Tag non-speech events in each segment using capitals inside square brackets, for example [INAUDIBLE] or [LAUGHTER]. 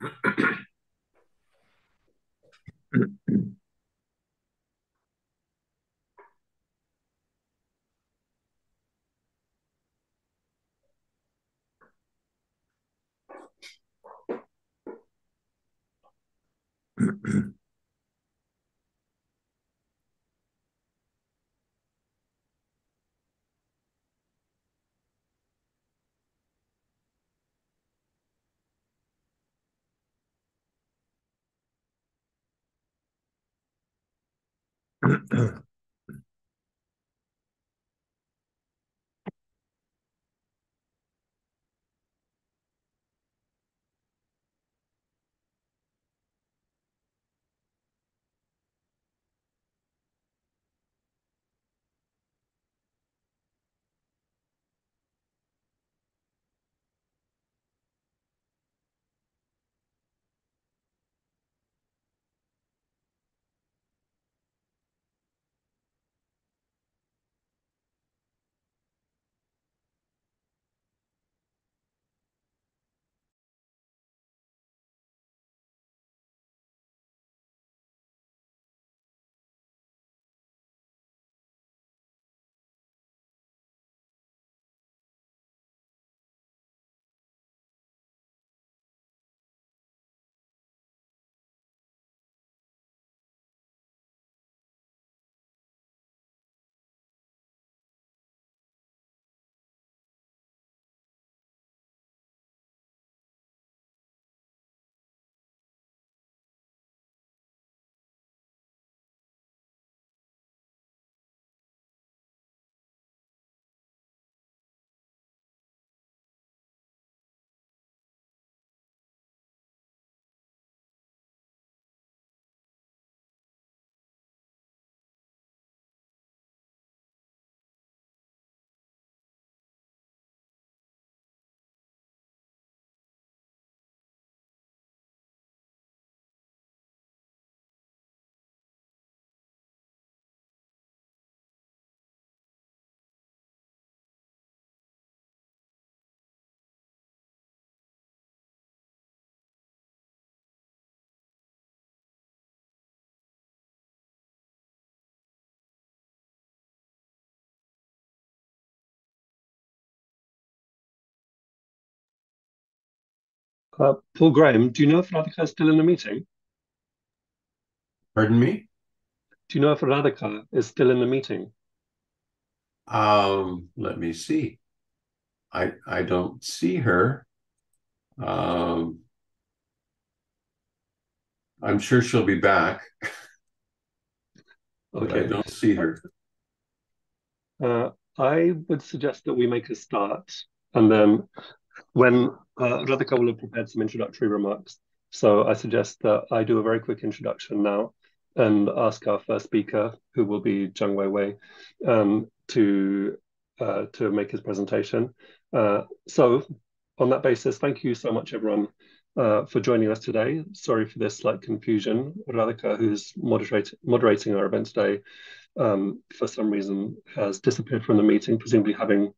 mm [CLEARS THROAT] 嗯 [LAUGHS] Uh, Paul Graham, do you know if Radhika is still in the meeting? Pardon me? Do you know if Radhika is still in the meeting? Um, let me see. I I don't see her. Um, I'm sure she'll be back. okay. I don't see her. Uh, I would suggest that we make a start, and then when uh, Radhika will have prepared some introductory remarks. So I suggest that I do a very quick introduction now and ask our first speaker, who will be Zhang Weiwei, um, to uh, to make his presentation. Uh, so on that basis, thank you so much, everyone, uh, for joining us today. Sorry for this slight confusion. Radhika, who's moderating our event today, um, for some reason has disappeared from the meeting, presumably having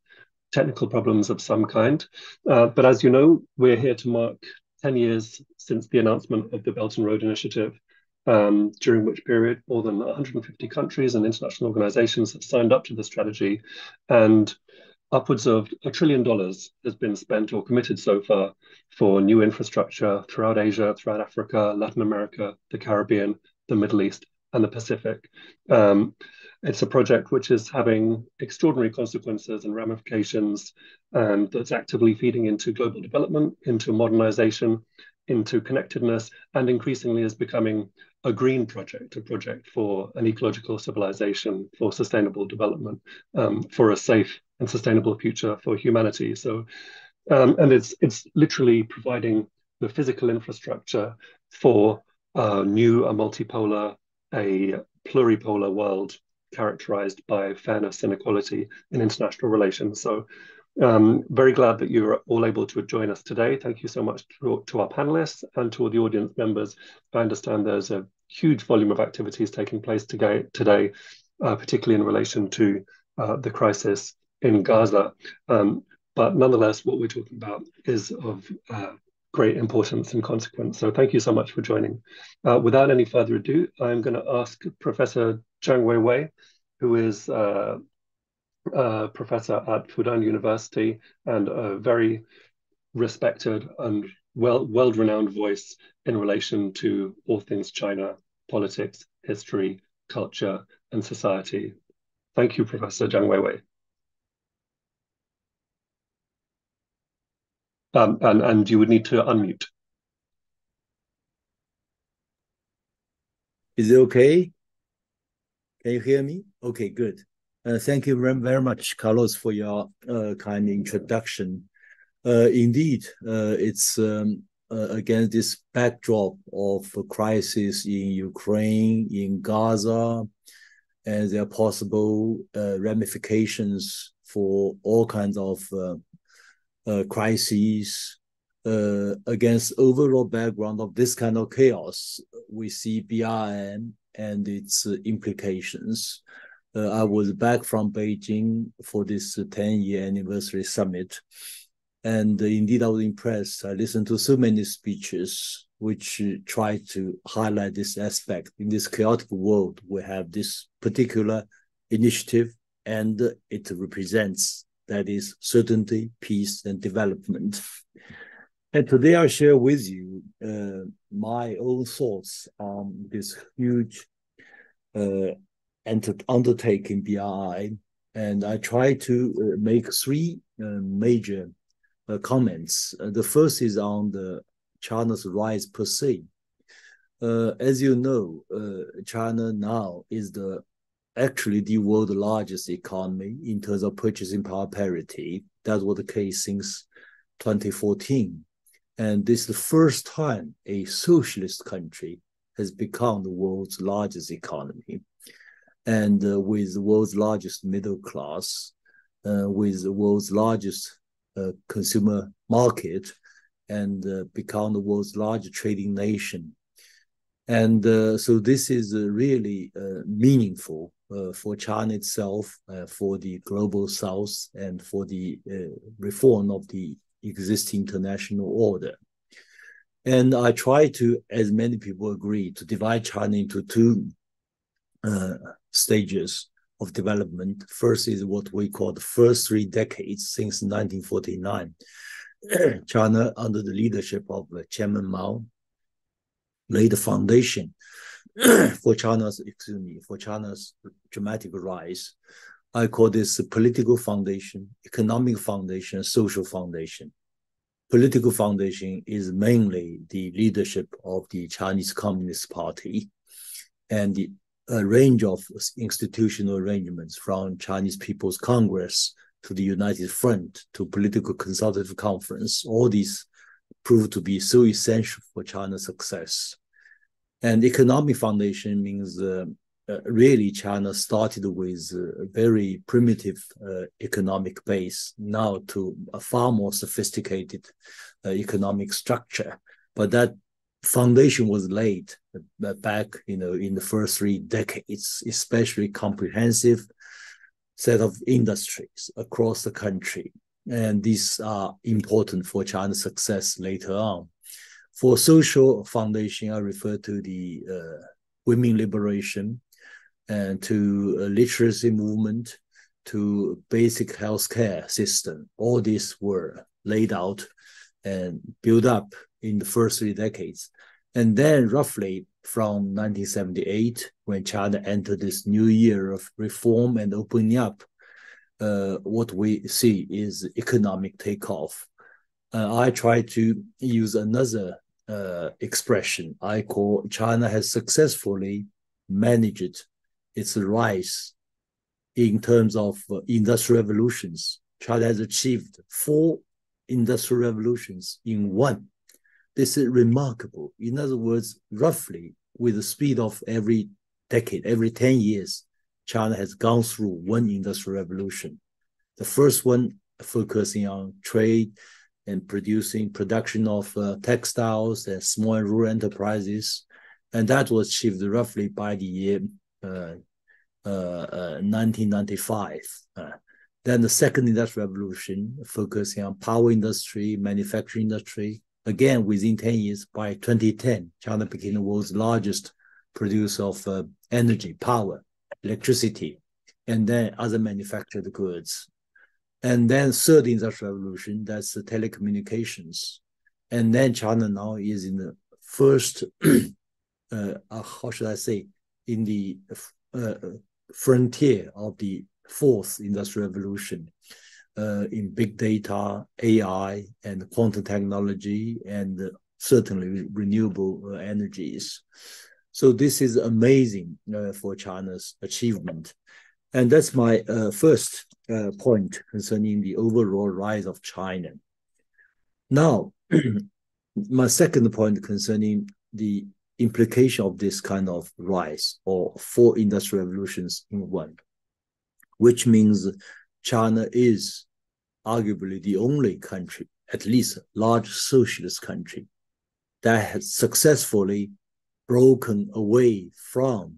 technical problems of some kind. Uh, but as you know, we're here to mark 10 years since the announcement of the Belt and Road Initiative, um, during which period more than 150 countries and international organizations have signed up to the strategy. And upwards of a trillion dollars has been spent or committed so far for new infrastructure throughout Asia, throughout Africa, Latin America, the Caribbean, the Middle East, and the Pacific. Um, it's a project which is having extraordinary consequences and ramifications, and that's actively feeding into global development, into modernization, into connectedness, and increasingly is becoming a green project, a project for an ecological civilization, for sustainable development, um, for a safe and sustainable future for humanity. So, um, and it's it's literally providing the physical infrastructure for a new, a multipolar, a pluripolar world characterized by fairness and equality in international relations. So um, very glad that you're all able to join us today. Thank you so much to, to our panelists and to all the audience members. I understand there's a huge volume of activities taking place today, today uh, particularly in relation to uh, the crisis in Gaza. Um, but nonetheless, what we're talking about is of uh, great importance and consequence. So thank you so much for joining. Uh, without any further ado, I'm going to ask Professor Zhang Weiwei, who is uh, a professor at Fudan University and a very respected and well world-renowned voice in relation to all things China, politics, history, culture, and society. Thank you, Professor Zhang Weiwei. Um, and, and you would need to unmute. Is it okay? Can you hear me? Okay, good. Uh, thank you very, much, Carlos, for your uh, kind introduction. Uh, indeed, uh, it's um, uh, against this backdrop of a crisis in Ukraine, in Gaza, and there are possible uh, ramifications for all kinds of crises uh, against overall background of this kind of chaos, we see BRI and its uh, implications. Uh, I was back from Beijing for this 10-year anniversary summit, and uh, indeed I was impressed. I listened to so many speeches which try to highlight this aspect. In this chaotic world, we have this particular initiative, and it represents that is certainty, peace, and development. And today I'll share with you uh, my own thoughts on this huge uh, undertaking BRI. And I try to uh, make three uh, major uh, comments. Uh, the first is on the China's rise per se. as you know, China now is the actually the world's largest economy in terms of purchasing power parity. That was the case since 2014. And this is the first time a socialist country has become the world's largest economy. And uh, with the world's largest middle class, uh, with the world's largest uh, consumer market, and uh, become the world's largest trading nation. And uh, so this is uh, really meaningful for China itself, uh, for the global south, and for the uh, reform of the existing international order. And I try to, as many people agree, to divide China into two uh, stages of development. First is what we call the first three decades since 1949. [CLEARS THROAT] China, under the leadership of Chairman Mao, laid the foundation [CLEARS THROAT] for China's, excuse me, for China's dramatic rise. I call this political foundation, economic foundation, social foundation. Political foundation is mainly the leadership of the Chinese Communist Party and the, a range of institutional arrangements from Chinese People's Congress to the United Front to Political Consultative Conference. All these proved to be so essential for China's success. And economic foundation means uh, uh, really China started with a very primitive uh, economic base now to a far more sophisticated uh, economic structure. But that foundation was laid uh, back, you know, in the first three decades, especially comprehensive set of industries across the country. And these are important for China's success later on. For social foundation, I refer to the uh, women liberation and to literacy movement, to basic healthcare system. All these were laid out and built up in the first three decades. And then roughly from 1978, when China entered this new year of reform and opening up, uh, what we see is economic takeoff. Uh, I try to use another uh, expression I call China has successfully managed its rise in terms of uh, industrial revolutions. China has achieved four industrial revolutions in one. This is remarkable. In other words, roughly with the speed of every decade, every 10 years, China has gone through one industrial revolution. The first one focusing on trade, and producing production of uh, textiles and small rural enterprises. And that was achieved roughly by the year uh, uh, 1995. Uh, uh, then the second industrial revolution, focusing on power industry, manufacturing industry, Again, within 10 years, by 2010, China became the world's largest producer of uh, energy, power, electricity, and then other manufactured goods. And then third industrial revolution, that's the telecommunications. And then China now is in the first, [CLEARS THROAT] uh, uh, how should I say, in the uh, frontier of the fourth industrial revolution uh, in big data, AI, and quantum technology, and certainly renewable uh, energies. So this is amazing uh, for China's achievement. And that's my uh, first uh, point concerning the overall rise of China. Now, [CLEARS THROAT] my second point concerning the implication of this kind of rise or four industrial revolutions in one, which means China is arguably the only country, at least large socialist country, that has successfully broken away from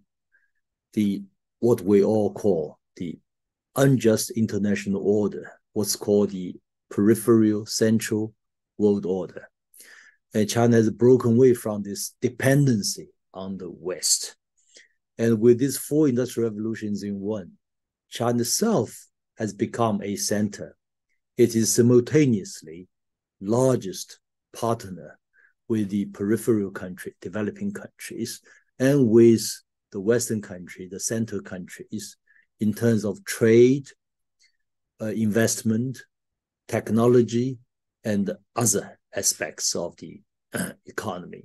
the what we all call the unjust international order, what's called the peripheral central world order. And China has broken away from this dependency on the West. And with these four industrial revolutions in one, China itself has become a center it is simultaneously largest partner with the peripheral country, developing countries, and with the Western country, the central countries, in terms of trade, uh, investment, technology, and other aspects of the uh, economy.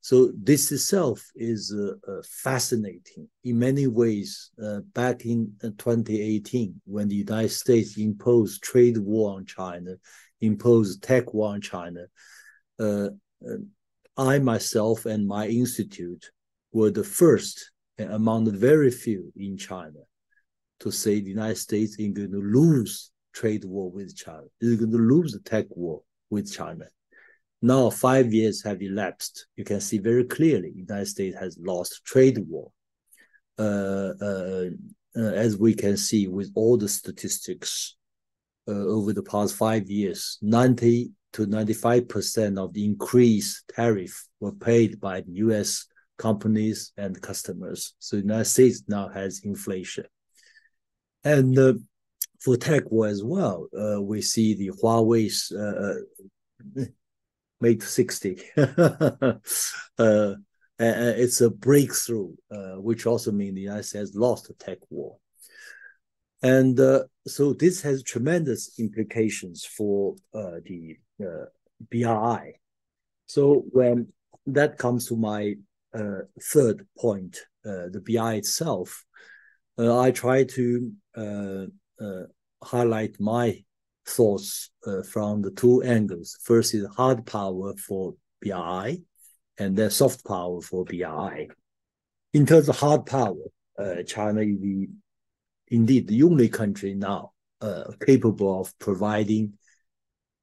So this itself is uh, uh, fascinating in many ways. Uh, back in uh, 2018, when the United States imposed trade war on China, imposed tech war on China, I myself and my institute were the first among the very few in China to say the United States is going to lose trade war with China, is going to lose the tech war with China. Now five years have elapsed. You can see very clearly the United States has lost trade war. Uh, uh, uh, as we can see with all the statistics uh, over the past five years, 90 to 95% of the increased tariff were paid by the US companies and customers. So the United States now has inflation. And uh, for tech war as well, uh, we see the Huawei's Mate 60. [LAUGHS] uh, it's a breakthrough, uh, which also means the United States lost the tech war. And uh, so this has tremendous implications for uh, the uh, BRI. So when that comes to my uh, third point, the BRI itself, I try to highlight my thoughts uh, from the two angles. First is hard power for BRI, and then soft power for BRI. In terms of hard power, uh, China is the, indeed the only country now uh, capable of providing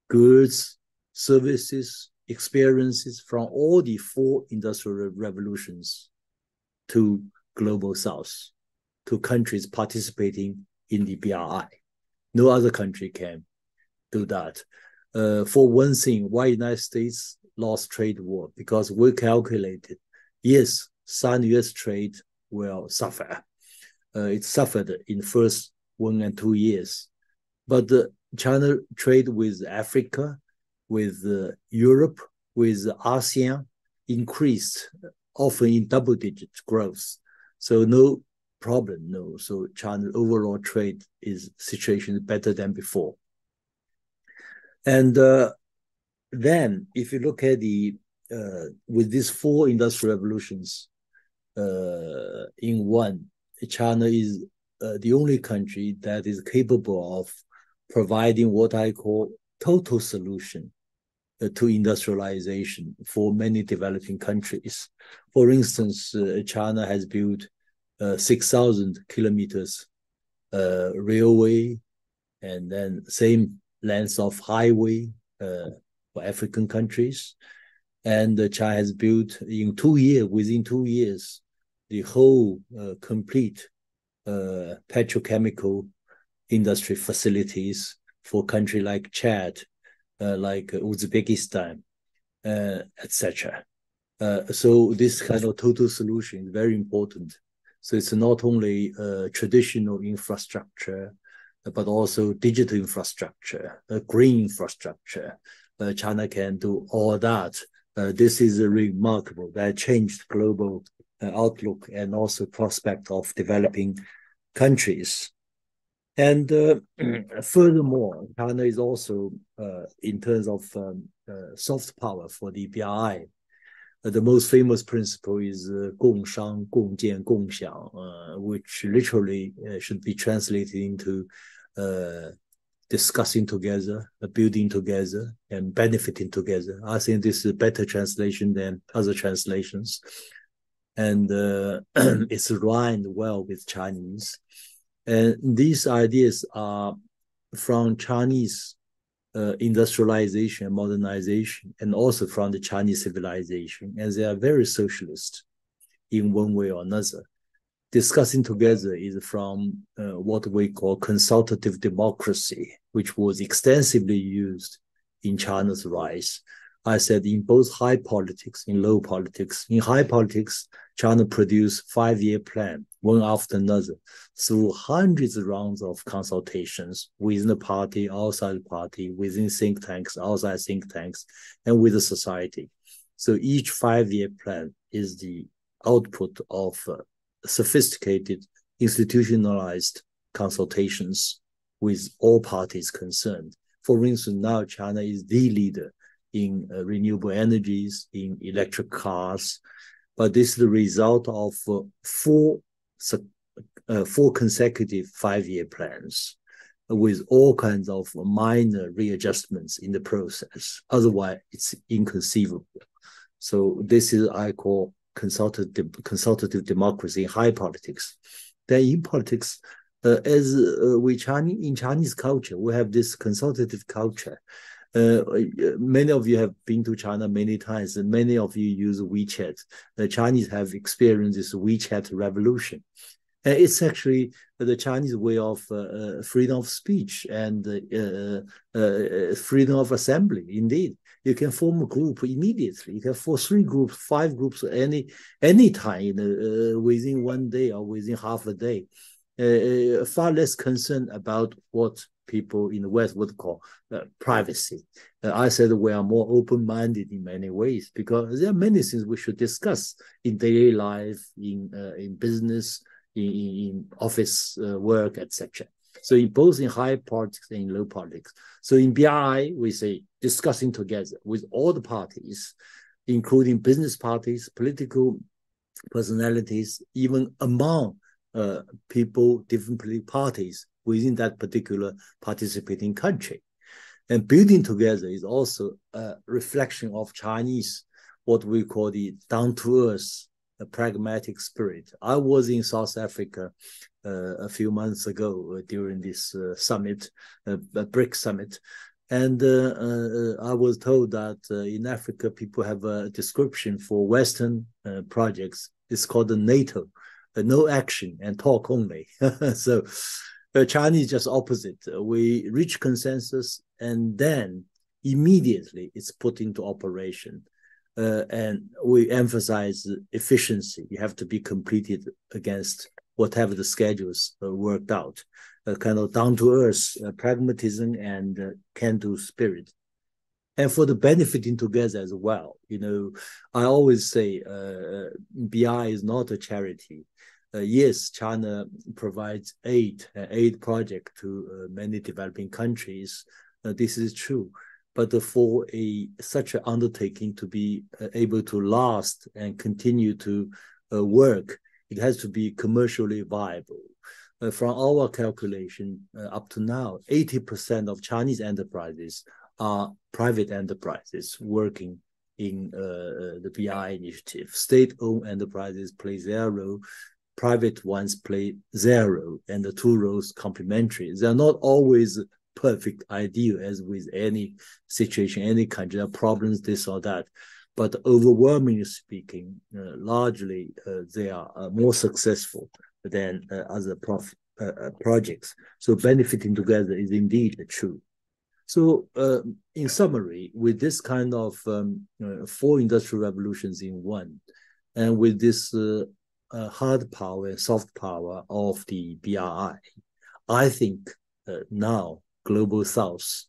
goods, services, experiences from all the four industrial revolutions to global south, to countries participating in the BRI. No other country can do that. Uh, for one thing, why United States lost trade war? Because we calculated, yes, some U.S. trade will suffer. Uh, it suffered in first one and two years, but China trade with Africa, with uh, Europe, with ASEAN increased, often in double-digit growth. So no problem, no. So China overall trade is situation is better than before. And uh, then, if you look at the uh, with these four industrial revolutions uh, in one, China is uh, the only country that is capable of providing what I call total solution uh, to industrialization for many developing countries. For instance, uh, China has built 6,000 kilometers uh, railway, and then same length of highway uh, for African countries. And uh, China has built in two years, within two years, the whole uh, complete uh, petrochemical industry facilities for country like Chad, uh, like Uzbekistan, uh, etc. Uh, so this kind of total solution is very important. So it's not only uh, traditional infrastructure, but also digital infrastructure, uh, green infrastructure. Uh, China can do all that. Uh, this is remarkable. That changed global outlook and also prospect of developing countries. And uh, [CLEARS THROAT] furthermore, China is also, uh, in terms of um, uh, soft power for the BRI, uh, the most famous principle is uh, 共商、共建、共享, uh, which literally uh, should be translated into discussing together, building together, and benefiting together. I think this is a better translation than other translations. And [CLEARS THROAT] it's rhymed well with Chinese. And these ideas are from Chinese uh, industrialization and modernization, and also from the Chinese civilization, and they are very socialist in one way or another. Discussing together is from uh, what we call consultative democracy, which was extensively used in China's rise I said in both high politics, in low politics. In high politics, China produced five-year plan, one after another, through hundreds of rounds of consultations within the party, outside the party, within think tanks, outside think tanks, and with the society. So each five-year plan is the output of uh, sophisticated, institutionalized consultations with all parties concerned. For instance, now China is the leader in uh, renewable energies, in electric cars. But this is the result of uh, four, uh, four consecutive five-year plans with all kinds of minor readjustments in the process. Otherwise, it's inconceivable. So this is I call consultative consultative democracy in high politics. Then in politics, uh, as uh, we Chinese in Chinese culture, we have this consultative culture. Uh, many of you have been to China many times, and many of you use WeChat. The Chinese have experienced this WeChat revolution. And it's actually the Chinese way of uh, uh freedom of speech and uh, uh, freedom of assembly. Indeed, you can form a group immediately. You can form three groups, five groups, any any time within one day or within half a day. far less concerned about what people in the West would call uh, privacy. Uh, I said we are more open-minded in many ways because there are many things we should discuss in daily life, in uh, in business, in, in office uh, work, etc. So in both in high politics and in low politics. So in BRI, we say discussing together with all the parties, including business parties, political personalities, even among uh, people, different political parties, within that particular participating country. And building together is also a reflection of Chinese, what we call the down to earth, pragmatic spirit. I was in South Africa uh, a few months ago uh, during this uh, summit, uh, BRICS summit. And uh, uh, I was told that in Africa, people have a description for Western projects. It's called the NATO, no action and talk only. [LAUGHS] so uh, Chinese just opposite. We reach consensus and then immediately it's put into operation. Uh, and we emphasize efficiency. You have to be completed against whatever the schedules uh, worked out. A kind of down to earth uh, pragmatism and uh, can do spirit. And for the benefiting together as well, you know, I always say uh, BI is not a charity uh, yes, China provides aid, uh, aid project to uh, many developing countries. Uh, this is true, but for a such an undertaking to be uh, able to last and continue to uh, work, it has to be commercially viable. from our calculation, up to now, 80% of Chinese enterprises are private enterprises working in the BI initiative. State-owned enterprises play their role private ones play their role and the two roles complementary. They're not always perfect ideal as with any situation, any country. There are problems, this or that. But overwhelmingly speaking, uh, largely uh, they are uh, more successful than uh, other prof- uh, uh, projects. So benefiting together is indeed true. So, uh, in summary, with this kind of um, four industrial revolutions in one, and with this uh, uh hard power and soft power of the BRI, I. Think uh, now global South,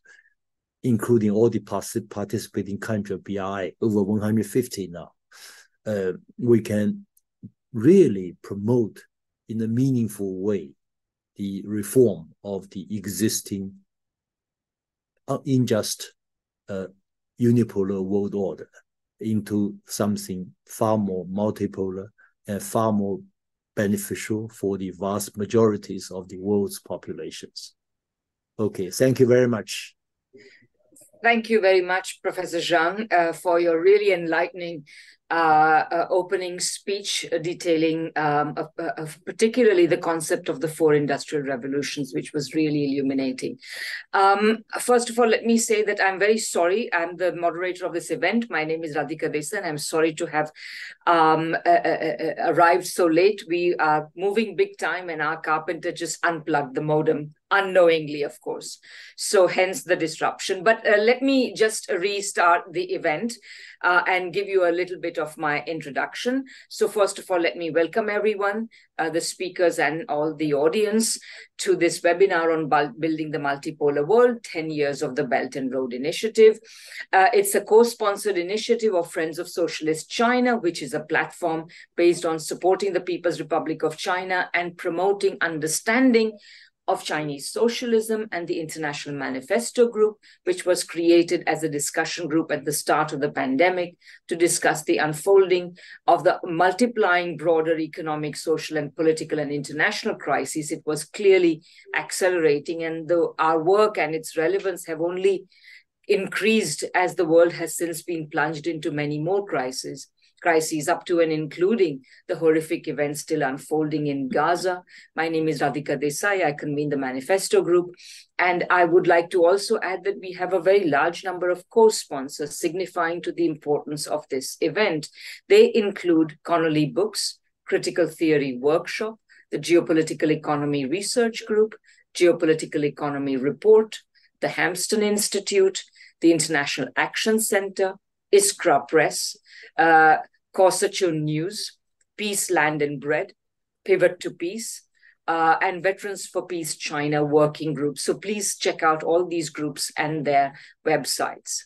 including all the participating countries of BRI, over 150 now, uh, we can really promote in a meaningful way the reform of the existing unjust uh, unipolar world order into something far more multipolar and far more beneficial for the vast majorities of the world's populations. Okay, thank you very much. Thank you very much, Professor Zhang, uh, for your really enlightening uh, uh, opening speech uh, detailing um, of, of particularly the concept of the four industrial revolutions, which was really illuminating. Um, first of all, let me say that I'm very sorry. I'm the moderator of this event. My name is Radhika Desai, and I'm sorry to have um, arrived so late. We are moving big time, and our carpenter just unplugged the modem unknowingly, of course. So hence the disruption. But uh, let me just restart the event uh, and give you a little bit of my introduction. So first of all, let me welcome everyone, uh, the speakers and all the audience to this webinar on building the multipolar world, 10 years of the Belt and Road Initiative. Uh, it's a co-sponsored initiative of Friends of Socialist China, which is a platform based on supporting the People's Republic of China and promoting understanding of Chinese socialism and the International Manifesto Group, which was created as a discussion group at the start of the pandemic to discuss the unfolding of the multiplying broader economic, social, and political and international crises. It was clearly accelerating, and though our work and its relevance have only increased as the world has since been plunged into many more crises crises, up to and including the horrific events still unfolding in Gaza. My name is Radhika Desai. I convene the Manifesto Group. And I would like to also add that we have a very large number of co sponsors signifying to the importance of this event. They include Connolly Books, Critical Theory Workshop, the Geopolitical Economy Research Group, Geopolitical Economy Report, the Hampton Institute, the International Action Center, Iskra Press, uh, Korsachun News, Peace, Land and Bread, Pivot to Peace, uh, and Veterans for Peace China working groups. So please check out all these groups and their websites.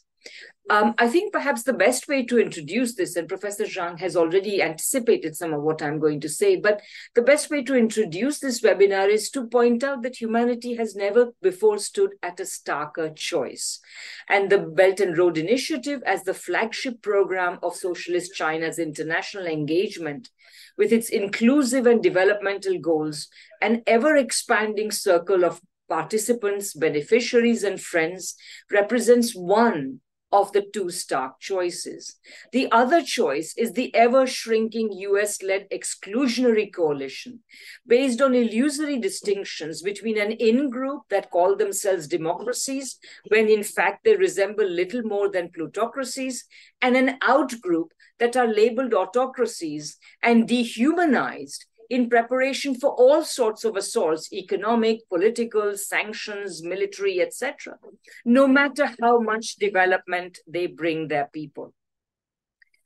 Um, I think perhaps the best way to introduce this, and Professor Zhang has already anticipated some of what I'm going to say, but the best way to introduce this webinar is to point out that humanity has never before stood at a starker choice. And the Belt and Road Initiative, as the flagship program of Socialist China's international engagement, with its inclusive and developmental goals, an ever expanding circle of participants, beneficiaries, and friends, represents one of the two stark choices. The other choice is the ever shrinking US led exclusionary coalition based on illusory distinctions between an in group that call themselves democracies, when in fact they resemble little more than plutocracies, and an out group that are labeled autocracies and dehumanized in preparation for all sorts of assaults economic, political, sanctions, military, etc., no matter how much development they bring their people.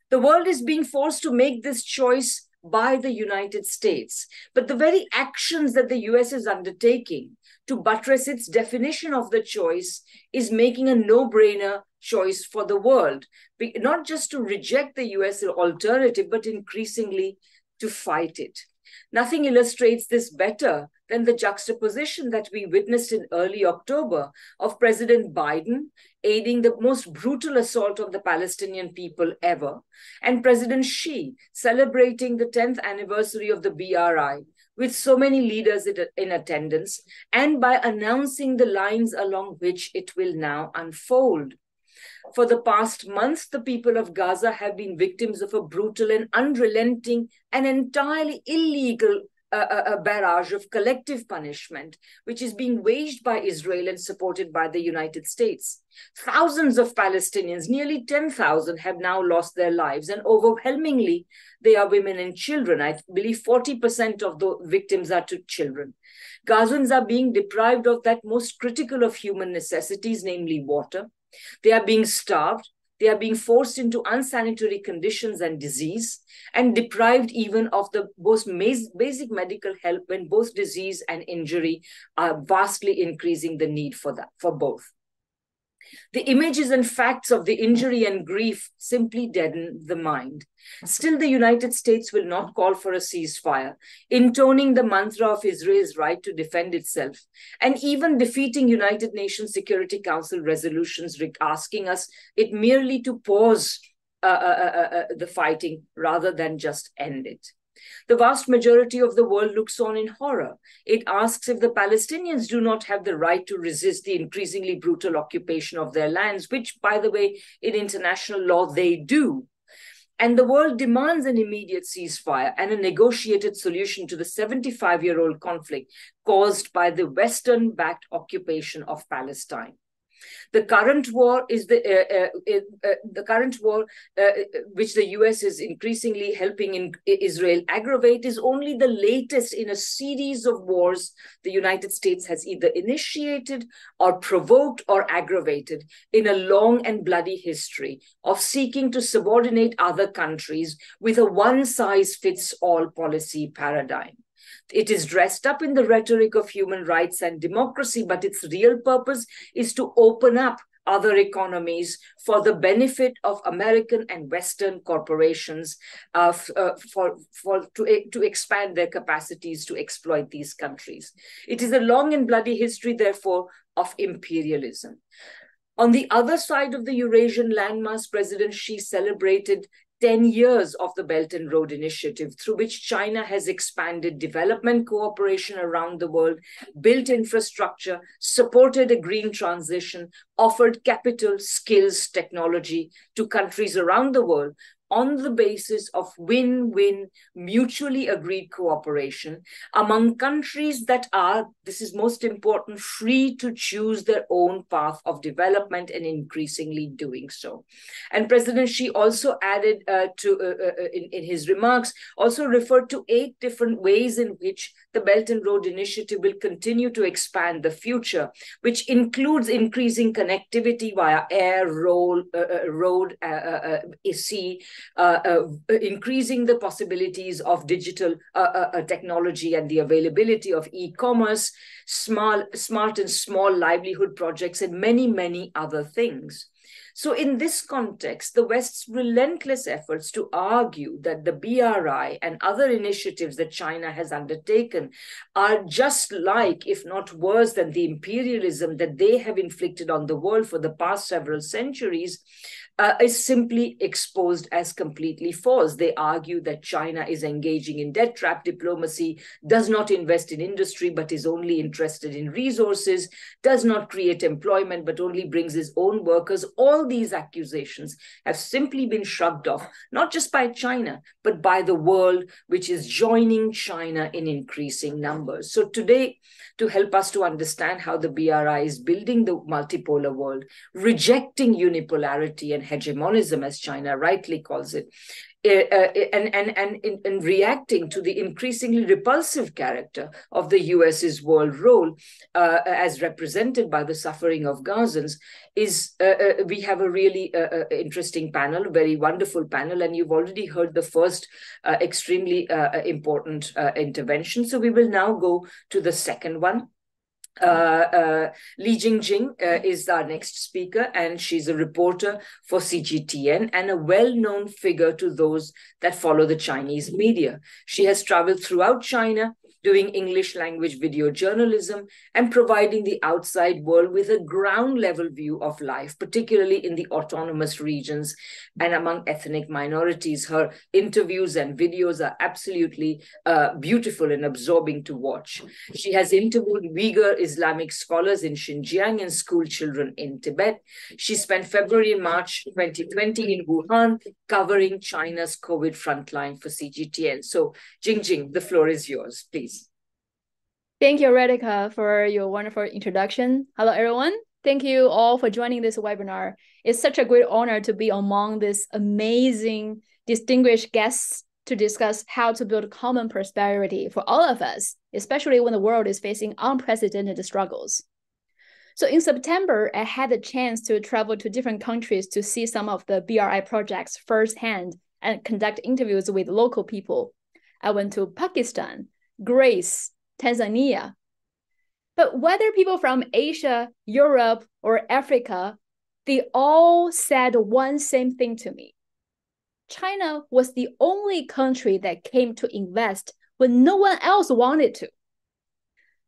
The world is being forced to make this choice by the United States. But the very actions that the US is undertaking to buttress its definition of the choice is making a no brainer choice for the world, not just to reject the US alternative, but increasingly to fight it. Nothing illustrates this better than the juxtaposition that we witnessed in early October of President Biden aiding the most brutal assault on the Palestinian people ever, and President Xi celebrating the 10th anniversary of the BRI with so many leaders in attendance, and by announcing the lines along which it will now unfold. For the past months, the people of Gaza have been victims of a brutal and unrelenting and entirely illegal a, a, barrage of collective punishment, which is being waged by Israel and supported by the United States. Thousands of Palestinians, nearly 10,000, have now lost their lives, and overwhelmingly, they are women and children. I believe 40% of the victims are to children. Gazans are being deprived of that most critical of human necessities, namely water. They are being starved. They are being forced into unsanitary conditions and disease, and deprived even of the most basic medical help when both disease and injury are vastly increasing the need for that for both. The images and facts of the injury and grief simply deaden the mind. Still, the United States will not call for a ceasefire, intoning the mantra of Israel's right to defend itself, and even defeating United Nations Security Council resolutions asking us it merely to pause uh, uh, uh, uh the fighting rather than just end it. The vast majority of the world looks on in horror. It asks if the Palestinians do not have the right to resist the increasingly brutal occupation of their lands, which, by the way, in international law, they do. And the world demands an immediate ceasefire and a negotiated solution to the 75 year old conflict caused by the Western backed occupation of Palestine. The current war is the uh, uh, uh, the current war, uh, which the U.S. is increasingly helping in Israel aggravate, is only the latest in a series of wars the United States has either initiated or provoked or aggravated in a long and bloody history of seeking to subordinate other countries with a one-size-fits-all policy paradigm. It is dressed up in the rhetoric of human rights and democracy, but its real purpose is to open up other economies for the benefit of American and Western corporations uh, uh, for, for, to, to expand their capacities to exploit these countries. It is a long and bloody history, therefore, of imperialism. On the other side of the Eurasian landmass, President Xi celebrated 10 years of the Belt and Road Initiative, through which China has expanded development cooperation around the world, built infrastructure, supported a green transition, offered capital, skills, technology to countries around the world on the basis of win win, mutually agreed cooperation among countries that are, this is most important, free to choose their own path of development and increasingly doing so. And President Xi also added uh, to, uh, uh, uh in, in his remarks, also referred to eight different ways in which the Belt and Road Initiative will continue to expand the future, which includes increasing connectivity via air, road, uh, uh, road, uh, uh, uh sea, uh, increasing the possibilities of digital technology and the availability of e-commerce, smart, smart and small livelihood projects, and many, many other things. So, in this context, the West's relentless efforts to argue that the BRI and other initiatives that China has undertaken are just like, if not worse than, the imperialism that they have inflicted on the world for the past several centuries uh, is simply exposed as completely false. They argue that China is engaging in debt trap diplomacy, does not invest in industry, but is only interested in resources, does not create employment, but only brings his own workers. All these accusations have simply been shrugged off, not just by China, but by the world, which is joining China in increasing numbers. So today, to help us to understand how the BRI is building the multipolar world, rejecting unipolarity and hegemonism, as China rightly calls it, eh, uh, and, and, and in, in, reacting to the increasingly repulsive character of the US's world role uh, as represented by the suffering of Gazans, is uh, uh we have a really uh, uh, interesting panel, a very wonderful panel, and you've already heard the first extremely important intervention. So we will now go to the second one. Uh, uh, Li Jingjing uh, is our next speaker, and she's a reporter for CGTN and a well known figure to those that follow the Chinese media. She has traveled throughout China doing English language video journalism, and providing the outside world with a ground level view of life, particularly in the autonomous regions and among ethnic minorities. Her interviews and videos are absolutely uh, beautiful and absorbing to watch. She has interviewed Uyghur Islamic scholars in Xinjiang and school children in Tibet. She spent February and March 2020 in Wuhan covering China's COVID frontline for CGTN. So, Jingjing, the floor is yours, please. Thank you, Radhika, for your wonderful introduction. Hello, everyone. Thank you all for joining this webinar. It's such a great honor to be among these amazing, distinguished guests to discuss how to build common prosperity for all of us, especially when the world is facing unprecedented struggles. So in September, I had the chance to travel to different countries to see some of the BRI projects firsthand and conduct interviews with local people. I went to Pakistan, Greece, Tanzania. But whether people from Asia, Europe, or Africa, they all said one same thing to me. China was the only country that came to invest when no one else wanted to.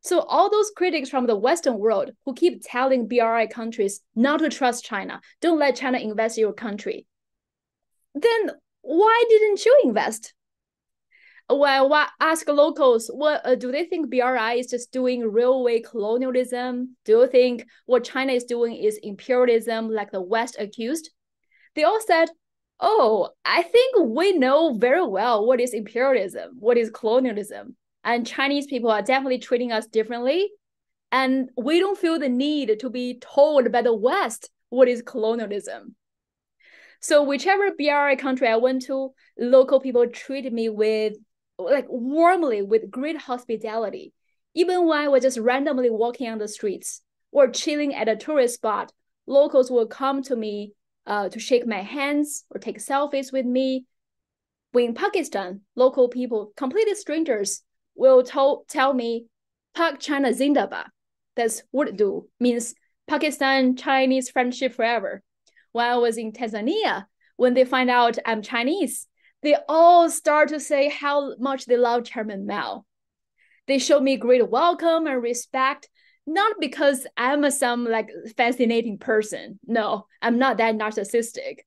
So all those critics from the Western world who keep telling BRI countries not to trust China, don't let China invest in your country, then why didn't you invest? Well, I ask locals, what uh, do they think BRI is just doing railway colonialism? Do you think what China is doing is imperialism, like the West accused? They all said, "Oh, I think we know very well what is imperialism, what is colonialism and Chinese people are definitely treating us differently. And we don't feel the need to be told by the West what is colonialism. So whichever BRI country I went to, local people treated me with like warmly with great hospitality. Even when I was just randomly walking on the streets or chilling at a tourist spot, locals will come to me uh, to shake my hands or take selfies with me. When in Pakistan, local people, completely strangers, will tell, tell me Pak China Zindabad. That's Urdu, means Pakistan Chinese friendship forever. While I was in Tanzania, when they find out I'm Chinese, they all start to say how much they love Chairman Mao. They show me great welcome and respect, not because I'm some like fascinating person. No, I'm not that narcissistic.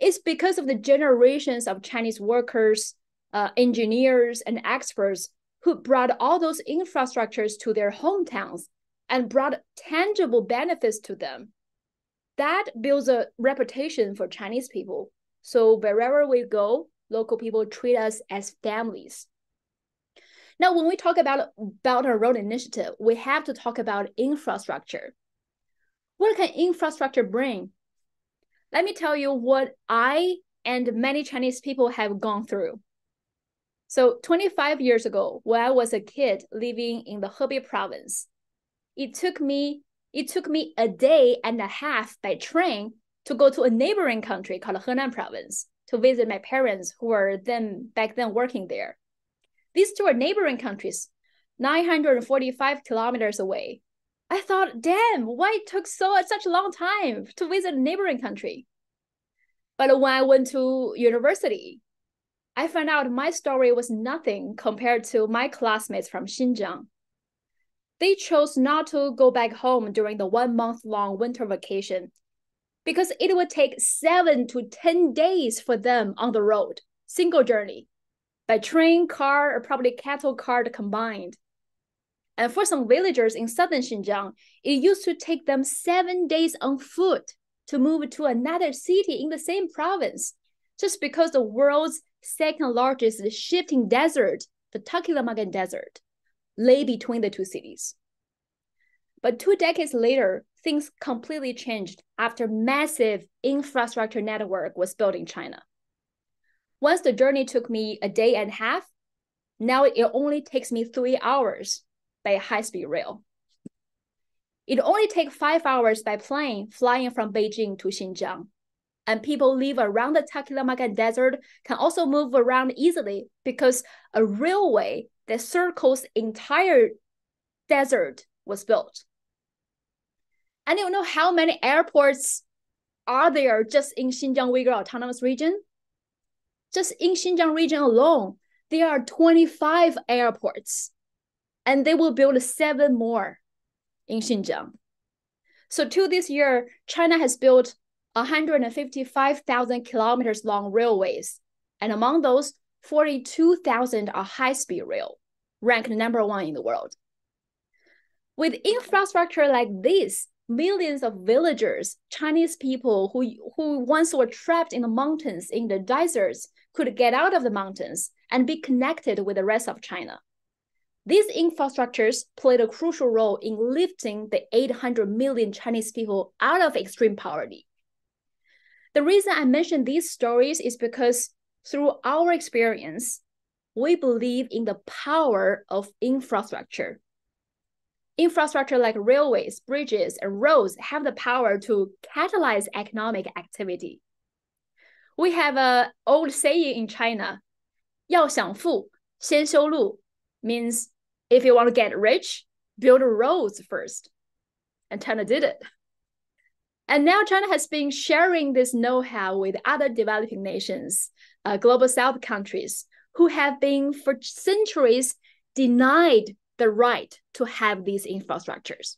It's because of the generations of Chinese workers, uh, engineers, and experts who brought all those infrastructures to their hometowns and brought tangible benefits to them. That builds a reputation for Chinese people. So wherever we go, local people treat us as families. Now, when we talk about Belt and Road Initiative, we have to talk about infrastructure. What can infrastructure bring? Let me tell you what I and many Chinese people have gone through. So 25 years ago, when I was a kid living in the Hebei province, it took me it took me a day and a half by train to go to a neighboring country called Henan province to visit my parents who were then back then working there. These two are neighboring countries, 945 kilometers away. I thought, damn, why it took so such a long time to visit a neighboring country? But when I went to university, I found out my story was nothing compared to my classmates from Xinjiang. They chose not to go back home during the one month long winter vacation because it would take seven to 10 days for them on the road, single journey, by train, car, or probably cattle cart combined. And for some villagers in southern Xinjiang, it used to take them seven days on foot to move to another city in the same province, just because the world's second largest shifting desert, the Taklamakan Desert, lay between the two cities. But two decades later, things completely changed after massive infrastructure network was built in China. Once the journey took me a day and a half, now it only takes me three hours by high-speed rail. It only takes five hours by plane flying from Beijing to Xinjiang and people live around the Taklamakan Desert can also move around easily because a railway that circles entire desert was built. And you know how many airports are there just in Xinjiang Uyghur Autonomous Region? Just in Xinjiang region alone, there are 25 airports. and they will build seven more in Xinjiang. So to this year, China has built 155,000 kilometers long railways, and among those, 42,000 are high-speed rail, ranked number one in the world. With infrastructure like this, millions of villagers, Chinese people who, who once were trapped in the mountains, in the deserts, could get out of the mountains and be connected with the rest of China. These infrastructures played a crucial role in lifting the 800 million Chinese people out of extreme poverty. The reason I mention these stories is because through our experience, we believe in the power of infrastructure. Infrastructure like railways, bridges, and roads have the power to catalyze economic activity. We have an old saying in China, 要想富,先修路, means if you want to get rich, build roads first. And China did it. And now China has been sharing this know-how with other developing nations, uh, global south countries, who have been for centuries denied the right to have these infrastructures.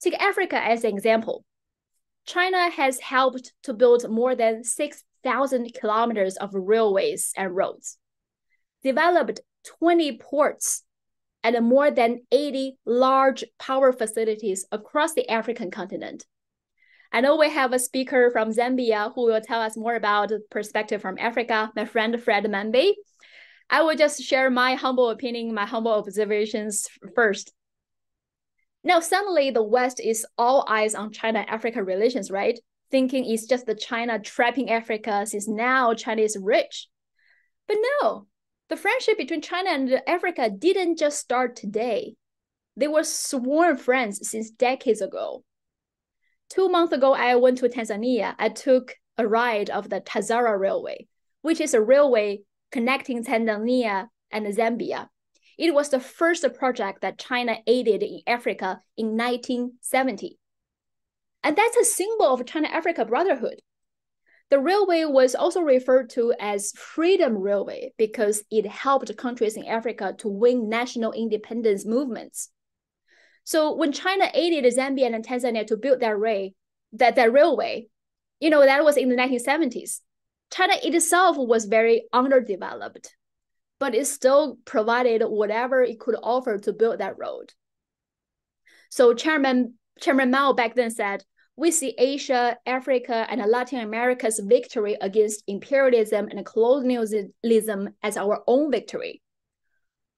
Take Africa as an example. China has helped to build more than 6,000 kilometers of railways and roads, developed 20 ports, and more than 80 large power facilities across the African continent. I know we have a speaker from Zambia who will tell us more about the perspective from Africa, my friend Fred M'membe. I will just share my humble opinion, my humble observations first. Now, suddenly the West is all eyes on China-Africa relations, right? Thinking it's just the China trapping Africa since now China is rich. But no, the friendship between China and Africa didn't just start today. They were sworn friends since decades ago. Two months ago, I went to Tanzania. I took a ride of the Tazara Railway, which is a railway connecting Tanzania and Zambia. It was the first project that China aided in Africa in 1970. And that's a symbol of China Africa brotherhood. The railway was also referred to as Freedom Railway because it helped countries in Africa to win national independence movements. So when China aided Zambia and Tanzania to build that rail, that, that railway, you know, that was in the 1970s. China itself was very underdeveloped, but it still provided whatever it could offer to build that road. So Chairman Chairman Mao back then said, we see Asia, Africa, and Latin America's victory against imperialism and colonialism as our own victory.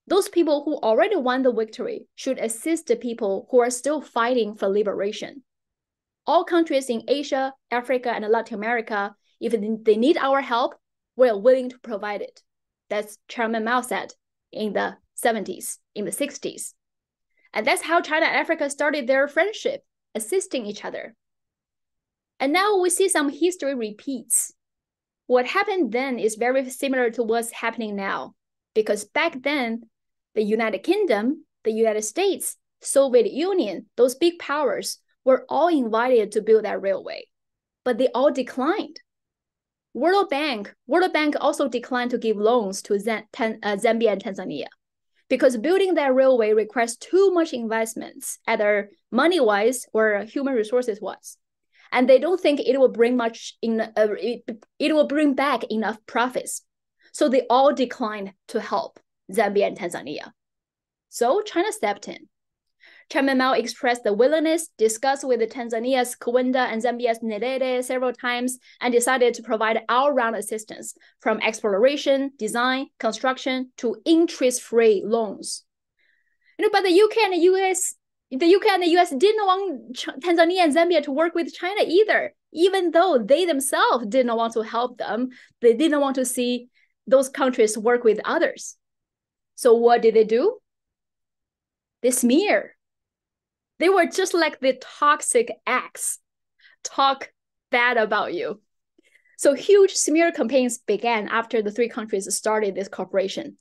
Those people who already won the victory should assist the people who are still fighting for liberation. All countries in Asia, Africa, and Latin America, if they need our help, we're willing to provide it. That's Chairman Mao said in the 70s, in the 60s. And that's how China and Africa started their friendship, assisting each other. And now we see some history repeats. What happened then is very similar to what's happening now, because back then, the United Kingdom, the United States, Soviet Union, those big powers were all invited to build that railway, but they all declined. World Bank, World Bank also declined to give loans to Zam uh, Zambia and Tanzania because building that railway requires too much investments, either money-wise or human resources-wise. And they don't think it will bring much in uh, it, it will bring back enough profits. So they all declined to help zambia and tanzania. So china stepped in Chairman Mao expressed the willingness, discussed with Tanzania's Kaunda and Zambia's Nyerere several times, and decided to provide all-round assistance from exploration, design, construction to interest-free loans. You know, but the UK and the US the UK and the US didn't want Tanzania and Zambia to work with China either, even though they themselves didn't want to help them. They didn't want to see those countries work with others. So what did they do? They smear. They were just like the toxic ex, talk bad about you. So huge smear campaigns began after the three countries started this cooperation.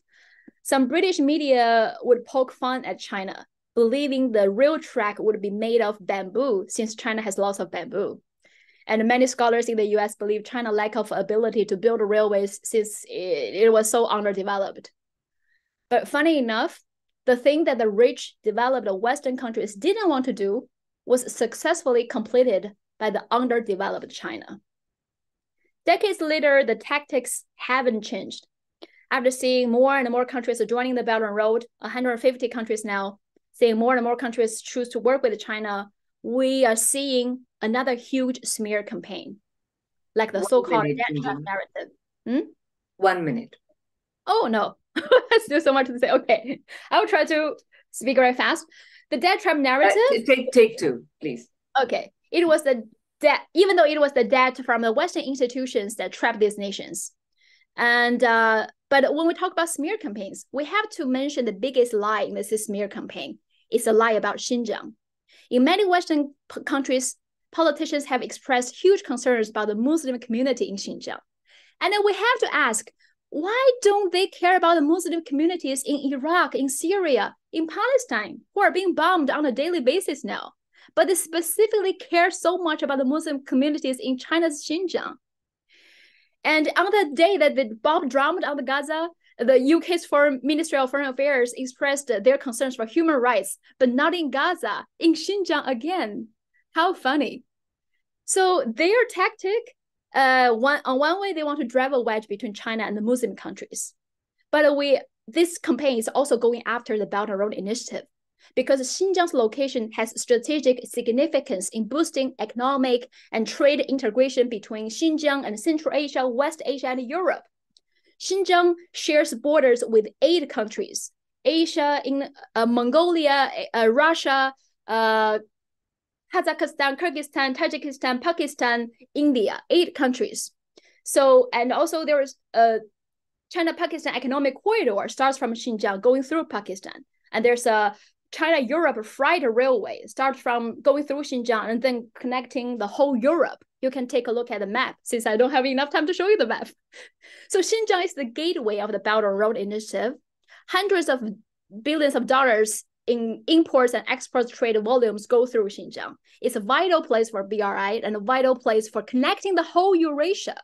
Some British media would poke fun at China believing the rail track would be made of bamboo since China has lots of bamboo. And many scholars in the US believe China lack of ability to build railways since it, it was so underdeveloped. But funny enough, the thing that the rich, developed Western countries didn't want to do was successfully completed by the underdeveloped China. Decades later, the tactics haven't changed. After seeing more and more countries joining the Belt and Road, 150 countries now, seeing more and more countries choose to work with China, we are seeing another huge smear campaign, like the so-called narrative. Hmm? One minute. Oh no, still so much to say. Okay, I will try to speak very fast. The debt trap narrative. Uh, take take two, please. Okay, it was the debt, even though it was the debt from the Western institutions that trapped these nations. And uh, but when we talk about smear campaigns, we have to mention the biggest lie in this smear campaign. It's a lie about Xinjiang. In many Western countries, politicians have expressed huge concerns about the Muslim community in Xinjiang. And then we have to ask, why don't they care about the Muslim communities in Iraq, in Syria, in Palestine, who are being bombed on a daily basis now? But they specifically care so much about the Muslim communities in China's Xinjiang. And on the day that the bomb dropped on the Gaza, the UK's foreign Ministry of Foreign Affairs expressed their concerns for human rights, but not in Gaza, in Xinjiang again. How funny. So their tactic, uh, one on one way, they want to drive a wedge between China and the Muslim countries. But we this campaign is also going after the Belt and Road Initiative because Xinjiang's location has strategic significance in boosting economic and trade integration between Xinjiang and Central Asia, West Asia, and Europe. Xinjiang shares borders with eight countries Asia, in uh, Mongolia, uh, Russia, uh, Kazakhstan, Kyrgyzstan, Tajikistan, Pakistan, India, eight countries. So, and also there is a China-Pakistan economic corridor starts from Xinjiang going through Pakistan. And there's a China Europe freight railway starts from going through Xinjiang and then connecting the whole Europe. You can take a look at the map since I don't have enough time to show you the map. [LAUGHS] So Xinjiang is the gateway of the Belt and Road Initiative. Hundreds of billions of dollars in imports and exports trade volumes go through Xinjiang. It's a vital place for BRI and a vital place for connecting the whole Eurasia.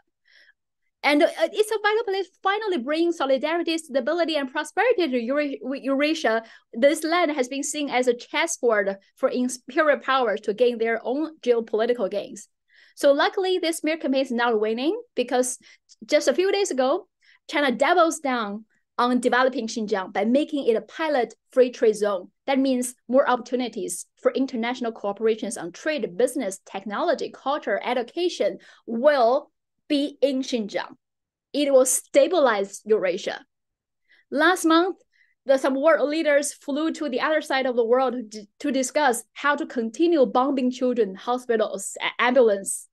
And uh, it's a vital place finally bringing solidarity, stability, and prosperity to Eurasia. This land has been seen as a chessboard for imperial powers to gain their own geopolitical gains. So luckily, this smear campaign is not winning because just a few days ago, China doubles down on developing Xinjiang by making it a pilot free trade zone. That means more opportunities for international cooperations on trade, business, technology, culture, education will be in Xinjiang. It will stabilize Eurasia. Last month, the, some world leaders flew to the other side of the world to, discuss how to continue bombing children, hospitals, ambulance.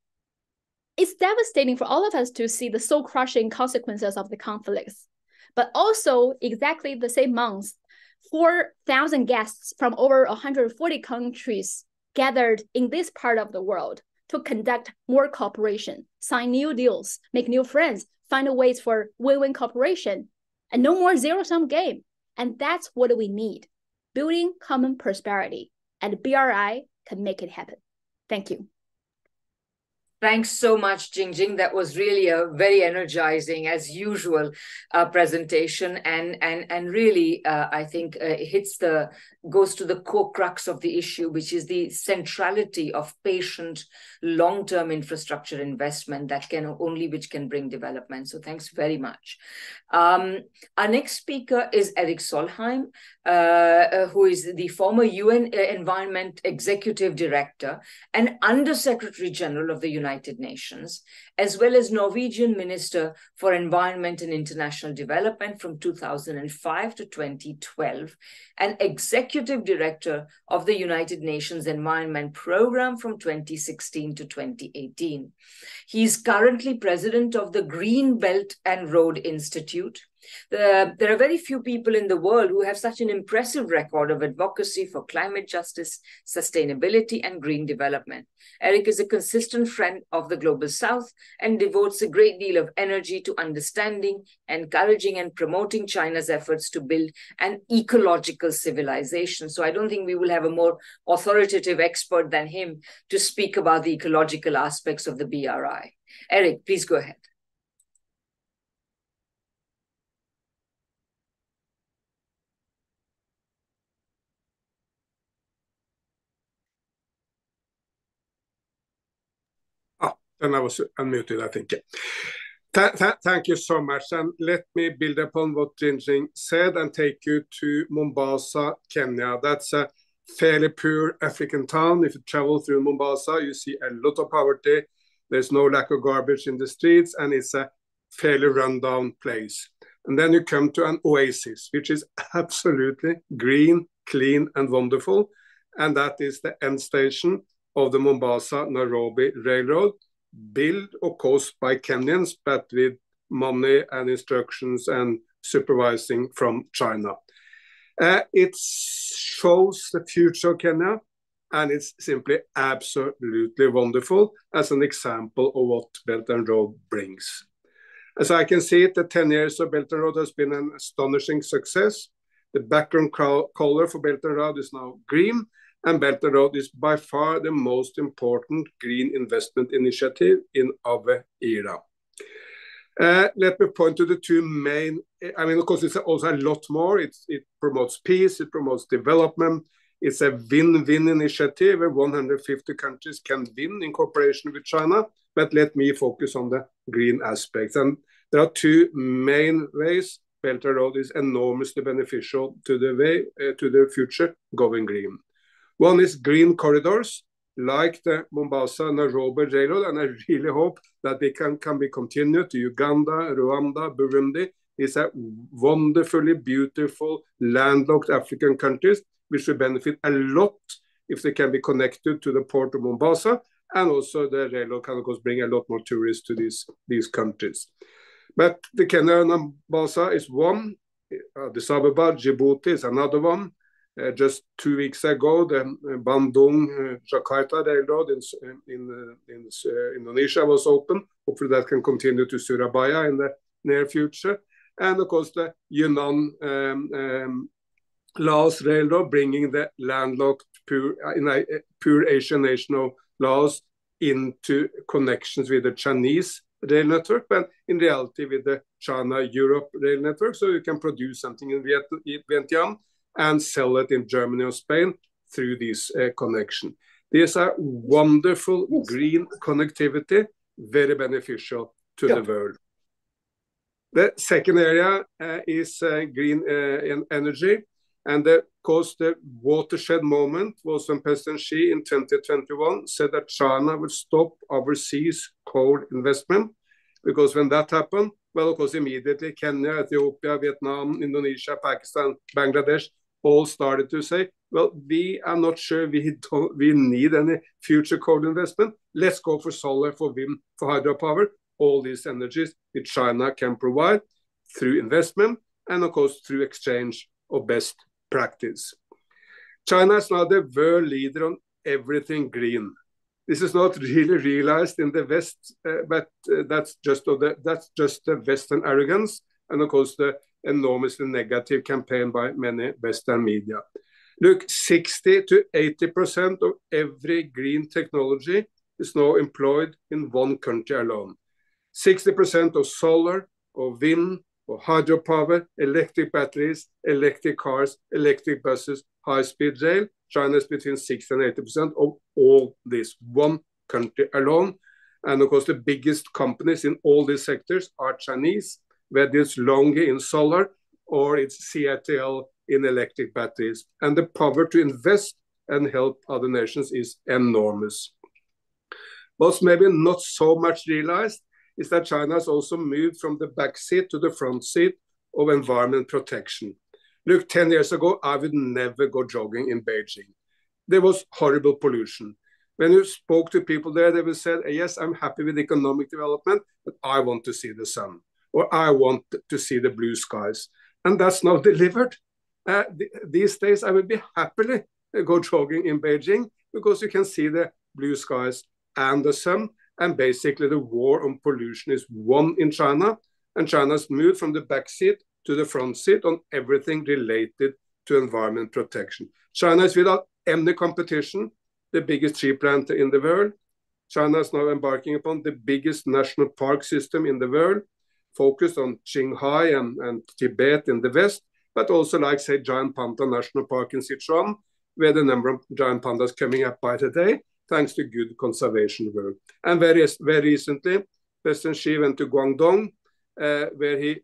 It's devastating for all of us to see the soul crushing consequences of the conflicts. But also, exactly the same month, 4,000 guests from over 140 countries gathered in this part of the world to conduct more cooperation, sign new deals, make new friends, find ways for win-win cooperation, and no more zero-sum game. And that's what we need, building common prosperity. And BRI can make it happen. Thank you. Thanks so much, Jingjing. That was really a very energizing, as usual, uh, presentation, and and and really, uh, I think uh, hits the goes to the core crux of the issue, which is the centrality of patient, long-term infrastructure investment that can only which can bring development. So, thanks very much. Um, our next speaker is Erik Solheim, uh, uh, who is the former UN uh, Environment Executive Director and Under Secretary General of the United United Nations, as well as Norwegian Minister for Environment and International Development from 2005 to 2012, and Executive Director of the United Nations Environment Program from 2016 to 2018. He is currently president of the Green Belt and Road Institute, the, there are very few people in the world who have such an impressive record of advocacy for climate justice, sustainability, and green development. Erik is a consistent friend of the Global South and devotes a great deal of energy to understanding, encouraging, and promoting China's efforts to build an ecological civilization. So I don't think we will have a more authoritative expert than him to speak about the ecological aspects of the BRI. Erik, please go ahead. Then I was unmuted, I think. Th th thank you so much. And let me build upon what Jingjing said and take you to Mombasa, Kenya. That's a fairly poor African town. If you travel through Mombasa, you see a lot of poverty. There's no lack of garbage in the streets, and it's a fairly rundown place. And then you come to an oasis, which is absolutely green, clean, and wonderful. And that is the end station of the Mombasa Nairobi Railroad, built, of course, by Kenyans, but with money and instructions and supervising from China. Uh, it shows the future of Kenya, and it's simply absolutely wonderful as an example of what Belt and Road brings. As I can see it, the 10 years of Belt and Road has been an astonishing success. The background color for Belt and Road is now green, and Belt and Road is by far the most important green investment initiative in our era. Uh, let me point to the two main. I mean, of course, it's also a lot more. It promotes peace, it promotes development. It's a win-win initiative where 150 countries can win in cooperation with China. But let me focus on the green aspects. And there are two main ways Belt and Road is enormously beneficial to the way uh, to the future going green. One is green corridors, like the Mombasa Nairobi Railroad, and I really hope that they can, can be continued to Uganda, Rwanda, Burundi. It's a wonderfully beautiful landlocked African countries, which will benefit a lot if they can be connected to the port of Mombasa, and also the railroad can of course bring a lot more tourists to these, these countries. But the Kenya Mombasa is one, uh, Addis Ababa, Djibouti is another one, uh, just two weeks ago, the uh, Bandung uh, Jakarta Railroad in, in, in Indonesia was open. Hopefully, that can continue to Surabaya in the near future. And of course, the Yunnan um, um, Laos Railroad bringing the landlocked pure, a, pure Asian nation of Laos into connections with the Chinese rail network, but in reality with the China-Europe rail network, so you can produce something in Vietnam and sell it in Germany or Spain through this uh, connection. These are wonderful yes. green connectivity, very beneficial to the world. The second area uh, is uh, green uh, energy. And of course, the watershed moment was when President Xi in 2021 said that China would stop overseas coal investment. Because when that happened, well, of course, immediately Kenya, Ethiopia, Vietnam, Indonesia, Pakistan, Bangladesh all started to say, well, we are not sure we don't we need any future coal investment. Let's go for solar, for wind, for hydropower, all these energies that China can provide through investment and of course through exchange of best practice. China is now the world leader on everything green. This is not [LAUGHS] really realized in the West, uh, but uh, that's just the, that's just the Western arrogance, and of course the enormously negative campaign by many Western media. Look, 60 to 80% of every green technology is now employed in one country alone. 60% of solar, or wind, of hydropower, electric batteries, electric cars, electric buses, high-speed rail. China is between 60 and 80% of all this, one country alone. And of course, the biggest companies in all these sectors are Chinese whether it's LONGi in solar or it's CATL in electric batteries. And the power to invest and help other nations is enormous. What's maybe not so much realized is that China has also moved from the back seat to the front seat of environment protection. Look, 10 years ago, I would never go jogging in Beijing. There was horrible pollution. When you spoke to people there, they would say, yes, I'm happy with economic development, but I want to see the sun or I want to see the blue skies. And that's now delivered. Uh, th these days, I would be happily go jogging in Beijing because you can see the blue skies and the sun. And basically, the war on pollution is won in China. And China's moved from the back seat to the front seat on everything related to environment protection. China is without any competition the biggest tree planter in the world. China is now embarking upon the biggest national park system in the world focused on Qinghai and, and Tibet in the west, but also like, say, Giant Panda National Park in Sichuan, where the number of giant pandas coming up by today thanks to good conservation work. And very, very recently, President Xi went to Guangdong, uh, where he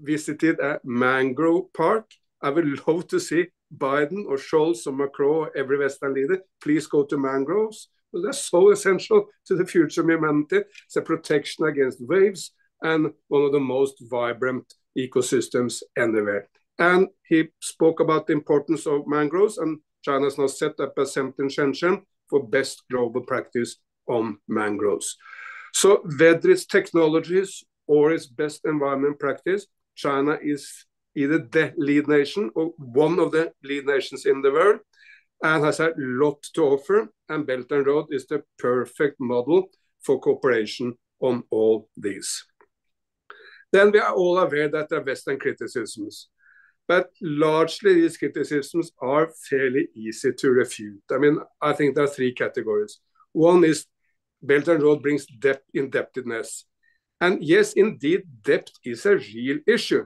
visited a mangrove park. I would [LAUGHS] love to see Biden or Scholz or Macron or every Western leader, please go to mangroves. Well, they're so essential to the future of humanity. It's a protection against waves and one of the most vibrant ecosystems anywhere. And he spoke about the importance of mangroves, and China has now set up a center in Shenzhen for best global practice on mangroves. So whether it's technologies or its best environment practice, China is either the lead nation or one of the lead nations in the world and has a lot to offer. And Belt and Road is the perfect model for cooperation on all these. Then we are all aware that there are Western criticisms. But largely these criticisms are fairly easy to refute. I mean, I think there are three categories. One is Belt and Road brings debt indebtedness. And yes, indeed, debt is a real issue.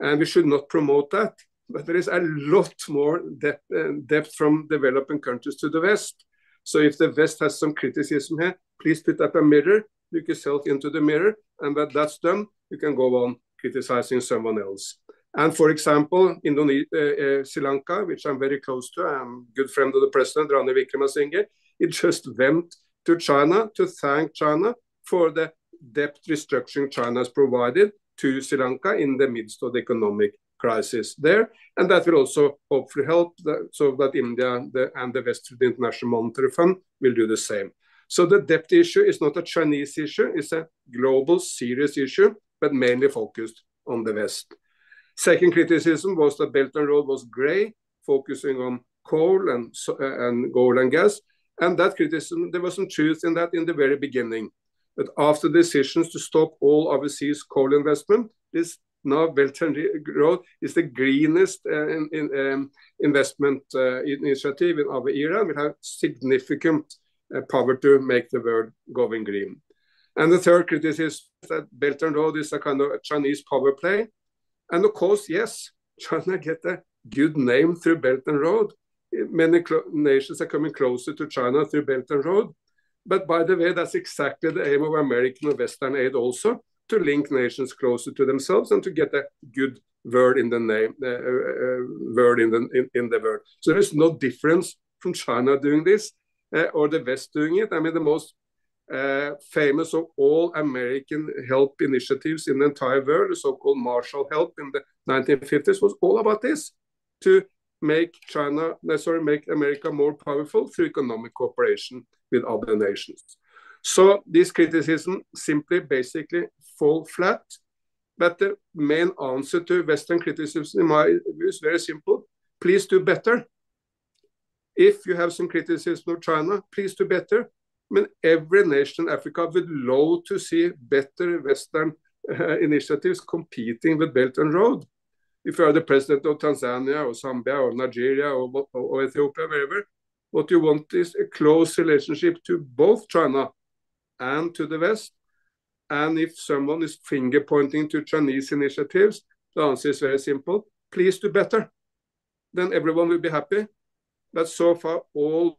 And we should not promote that. But there is a lot more debt, uh, debt from developing countries to the West. So if the West has some criticism here, please put up a mirror, look yourself into the mirror, and when that's done, you can go on criticizing someone else. And for example, Indonesia, uh, uh, Sri Lanka, which I'm very close to, I'm a good friend of the president, Ranil Wickremesinghe, it just went to China to thank China for the debt restructuring China has provided to Sri Lanka in the midst of the economic crisis there. And that will also hopefully help the, so that India the, and the West, the International Monetary Fund, will do the same. So the debt issue is not a Chinese issue, it's a global serious issue, but mainly focused on the West. Second criticism was that Belt and Road was grey, focusing on coal and, and gold and gas. And that criticism, there was some truth in that in the very beginning. But after decisions to stop all overseas coal investment, this now Belt and Road is the greenest uh, in, in, um, investment uh, initiative in our era. We have significant uh, power to make the world going green. And the third criticism is that Belt and Road is a kind of a Chinese power play. And of course, yes, [LAUGHS] China get a good name through Belt and Road. Many nations are coming closer to China through Belt and Road. But by the way, that's exactly the aim of American and Western aid also, to link nations closer to themselves and to get a good word in the name, uh, uh, word in the in, in, the word. So there's no difference from China doing this uh, or the West doing it. I mean, the most uh, famous of all American help initiatives in the entire world, the so-called Marshall Help in the 1950s, was all about this: to make China, sorry, make America more powerful through economic cooperation with other nations. So this criticism simply basically fall flat. But the main answer to Western criticism, in my view, is very simple. Please do better. If you have some criticism of China, please do better. I mean, every nation in Africa would love to see better Western uh, initiatives competing with Belt and Road. If you are the president of Tanzania or Zambia or Nigeria or, or, or Ethiopia, wherever, what you want is a close relationship to both China and to the West. And if someone is finger pointing to Chinese initiatives, the answer is very simple. Please do better. Then everyone will be happy. But so far, all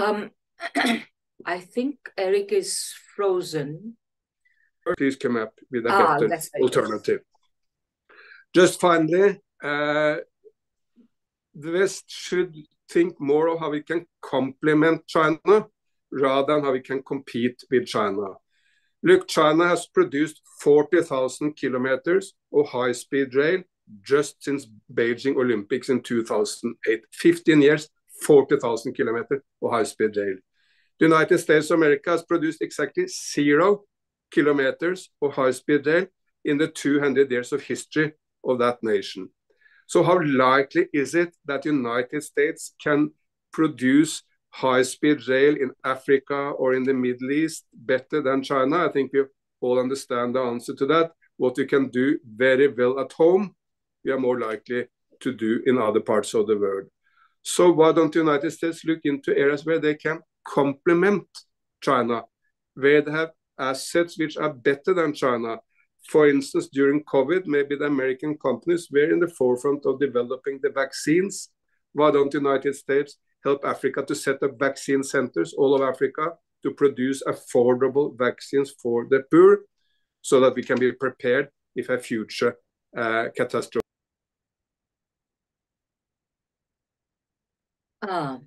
Um, [CLEARS THROAT] I think Erik is frozen. Please come up with a ah, better alternative. Just finally, uh, the West should think more of how we can complement China rather than how we can compete with China. Look, China has produced 40,000 kilometers of high-speed rail just since Beijing Olympics in 2008. 15 years, 40,000 kilometers of high-speed rail. The United States of America has produced exactly zero kilometers of high-speed rail in the 200 years of history of that nation. So how likely is it that the United States can produce high-speed rail in Africa or in the Middle East better than China? I think we all understand the answer to that. What we can do very well at home, we are more likely to do in other parts of the world. So why don't the United States look into areas where they can complement China, where they have assets which are better than China? For instance, during COVID, maybe the American companies were in the forefront of developing the vaccines. Why don't the United States help Africa to set up vaccine centers, all over Africa, to produce affordable vaccines for the poor so that we can be prepared if a future uh, catastrophe. Ah.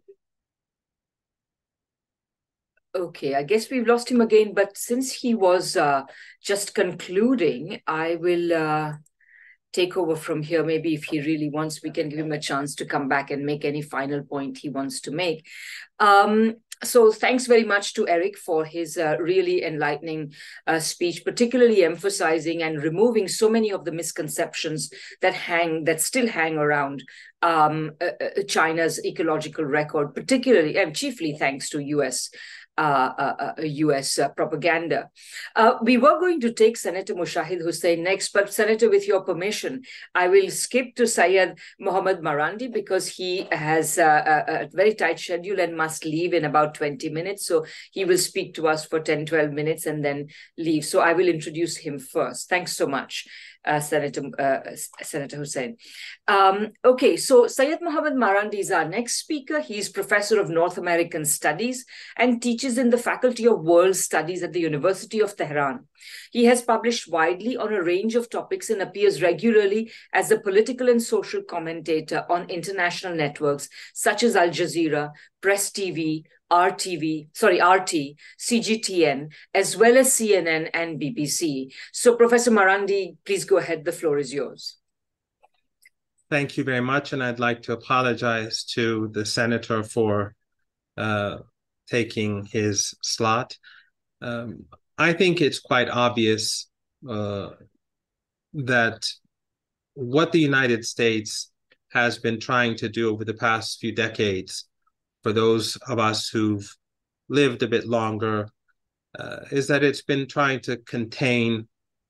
Okay, I guess we've lost him again, but since he was uh, just concluding, I will uh, take over from here. Maybe if he really wants, we can give him a chance to come back and make any final point he wants to make. Um, so thanks very much to Erik for his uh, really enlightening uh, speech, particularly emphasizing and removing so many of the misconceptions that hang, that still hang around um, uh, uh China's ecological record, particularly and chiefly thanks to U.S uh, uh, US uh, uh, propaganda. We were going to take Senator Mushahid Hussain next, but Senator, with your permission, I will skip to Syed Mohammad Marandi because he has a, a, very tight schedule and must leave in about 20 minutes. So he will speak to us for 10, 12 minutes and then leave. So I will introduce him first. Thanks so much uh, Senator uh, Senator Hussain. Um, okay, so Syed Mohammad Marandi is our next speaker. He's professor of North American Studies and teaches in the Faculty of World Studies at the University of Tehran. He has published widely on a range of topics and appears regularly as a political and social commentator on international networks such as Al Jazeera, Press TV, RTV, sorry, RT, CGTN, as well as CNN and BBC. So, Professor Marandi, please go ahead. The floor is yours. Thank you very much. And I'd like to apologize to the senator for uh, taking his slot. Um, I think it's quite obvious uh, that what the United States has been trying to do over the past few decades for those of us who've lived a bit longer uh, is that it's been trying to contain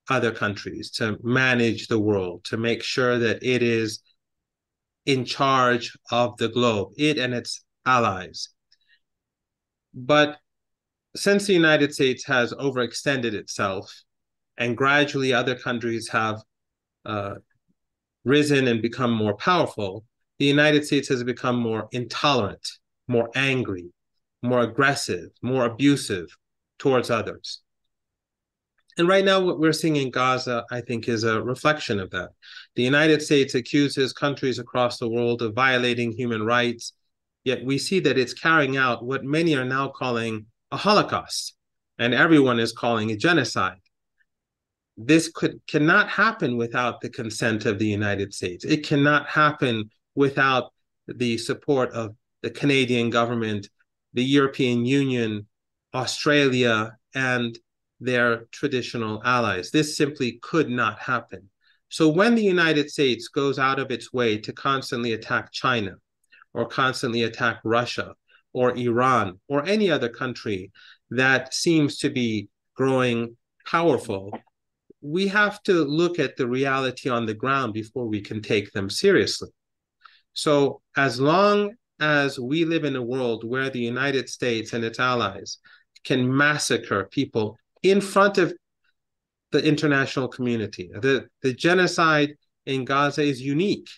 other countries, to manage the world, to make sure that it is in charge of the globe, it and its allies. But since the United States has overextended itself and gradually other countries have uh, risen and become more powerful, the United States has become more intolerant more angry, more aggressive, more abusive towards others. And right now, what we're seeing in Gaza, I think, is a reflection of that. The United States accuses countries across the world of violating human rights, yet we see that it's carrying out what many are now calling a Holocaust, and everyone is calling a genocide. This could cannot happen without the consent of the United States. It cannot happen without the support of the Canadian government, the European Union, Australia, and their traditional allies. This simply could not happen. So when the United States goes out of its way to constantly attack China or constantly attack Russia or Iran or any other country that seems to be growing powerful, we have to look at the reality on the ground before we can take them seriously. So as long as we live in a world where the United States and its allies can massacre people in front of the international community. The, the genocide in Gaza is unique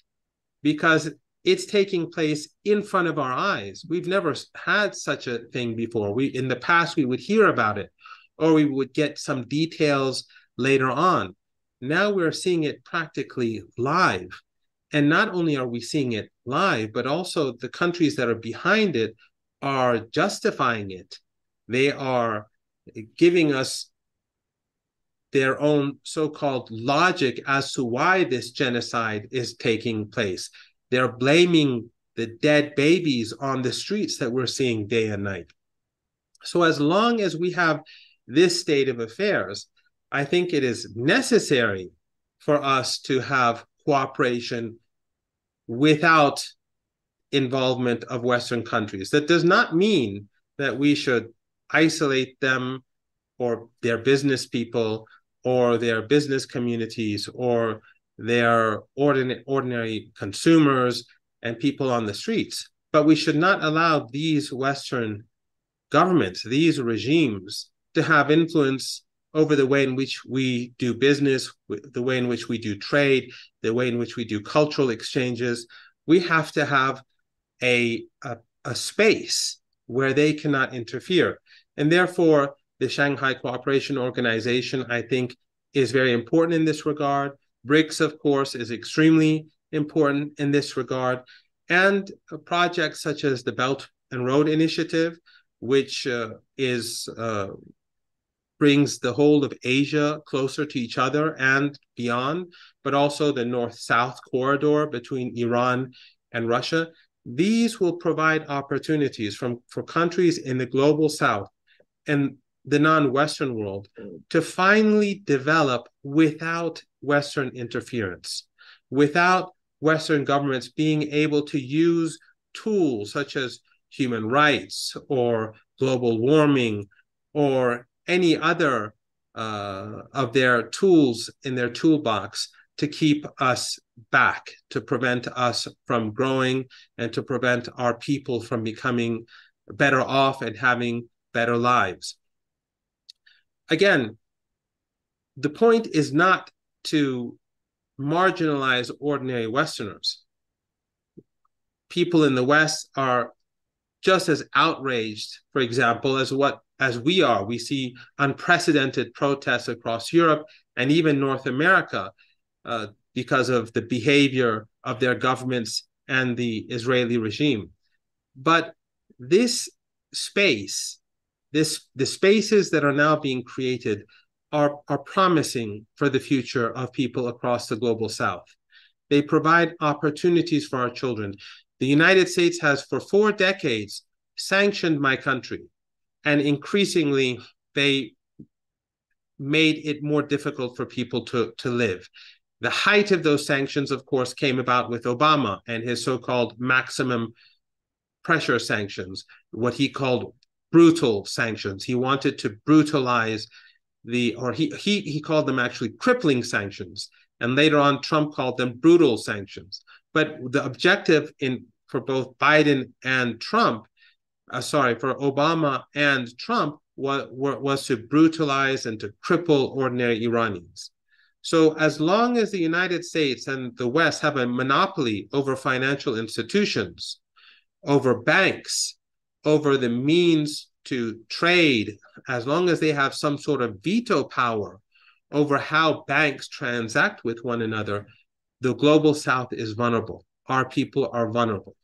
because it's taking place in front of our eyes. We've never had such a thing before. We in the past we would hear about it or we would get some details later on. Now we're seeing it practically live. And not only are we seeing it live, but also the countries that are behind it are justifying it. They are giving us their own so called logic as to why this genocide is taking place. They're blaming the dead babies on the streets that we're seeing day and night. So, as long as we have this state of affairs, I think it is necessary for us to have cooperation without involvement of Western countries. That does not mean that we should isolate them or their business people or their business communities or their ordinary, ordinary consumers and people on the streets. But we should not allow these Western governments, these regimes, to have influence over the way in which we do business, the way in which we do trade, the way in which we do cultural exchanges. We have to have a, a, a space where they cannot interfere. And therefore, the Shanghai Cooperation Organization, I think, is very important in this regard. BRICS, of course, is extremely important in this regard. And projects such as the Belt and Road Initiative, which uh, is uh, brings the whole of Asia closer to each other and beyond, but also the north-south corridor between Iran and Russia. These will provide opportunities from, for countries in the global south and the non-Western world to finally develop without Western interference, without Western governments being able to use tools such as human rights or global warming or any other uh, of their tools in their toolbox to keep us back, to prevent us from growing, and to prevent our people from becoming better off and having better lives. Again, the point is not to marginalize ordinary Westerners. People in the West are just as outraged, for example, as what as we are. We see unprecedented protests across Europe and even North America uh, because of the behavior of their governments and the Israeli regime. But this space, this the spaces that are now being created are, are promising for the future of people across the global south. They provide opportunities for our children. The United States has, for four decades, sanctioned my country and increasingly they made it more difficult for people to, to live. The height of those sanctions, of course, came about with Obama and his so called maximum pressure sanctions, what he called brutal sanctions. He wanted to brutalize the, or he, he, he called them actually crippling sanctions. And later on, Trump called them brutal sanctions. But the objective in for both Biden and Trump uh, sorry, for Obama and Trump was, was to brutalize and to cripple ordinary Iranians. So, as long as the United States and the West have a monopoly over financial institutions, over banks, over the means to trade, as long as they have some sort of veto power over how banks transact with one another, the global South is vulnerable. Our people are vulnerable.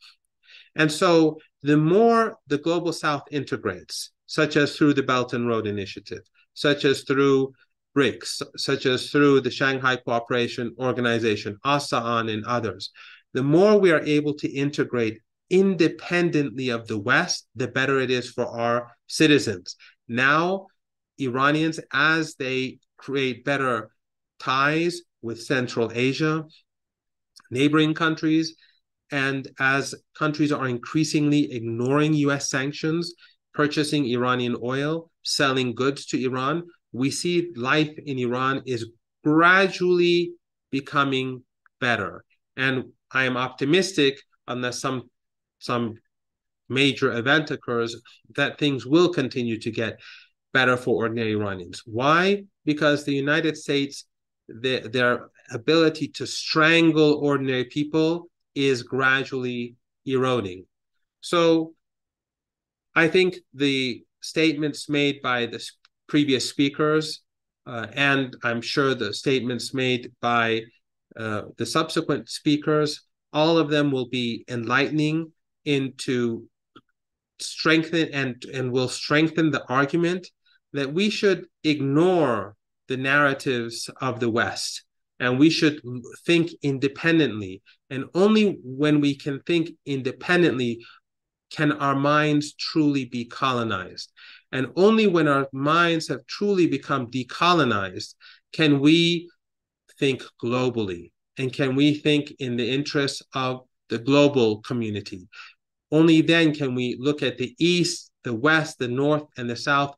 And so the more the global south integrates, such as through the Belt and Road Initiative, such as through BRICS, such as through the Shanghai Cooperation Organization, ASEAN, and others, the more we are able to integrate independently of the West, the better it is for our citizens. Now, Iranians, as they create better ties with Central Asia, neighboring countries, and as countries are increasingly ignoring US sanctions, purchasing Iranian oil, selling goods to Iran, we see life in Iran is gradually becoming better. And I am optimistic, unless some some major event occurs, that things will continue to get better for ordinary Iranians. Why? Because the United States, the, their ability to strangle ordinary people is gradually eroding. So I think the statements made by the previous speakers, uh, and I'm sure the statements made by uh, the subsequent speakers, all of them will be enlightening into strengthen and and will strengthen the argument that we should ignore the narratives of the West and we should think independently. And only when we can think independently can our minds truly be colonized. And only when our minds have truly become decolonized can we think globally and can we think in the interests of the global community. Only then can we look at the East, the West, the North, and the South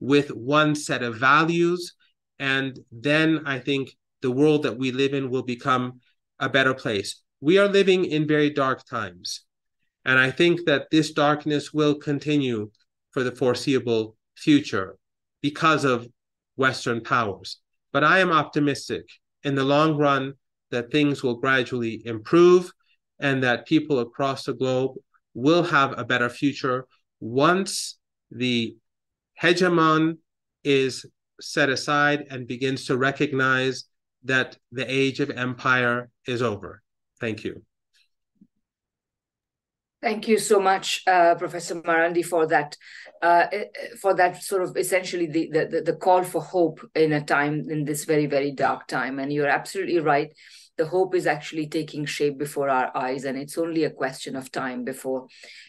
with one set of values. And then I think the world that we live in will become a better place. We are living in very dark times. And I think that this darkness will continue for the foreseeable future because of Western powers. But I am optimistic in the long run that things will gradually improve and that people across the globe will have a better future once the hegemon is set aside and begins to recognize that the age of empire is over. Thank you. Thank you so much, uh, Professor Marandi, for that, uh, for that sort of essentially the, the the call for hope in a time in this very very dark time. And you're absolutely right. The hope is actually taking shape before our eyes, and it's only a question of time before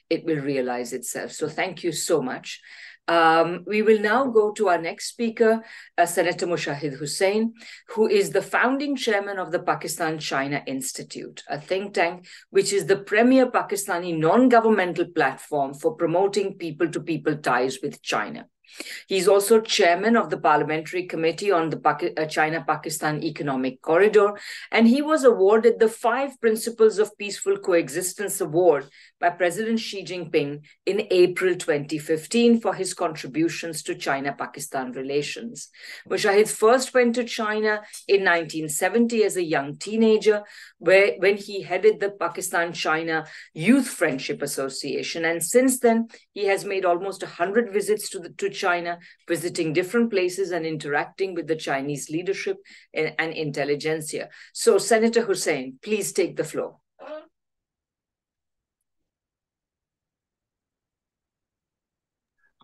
it will realize itself. So thank you so much. Um, we will now go to our next speaker, uh, Senator Mushahid Hussain, who is the founding chairman of the Pakistan China Institute, a think tank which is the premier Pakistani non governmental platform for promoting people to people ties with China. He's also chairman of the Parliamentary Committee on the uh, China Pakistan Economic Corridor, and he was awarded the Five Principles of Peaceful Coexistence Award by President Xi Jinping in April 2015 for his contributions to China Pakistan relations. Mushahid first went to China in 1970 as a young teenager, where, when he headed the Pakistan China Youth Friendship Association. And since then, he has made almost 100 visits to, the, to China, visiting different places and interacting with the Chinese leadership and, and intelligentsia. So, Senator Hussain, please take the floor.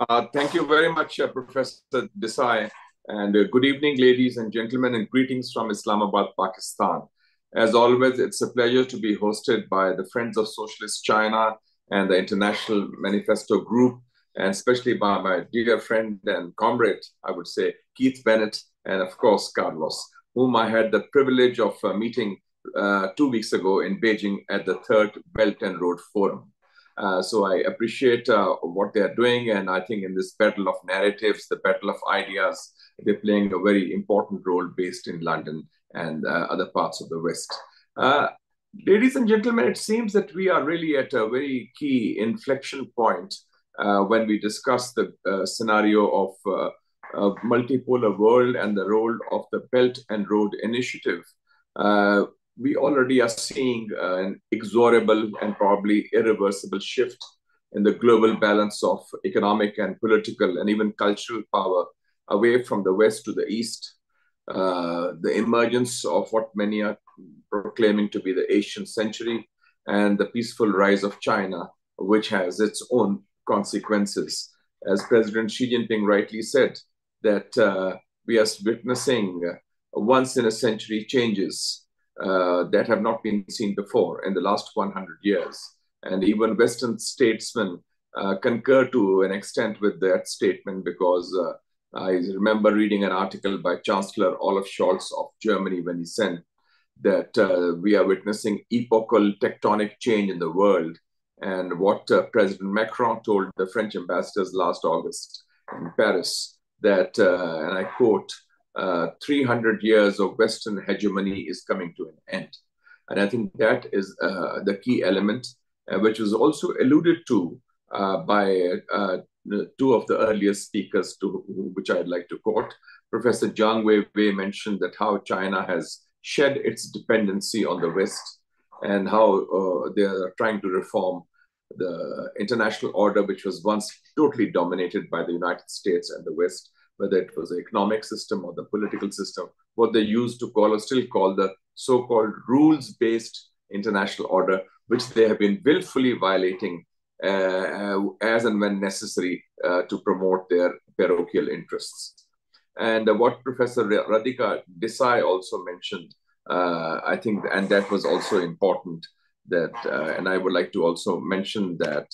Uh, thank you very much, uh, Professor Desai. And uh, good evening, ladies and gentlemen, and greetings from Islamabad, Pakistan. As always, it's a pleasure to be hosted by the Friends of Socialist China and the International Manifesto Group, and especially by my dear friend and comrade, I would say, Keith Bennett, and of course, Carlos, whom I had the privilege of uh, meeting uh, two weeks ago in Beijing at the Third Belt and Road Forum. Uh, so I appreciate uh, what they're doing, and I think in this battle of narratives, the battle of ideas, they're playing a very important role based in London and uh, other parts of the West. Uh, ladies and gentlemen, it seems that we are really at a very key inflection point when we discuss the scenario of a multipolar world and the role of the Belt and Road Initiative we already are seeing uh, an exorable and probably irreversible shift in the global balance of economic and political and even cultural power away from the West to the East. Uh, the emergence of what many are proclaiming to be the Asian century and the peaceful rise of China, which has its own consequences. As President Xi Jinping rightly said, that uh, we are witnessing once in a century changes uh, that have not been seen before in the last 100 years. And even Western statesmen uh, concur to an extent with that statement because uh, I remember reading an article by Chancellor Olaf Scholz of Germany when he said that uh, we are witnessing epochal tectonic change in the world. And what uh, President Macron told the French ambassadors last August in Paris that, uh, and I quote, uh, 300 years of Western hegemony is coming to an end. And I think that is uh, the key element, uh, which was also alluded to uh, by two of the earlier speakers, to, which I'd like to quote. Professor Jiang Wei mentioned that how China has shed its dependency on the West and how uh, they are trying to reform the international order, which was once totally dominated by the United States and the West whether it was the economic system or the political system, what they used to call or still call the so-called rules-based international order, which they have been willfully violating uh, as and when necessary uh, to promote their parochial interests. And uh, what Professor Radhika Desai also mentioned, uh, I think, and that was also important, that, uh, and I would like to also mention that,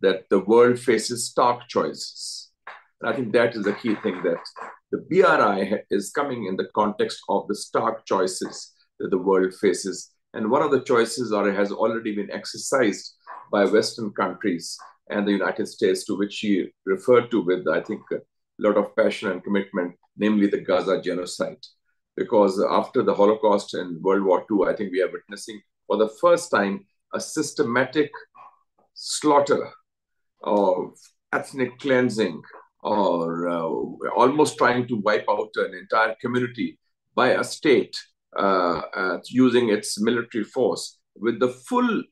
that the world faces stark choices and I think that is the key thing that the BRI is coming in the context of the stark choices that the world faces. And one of the choices are, has already been exercised by Western countries and the United States, to which she referred to with, I think, a lot of passion and commitment, namely the Gaza genocide. Because after the Holocaust and World War II, I think we are witnessing for the first time a systematic slaughter of ethnic cleansing or uh, almost trying to wipe out an entire community by a state uh, uh, using its military force with the full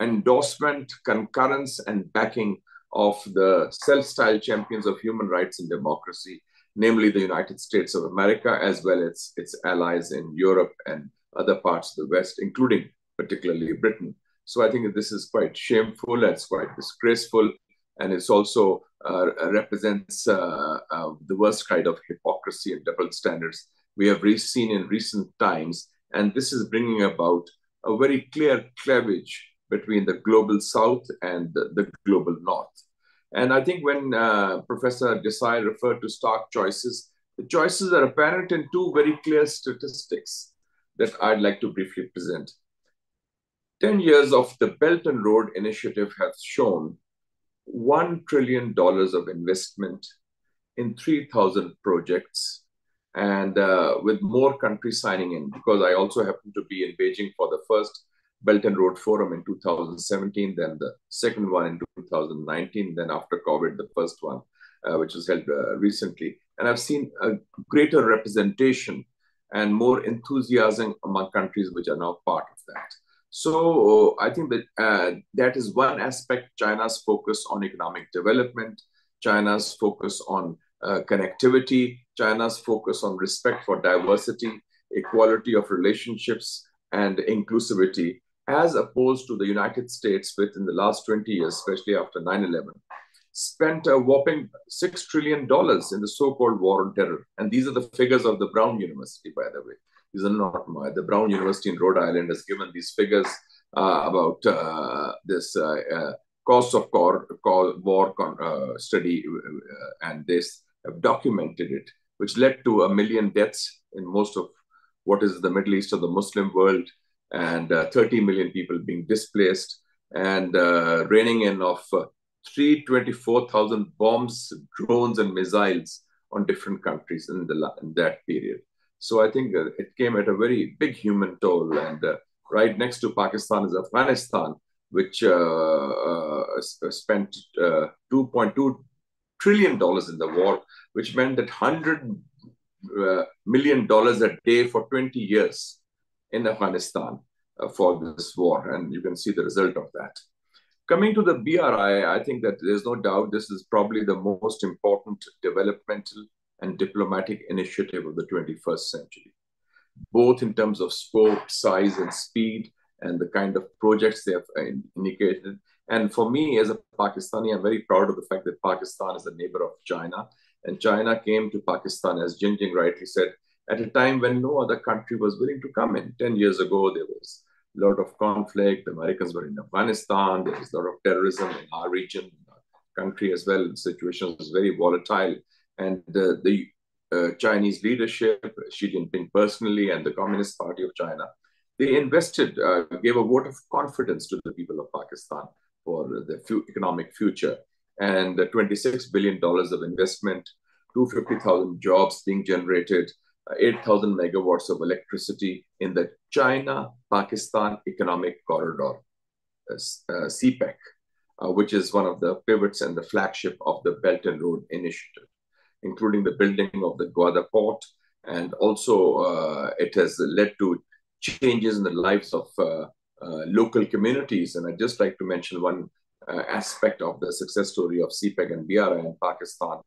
endorsement, concurrence, and backing of the self-styled champions of human rights and democracy, namely the United States of America, as well as its allies in Europe and other parts of the West, including particularly Britain. So I think this is quite shameful, it's quite disgraceful, and it's also uh, represents uh, uh, the worst kind of hypocrisy and double standards we have seen in recent times. And this is bringing about a very clear cleavage between the global south and the, the global north. And I think when uh, Professor Desai referred to stark choices, the choices are apparent in two very clear statistics that I'd like to briefly present. 10 years of the Belt and Road Initiative has shown $1 trillion of investment in 3,000 projects and uh, with more countries signing in because I also happen to be in Beijing for the first Belt and Road Forum in 2017, then the second one in 2019, then after COVID, the first one, uh, which was held uh, recently. And I've seen a greater representation and more enthusiasm among countries which are now part of that. So I think that uh, that is one aspect China's focus on economic development, China's focus on uh, connectivity, China's focus on respect for diversity, equality of relationships, and inclusivity, as opposed to the United States, which in the last 20 years, especially after 9 11, spent a whopping $6 trillion in the so called war on terror. And these are the figures of the Brown University, by the way. These are not my, the Brown University in Rhode Island has given these figures uh, about uh, this uh, uh cost of core, core war uh, study, uh, and this have documented it, which led to a million deaths in most of what is the Middle East or the Muslim world, and uh, 30 million people being displaced, and uh, raining in of uh, 324,000 bombs, drones, and missiles on different countries in, the, in that period. So I think uh, it came at a very big human toll. And uh, right next to Pakistan is Afghanistan, which uh, spent 2.2 trillion dollars in the war, which meant that hundred uh, million dollars a day for 20 years in Afghanistan uh, for this war, and you can see the result of that. Coming to the BRI, I think that there's no doubt this is probably the most important developmental and diplomatic initiative of the 21st century, both in terms of scope, size, and speed, and the kind of projects they have uh, indicated, and for me, as a Pakistani, I'm very proud of the fact that Pakistan is a neighbor of China. And China came to Pakistan, as Jingjing rightly said, at a time when no other country was willing to come in. 10 years ago, there was a lot of conflict. The Americans were in Afghanistan. There was a lot of terrorism in our region, our country as well. The situation was very volatile. And the, the uh, Chinese leadership, Xi Jinping personally, and the Communist Party of China, they invested, uh, gave a vote of confidence to the people of Pakistan for the economic future. And the $26 billion of investment, 250,000 jobs being generated, 8,000 megawatts of electricity in the China Pakistan Economic Corridor, uh, uh CPEC, uh, which is one of the pivots and the flagship of the Belt and Road Initiative, including the building of the Gwadar port. And also, uh, it has led to changes in the lives of uh, uh, local communities. And I'd just like to mention one uh, aspect of the success story of CPEC and BRI in Pakistan.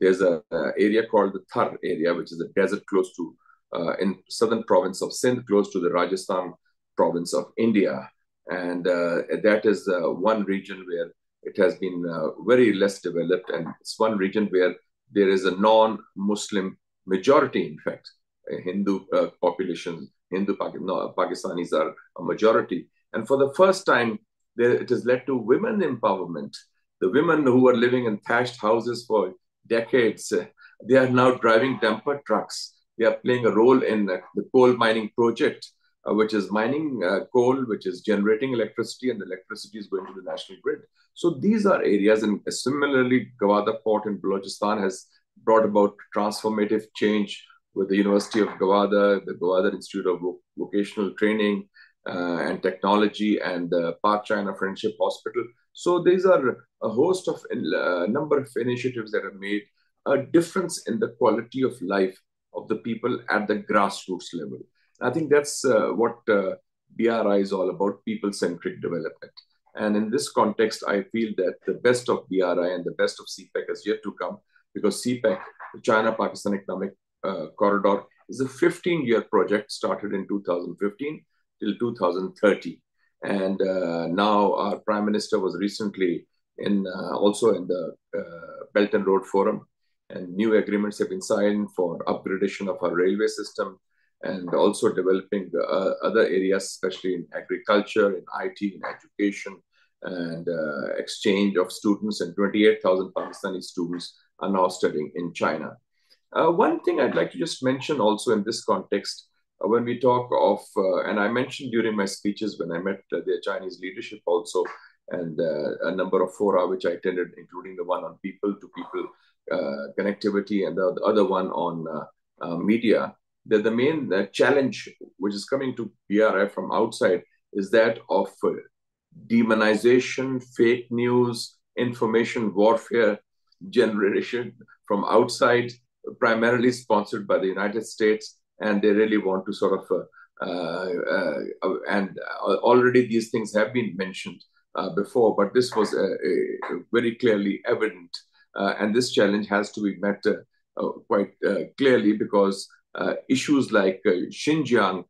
There's an area called the Thar area, which is a desert close to uh, in southern province of Sindh, close to the Rajasthan province of India. And uh, that is uh, one region where it has been very less developed. And it's one region where there is a non-Muslim majority, in fact, Hindu population Hindu no, Pakistanis are a majority. And for the first time, there, it has led to women empowerment. The women who were living in thatched houses for decades, uh, they are now driving dumper trucks. They are playing a role in uh, the coal mining project, uh, which is mining uh, coal, which is generating electricity, and the electricity is going to the national grid. So these are areas, and similarly, Gwadar Port in Balochistan has brought about transformative change with the University of Gwadar, the Gwadar Institute of Vocational Training uh, and Technology, and the Pak China Friendship Hospital. So these are a host of a uh, number of initiatives that have made a difference in the quality of life of the people at the grassroots level. I think that's uh, what uh, BRI is all about, people-centric development. And in this context, I feel that the best of BRI and the best of CPEC has yet to come because CPEC, the China-Pakistan Economic uh, Corridor, is a 15-year project started in 2015 till 2030. And uh, now our Prime Minister was recently in uh, also in the uh, Belt and Road Forum, and new agreements have been signed for upgradation of our railway system and also developing uh, other areas, especially in agriculture, in IT, in education, and uh, exchange of students. And 28,000 Pakistani students are now studying in China. Uh, one thing I'd like to just mention also in this context, when we talk of, uh, and I mentioned during my speeches when I met uh, the Chinese leadership also, and a number of fora which I attended, including the one on people to people connectivity and the, the, other one on media, that the main uh, challenge which is coming to BRI from outside is that of uh, demonization, fake news, information warfare generation from outside, primarily sponsored by the United States, and they really want to sort of uh, uh, uh and already these things have been mentioned uh, before, but this was very clearly evident, uh, and this challenge has to be met uh, quite clearly because issues like Xinjiang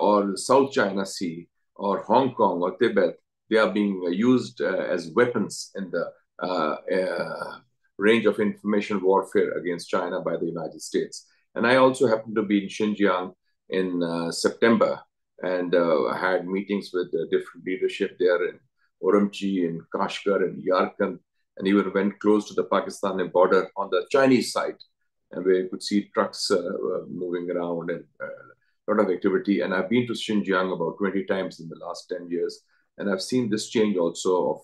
or South China Sea or Hong Kong or Tibet, they are being used as weapons in the range of information warfare against China by the United States. And I also happened to be in Xinjiang in uh, September and uh, had meetings with the different leadership there in Urumqi, in Kashgar, and Yarkand, and even went close to the Pakistani border on the Chinese side and where you could see trucks uh, uh, moving around and a uh, lot of activity. And I've been to Xinjiang about 20 times in the last 10 years, and I've seen this change also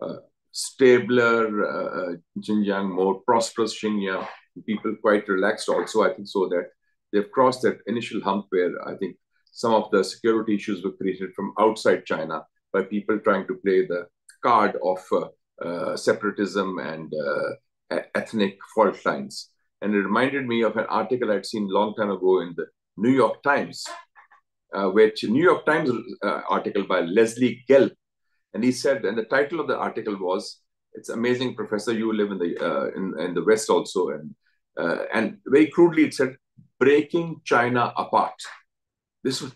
of stabler Xinjiang, more prosperous Xinjiang, people quite relaxed also, I think, so that they've crossed that initial hump where I think some of the security issues were created from outside China by people trying to play the card of uh, uh, separatism and uh, ethnic fault lines. And it reminded me of an article I'd seen long time ago in the New York Times, uh, which New York Times uh, article by Leslie Gelb. And he said, and the title of the article was, it's amazing, Professor, you live in the, uh, in, in the West also. And, uh, and very crudely, it said, breaking China apart. This was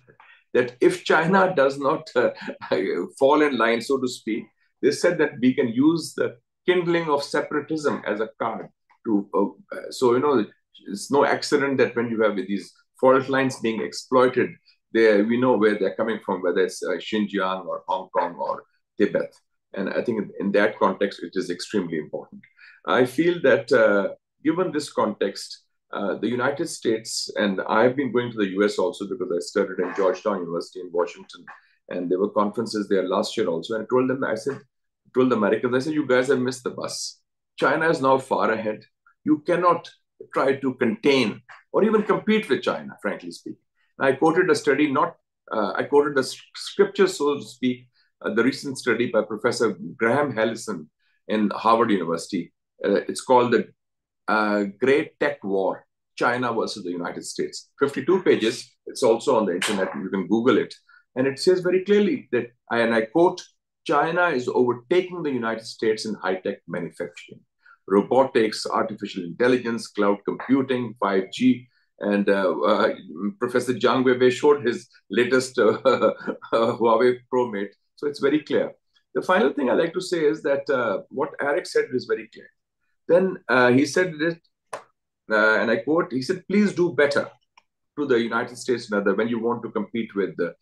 that if China does not uh, [LAUGHS] fall in line, so to speak, they said that we can use the kindling of separatism as a card to uh, so you know it's no accident that when you have these fault lines being exploited there we know where they're coming from whether it's uh, xinjiang or hong kong or tibet and i think in, that context it is extremely important i feel that uh, given this context uh, the United States, and I've been going to the US also because I studied in Georgetown University in Washington, and there were conferences there last year also. And I told them, I said, told the Americans, I said, you guys have missed the bus. China is now far ahead you cannot try to contain or even compete with China, frankly speaking. I quoted a study, not uh, I quoted the scripture, so to speak, the recent study by Professor Graham Allison in Harvard University. Uh, it's called the uh, Great Tech War China versus the United States. 52 pages. It's also on the internet. You can Google it. And it says very clearly that, and I quote, China is overtaking the United States in high tech manufacturing robotics, artificial intelligence, cloud computing, 5G. And uh, uh, Professor Zhang Weiwei showed his latest [LAUGHS] uh, Huawei ProMate. So it's very clear. The final thing I like to say is that uh, what Erik said is very clear. Then uh, he said that, uh, and I quote, he said, please do better to the United States and other when you want to compete with the,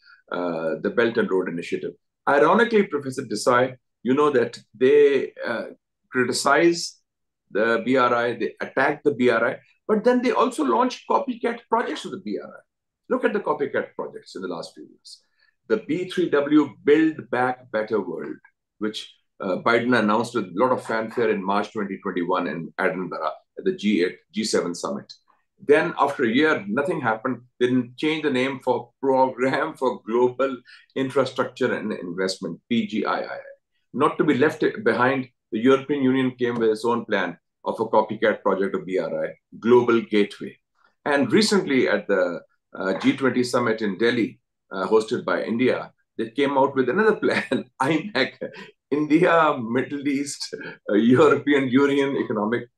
the Belt and Road Initiative. Ironically, Professor Desai, you know that they criticize the BRI, they attack the BRI, but then they also launch copycat projects of the BRI. Look at the copycat projects in the last few years. The B3W Build Back Better World, which uh, Biden announced with a lot of fanfare in March 2021 in Edinburgh at the G8, G7 summit. then after a year, nothing happened. They didn't change the name for Program for Global Infrastructure and Investment, PGII. Not to be left behind, the European Union came with its own plan of a copycat project of BRI, Global Gateway. And recently at the uh, G20 summit in Delhi, uh, hosted by India, they came out with another plan, [LAUGHS] IMEC, India, Middle East, uh, European Union Economic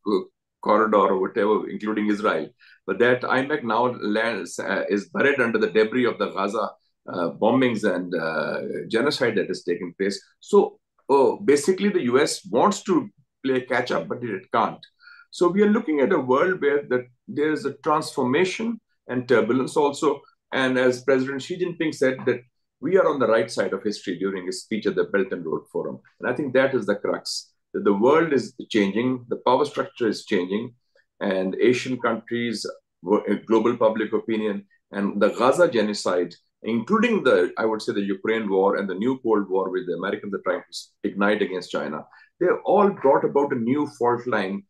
Corridor, or whatever, including Israel. But that IMEC now lands, uh, is buried under the debris of the Gaza uh, bombings and uh, genocide that has taken place. So oh, basically, the US wants to play catch up, but it can't. So we are looking at a world where that there is a transformation and turbulence also. And as President Xi Jinping said, that we are on the right side of history during his speech at the Belt and Road Forum. And I think that is the crux. That the world is changing, the power structure is changing, and Asian countries, eh, global public opinion, and the Gaza genocide, including the, I would say, the Ukraine war and the new Cold War, with the Americans are trying to ignite against China, they've all brought about a new fault line,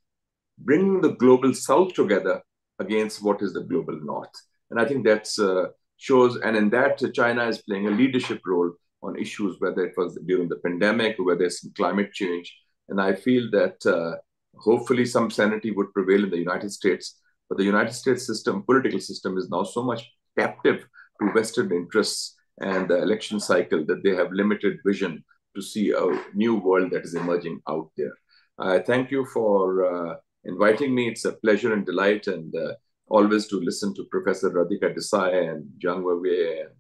bringing the global South together against what is the global North. And I think that's uh, shows, and in that, China is playing a leadership role on issues, whether it was during the pandemic, or whether it's climate change. And I feel that uh, hopefully some sanity would prevail in the United States. But the United States system, political system, is now so much captive to Western interests and the election cycle that they have limited vision to see a new world that is emerging out there. I thank you for uh, inviting me. It's a pleasure and delight, and uh, always to listen to Professor Radhika Desai and Weiwei and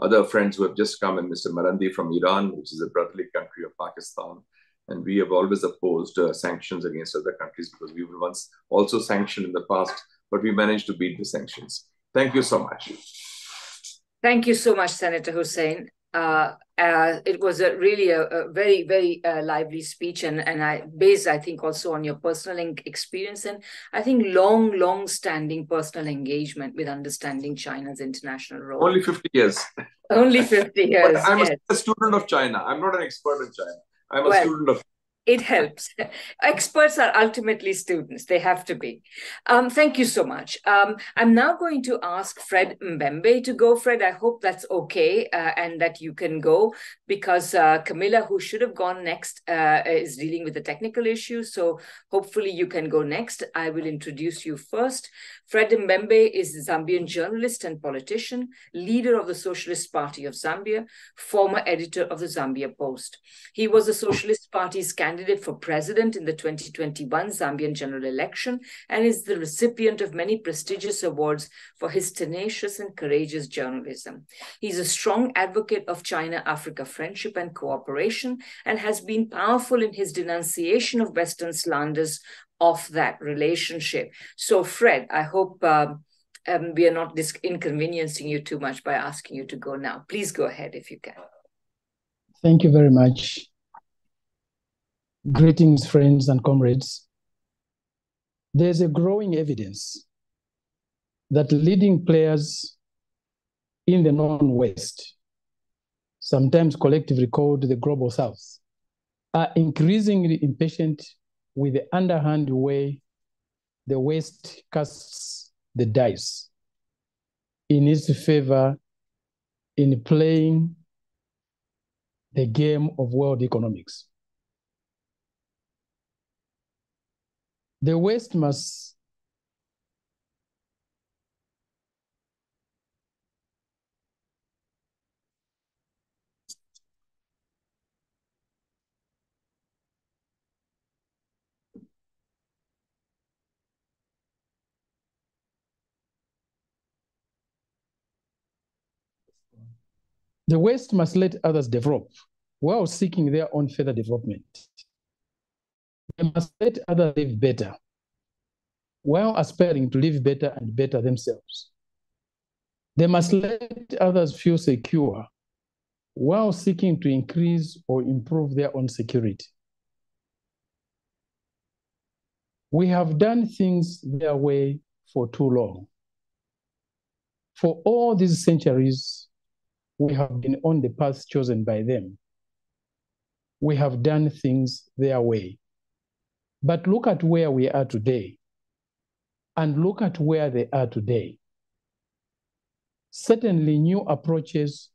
other friends who have just come, and Mr. Marandi from Iran, which is a brotherly country of Pakistan. And we have always opposed uh, sanctions against other countries because we were once also sanctioned in the past, but we managed to beat the sanctions. Thank you so much. Thank you so much, Senator Hussain. Uh, uh, it was a really a, a very very uh, lively speech and and I based I think also on your personal experience and I think long long standing personal engagement with understanding China's international role. Only fifty years. Only fifty [LAUGHS] years. I'm yes. a student of China. I'm not an expert in China. I'm a well, student of it helps. Experts are ultimately students. They have to be. Um, thank you so much. Um, I'm now going to ask Fred M'membe to go. Fred, I hope that's okay uh, and that you can go because uh, Camilla, who should have gone next, uh, is dealing with a technical issue. So hopefully you can go next. I will introduce you first. Fred M'membe is a Zambian journalist and politician, leader of the Socialist Party of Zambia, former editor of the Zambia Post. He was the Socialist Party's candidate for president in the 2021 Zambian general election and is the recipient of many prestigious awards for his tenacious and courageous journalism. He's a strong advocate of China Africa friendship and cooperation and has been powerful in his denunciation of Western slanders of that relationship. So, Fred, I hope um, um, we are not dis- inconveniencing you too much by asking you to go now. Please go ahead if you can. Thank you very much. Greetings, friends and comrades. There's a growing evidence that leading players in the non-West, sometimes collectively called the global South, are increasingly impatient with the underhand way the West casts the dice in its favor in playing the game of world economics. The West must The West must let others develop while seeking their own further development. They must let others live better while aspiring to live better and better themselves. They must let others feel secure while seeking to increase or improve their own security. We have done things their way for too long. For all these centuries, we have been on the path chosen by them. We have done things their way. But look at where we are today. and look at where they are today. Certainly, new approaches,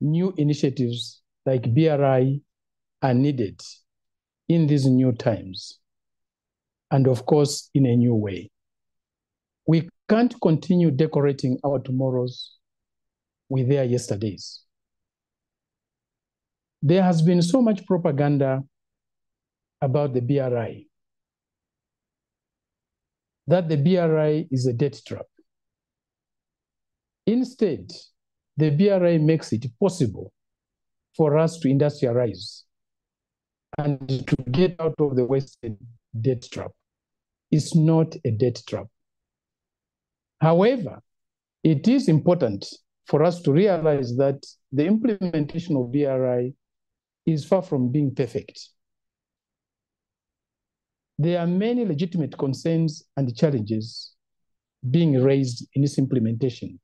new initiatives like BRI are needed in these new times. And of course, in a new way. We can't continue decorating our tomorrows with their yesterdays. There has been so much propaganda about the BRI that the BRI is a debt trap. Instead, the BRI makes it possible for us to industrialize and to get out of the Western debt trap. It's not a debt trap. However, it is important for us to realize that the implementation of BRI is far from being perfect. There are many legitimate concerns and challenges being raised in its implementation.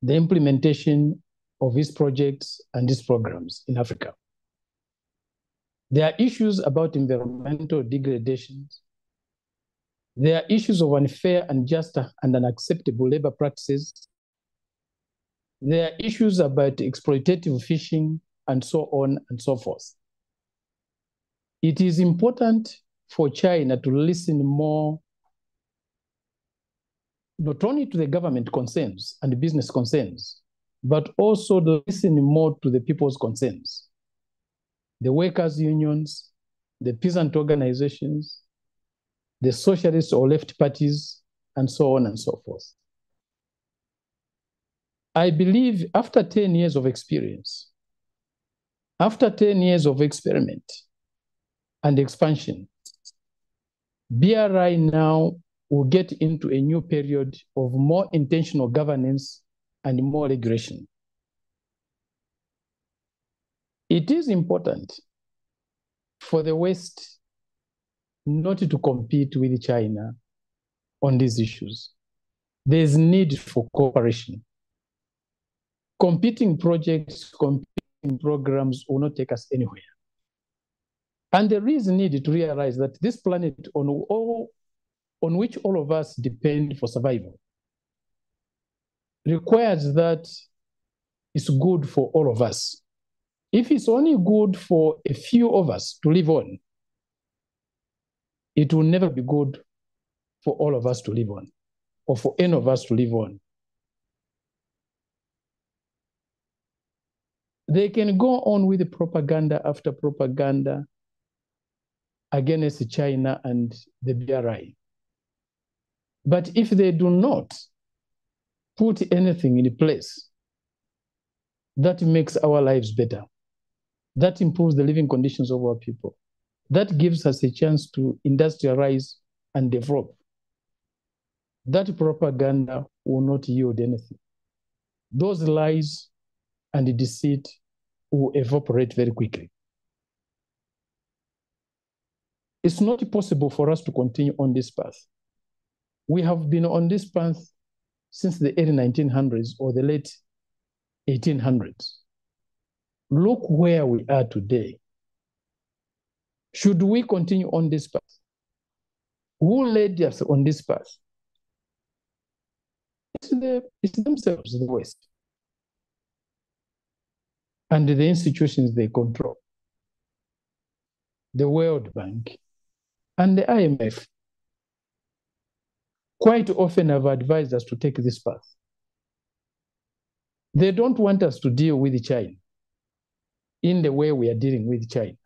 The implementation of these projects and these programs in Africa. There are issues about environmental degradations. There are issues of unfair, unjust, and unacceptable labor practices. There are issues about exploitative fishing and so on and so forth. It is important for China to listen more not only to the government concerns and business concerns, but also to listen more to the people's concerns the workers' unions, the peasant organizations, the socialist or left parties, and so on and so forth. I believe after 10 years of experience, after 10 years of experiment and expansion, BRI now will get into a new period of more intentional governance and more regulation. It is important for the West not to compete with China on these issues. There's need for cooperation. Competing projects, competing programs will not take us anywhere. And there is need to realize that this planet on all on which all of us depend for survival requires that it's good for all of us. If it's only good for a few of us to live on, it will never be good for all of us to live on, or for any of us to live on. They can go on with propaganda after propaganda against China and the BRI. But if they do not put anything in place that makes our lives better, that improves the living conditions of our people. That gives us a chance to industrialize and develop. That propaganda will not yield anything. Those lies and deceit will evaporate very quickly. It's not possible for us to continue on this path. We have been on this path since the early 1900s or the late 1800s. Look where we are today. Should we continue on this path? Who led us on this path? It's, the, it's themselves, the West, and the institutions they control, the World Bank, and the IMF. Quite often have advised us to take this path. They don't want us to deal with China in the way we are dealing with China.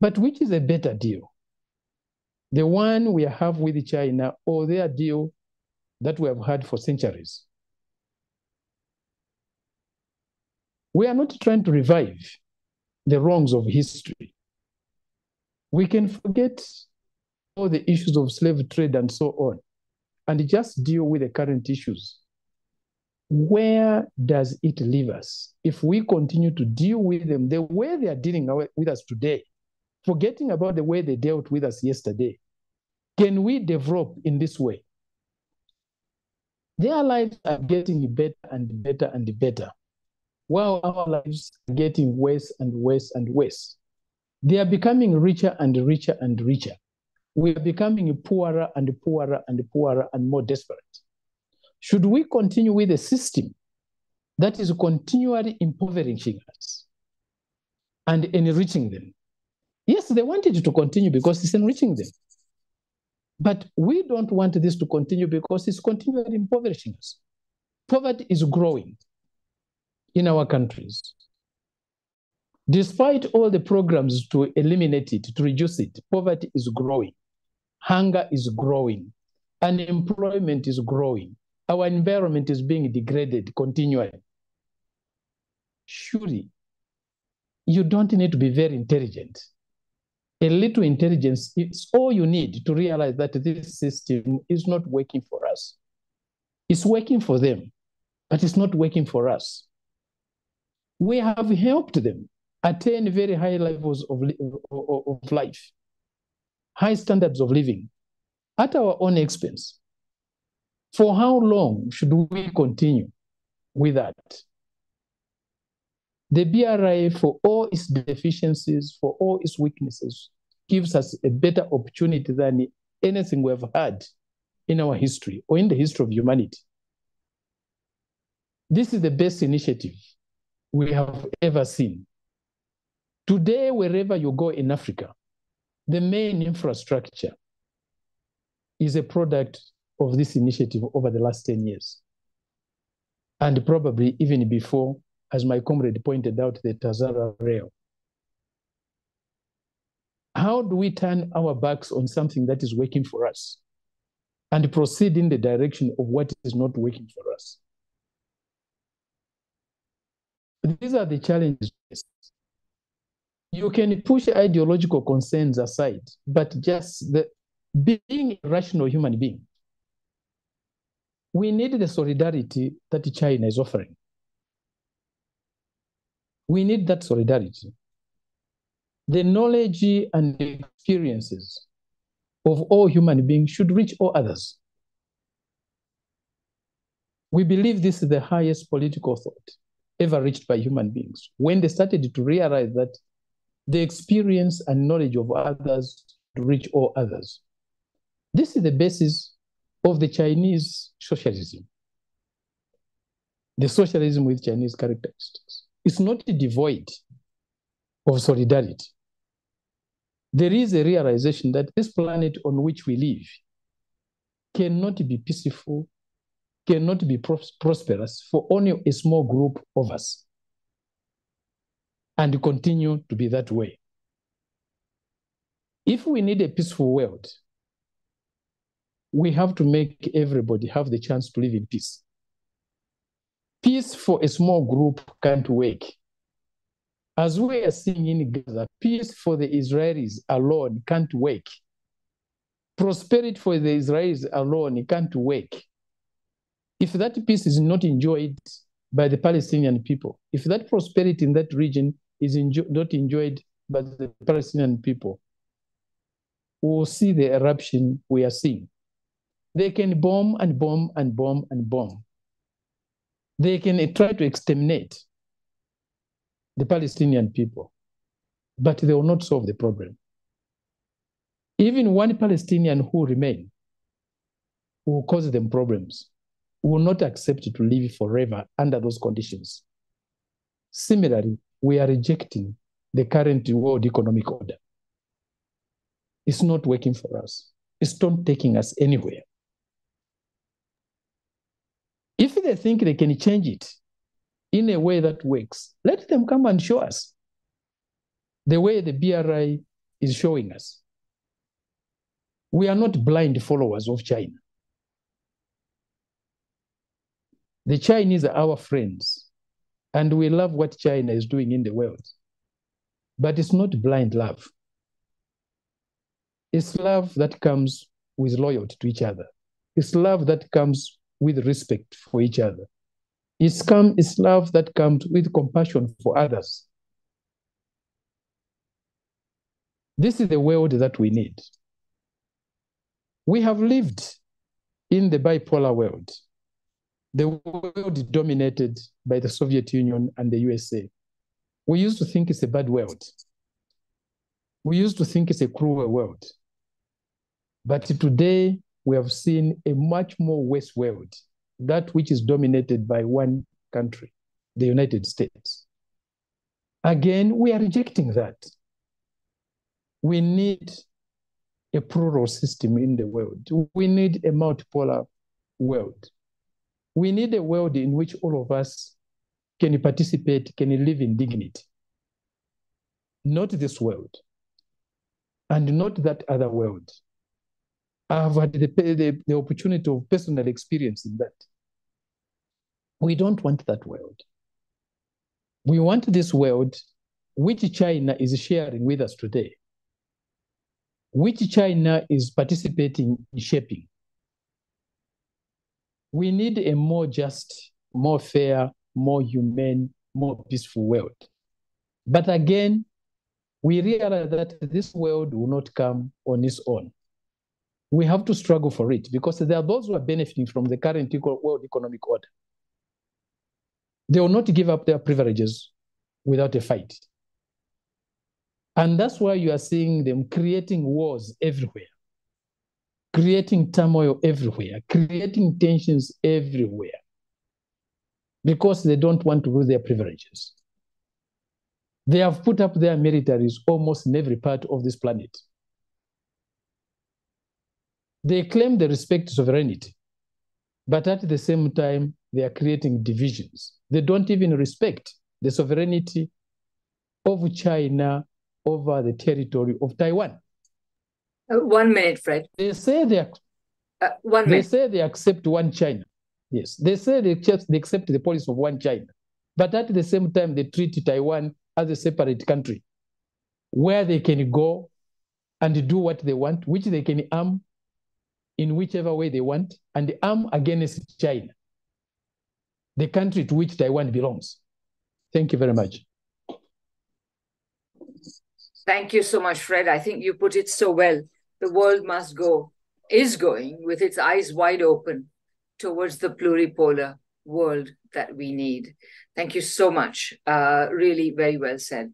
But which is a better deal? The one we have with China or their deal that we have had for centuries? We are not trying to revive the wrongs of history. We can forget all the issues of slave trade and so on, and just deal with the current issues where does it leave us if we continue to deal with them the way they are dealing with us today, forgetting about the way they dealt with us yesterday? Can we develop in this way? Their lives are getting better and better and better, while our lives are getting worse and worse and worse. They are becoming richer and richer and richer. We are becoming poorer and poorer and poorer and more desperate. Should we continue with a system that is continually impoverishing us and enriching them? Yes, they want it to continue because it's enriching them. But we don't want this to continue because it's continually impoverishing us. Poverty is growing in our countries. Despite all the programs to eliminate it, to reduce it, poverty is growing, hunger is growing, unemployment is growing, our environment is being degraded continually. Surely, you don't need to be very intelligent. A little intelligence is all you need to realize that this system is not working for us. It's working for them, but it's not working for us. We have helped them attain very high levels of, of life, high standards of living at our own expense. For how long should we continue with that? The BRI, for all its deficiencies, for all its weaknesses, gives us a better opportunity than anything we have had in our history or in the history of humanity. This is the best initiative we have ever seen. Today, wherever you go in Africa, the main infrastructure is a product of this initiative over the last 10 years. And probably even before, as my comrade pointed out, the Tazara rail. How do we turn our backs on something that is working for us and proceed in the direction of what is not working for us? These are the challenges. You can push ideological concerns aside, but just the being a rational human being, we need the solidarity that China is offering. We need that solidarity. The knowledge and experiences of all human beings should reach all others. We believe this is the highest political thought ever reached by human beings. When they started to realize that the experience and knowledge of others reach all others. This is the basis of the Chinese socialism. The socialism with Chinese characteristics. It's not devoid of solidarity. There is a realization that this planet on which we live cannot be peaceful, cannot be pros prosperous for only a small group of us and continue to be that way. If we need a peaceful world, we have to make everybody have the chance to live in peace. Peace for a small group can't work. As we are seeing in Gaza, peace for the Israelis alone can't work. Prosperity for the Israelis alone can't work. If that peace is not enjoyed by the Palestinian people, if that prosperity in that region is enjo not enjoyed by the Palestinian people, we will see the eruption we are seeing. They can bomb and bomb and bomb and bomb. They can try to exterminate the Palestinian people, but they will not solve the problem. Even one Palestinian who remain will cause them problems, will not accept to live forever under those conditions. Similarly, we are rejecting the current world economic order. It's not working for us. It's not taking us anywhere. If they think they can change it in a way that works, let them come and show us the way the BRI is showing us. We are not blind followers of China. The Chinese are our friends, and we love what China is doing in the world. But it's not blind love. It's love that comes with loyalty to each other. It's love that comes with respect for each other. It's, come, it's love that comes with compassion for others. This is the world that we need. We have lived in the bipolar world, the world dominated by the Soviet Union and the USA. We used to think it's a bad world. We used to think it's a cruel world. But today, we have seen a much more West world, that which is dominated by one country, the United States. Again, we are rejecting that. We need a plural system in the world. We need a multipolar world. We need a world in which all of us can participate, can live in dignity. Not this world, and not that other world. I've had the, the, the opportunity of personal experience in that. We don't want that world. We want this world which China is sharing with us today, which China is participating in shaping. We need a more just, more fair, more humane, more peaceful world. But again, we realize that this world will not come on its own. We have to struggle for it because there are those who are benefiting from the current world economic order. They will not give up their privileges without a fight. And that's why you are seeing them creating wars everywhere, creating turmoil everywhere, creating tensions everywhere, because they don't want to lose their privileges. They have put up their militaries almost in every part of this planet. They claim they respect sovereignty, but at the same time, they are creating divisions. They don't even respect the sovereignty of China over the territory of Taiwan. Uh, one minute, Fred. They say they, uh, one they say they accept one China. Yes, they say they accept, they accept the policy of one China, but at the same time they treat Taiwan as a separate country, where they can go and do what they want, which they can arm in whichever way they want, and arm against China, the country to which Taiwan belongs. Thank you very much. Thank you so much, Fred. I think you put it so well. The world must go, is going with its eyes wide open towards the pluripolar world that we need. Thank you so much. Uh, really, very well said.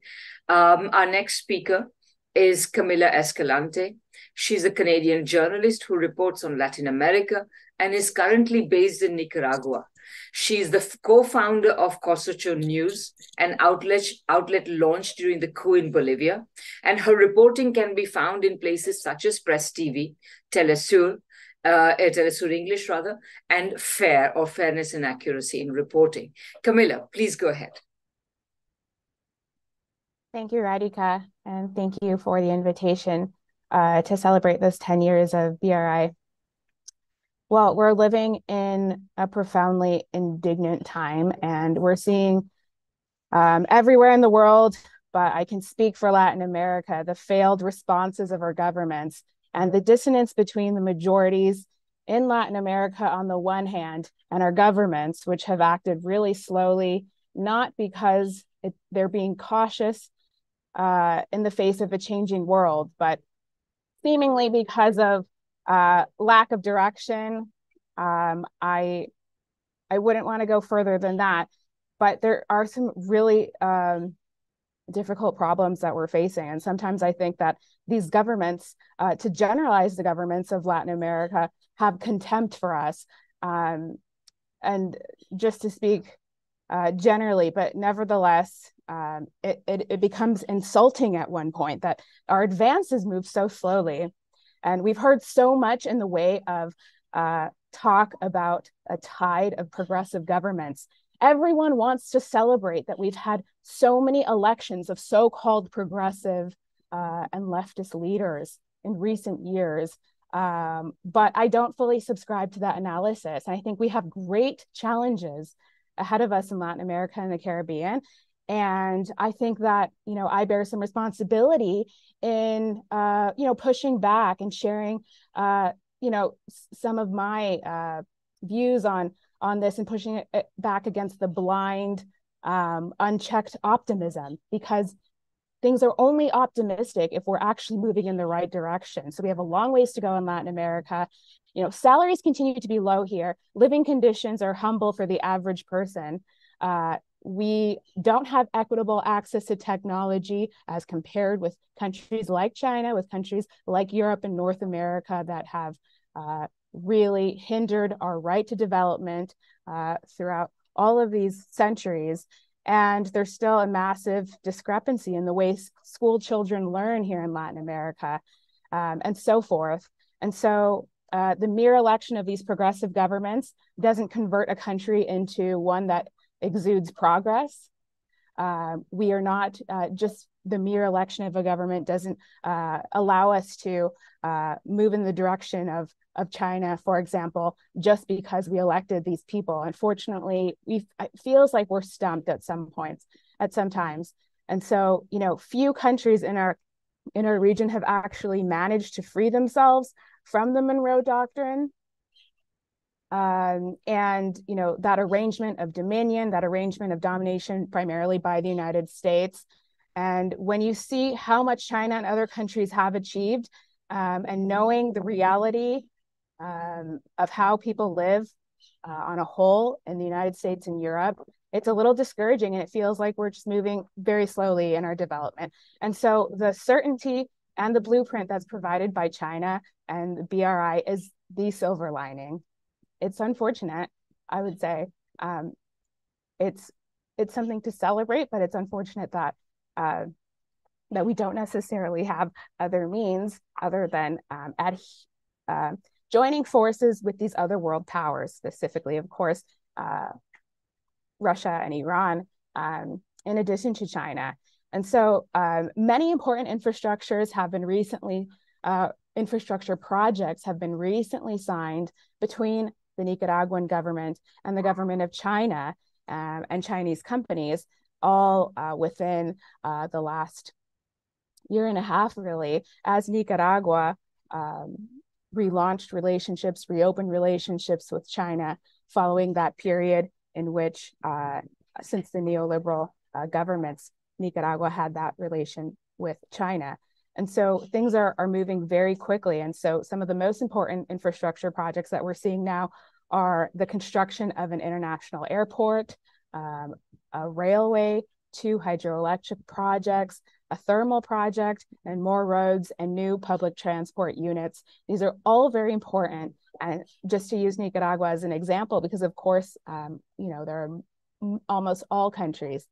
Um, our next speaker is Camila Escalante. She's a Canadian journalist who reports on Latin America and is currently based in Nicaragua. She's the co-founder of Kawsachun News, an outlet, outlet launched during the coup in Bolivia. And her reporting can be found in places such as Press TV, Telesur, uh, Telesur English rather, and FAIR or Fairness and Accuracy in Reporting. Camila, please go ahead. Thank you, Radhika, and thank you for the invitation uh, to celebrate this 10 years of BRI. Well, we're living in a profoundly indignant time, and we're seeing um, everywhere in the world, but I can speak for Latin America, the failed responses of our governments and the dissonance between the majorities in Latin America on the one hand and our governments, which have acted really slowly, not because it, they're being cautious uh, in the face of a changing world, but seemingly because of uh, lack of direction. Um, I I wouldn't want to go further than that, but there are some really um, difficult problems that we're facing, and sometimes I think that these governments, uh, to generalize the governments of Latin America, have contempt for us. Um, and just to speak uh, generally, but nevertheless, um, it, it, it becomes insulting at one point that our advances move so slowly and we've heard so much in the way of uh, talk about a tide of progressive governments. Everyone wants to celebrate that we've had so many elections of so called progressive uh, and leftist leaders in recent years. Um, but I don't fully subscribe to that analysis. I think we have great challenges ahead of us in Latin America and the Caribbean. And i think that you know i bear some responsibility in uh, you know pushing back and sharing uh, you know some of my uh, views on on this and pushing it back against the blind um, unchecked optimism because things are only optimistic if we're actually moving in the right direction. So we have a long ways to go in latin america you know salaries continue to be low here living conditions are humble for the average person uh, we don't have equitable access to technology as compared with countries like China, with countries like Europe and North America that have uh, really hindered our right to development uh, throughout all of these centuries. And there's still a massive discrepancy in the way school children learn here in Latin America um, and so forth. And so uh, the mere election of these progressive governments doesn't convert a country into one that exudes progress. Uh, we are not uh, just the mere election of a government doesn't uh, allow us to uh, move in the direction of of China, for example, just because we elected these people. Unfortunately, we it feels like we're stumped at some points, at some times. And so, you know, few countries in our in our region have actually managed to free themselves from the Monroe Doctrine. Um, and you know that arrangement of dominion, that arrangement of domination, primarily by the United States. And when you see how much China and other countries have achieved, um, and knowing the reality um, of how people live uh, on a whole in the United States and Europe, it's a little discouraging and it feels like we're just moving very slowly in our development. And so the certainty and the blueprint that's provided by China and the BRI is the silver lining. It's unfortunate, I would say. Um, it's it's something to celebrate, but it's unfortunate that uh, that we don't necessarily have other means other than um, ad, uh, joining forces with these other world powers, specifically, of course, uh, Russia and Iran, um, in addition to China. And so um, many important infrastructures have been recently, uh, infrastructure projects have been recently signed between the Nicaraguan government and the government of China um, and Chinese companies, all uh, within uh, the last year and a half, really, as Nicaragua um, relaunched relationships, reopened relationships with China following that period in which, uh, since the neoliberal uh, governments, Nicaragua had that relation with China. And so things are, are moving very quickly. And so some of the most important infrastructure projects that we're seeing now are the construction of an international airport, um, a railway, two hydroelectric projects, a thermal project, and more roads and new public transport units. These are all very important. And just to use Nicaragua as an example, because of course, um, you know, there are almost all countries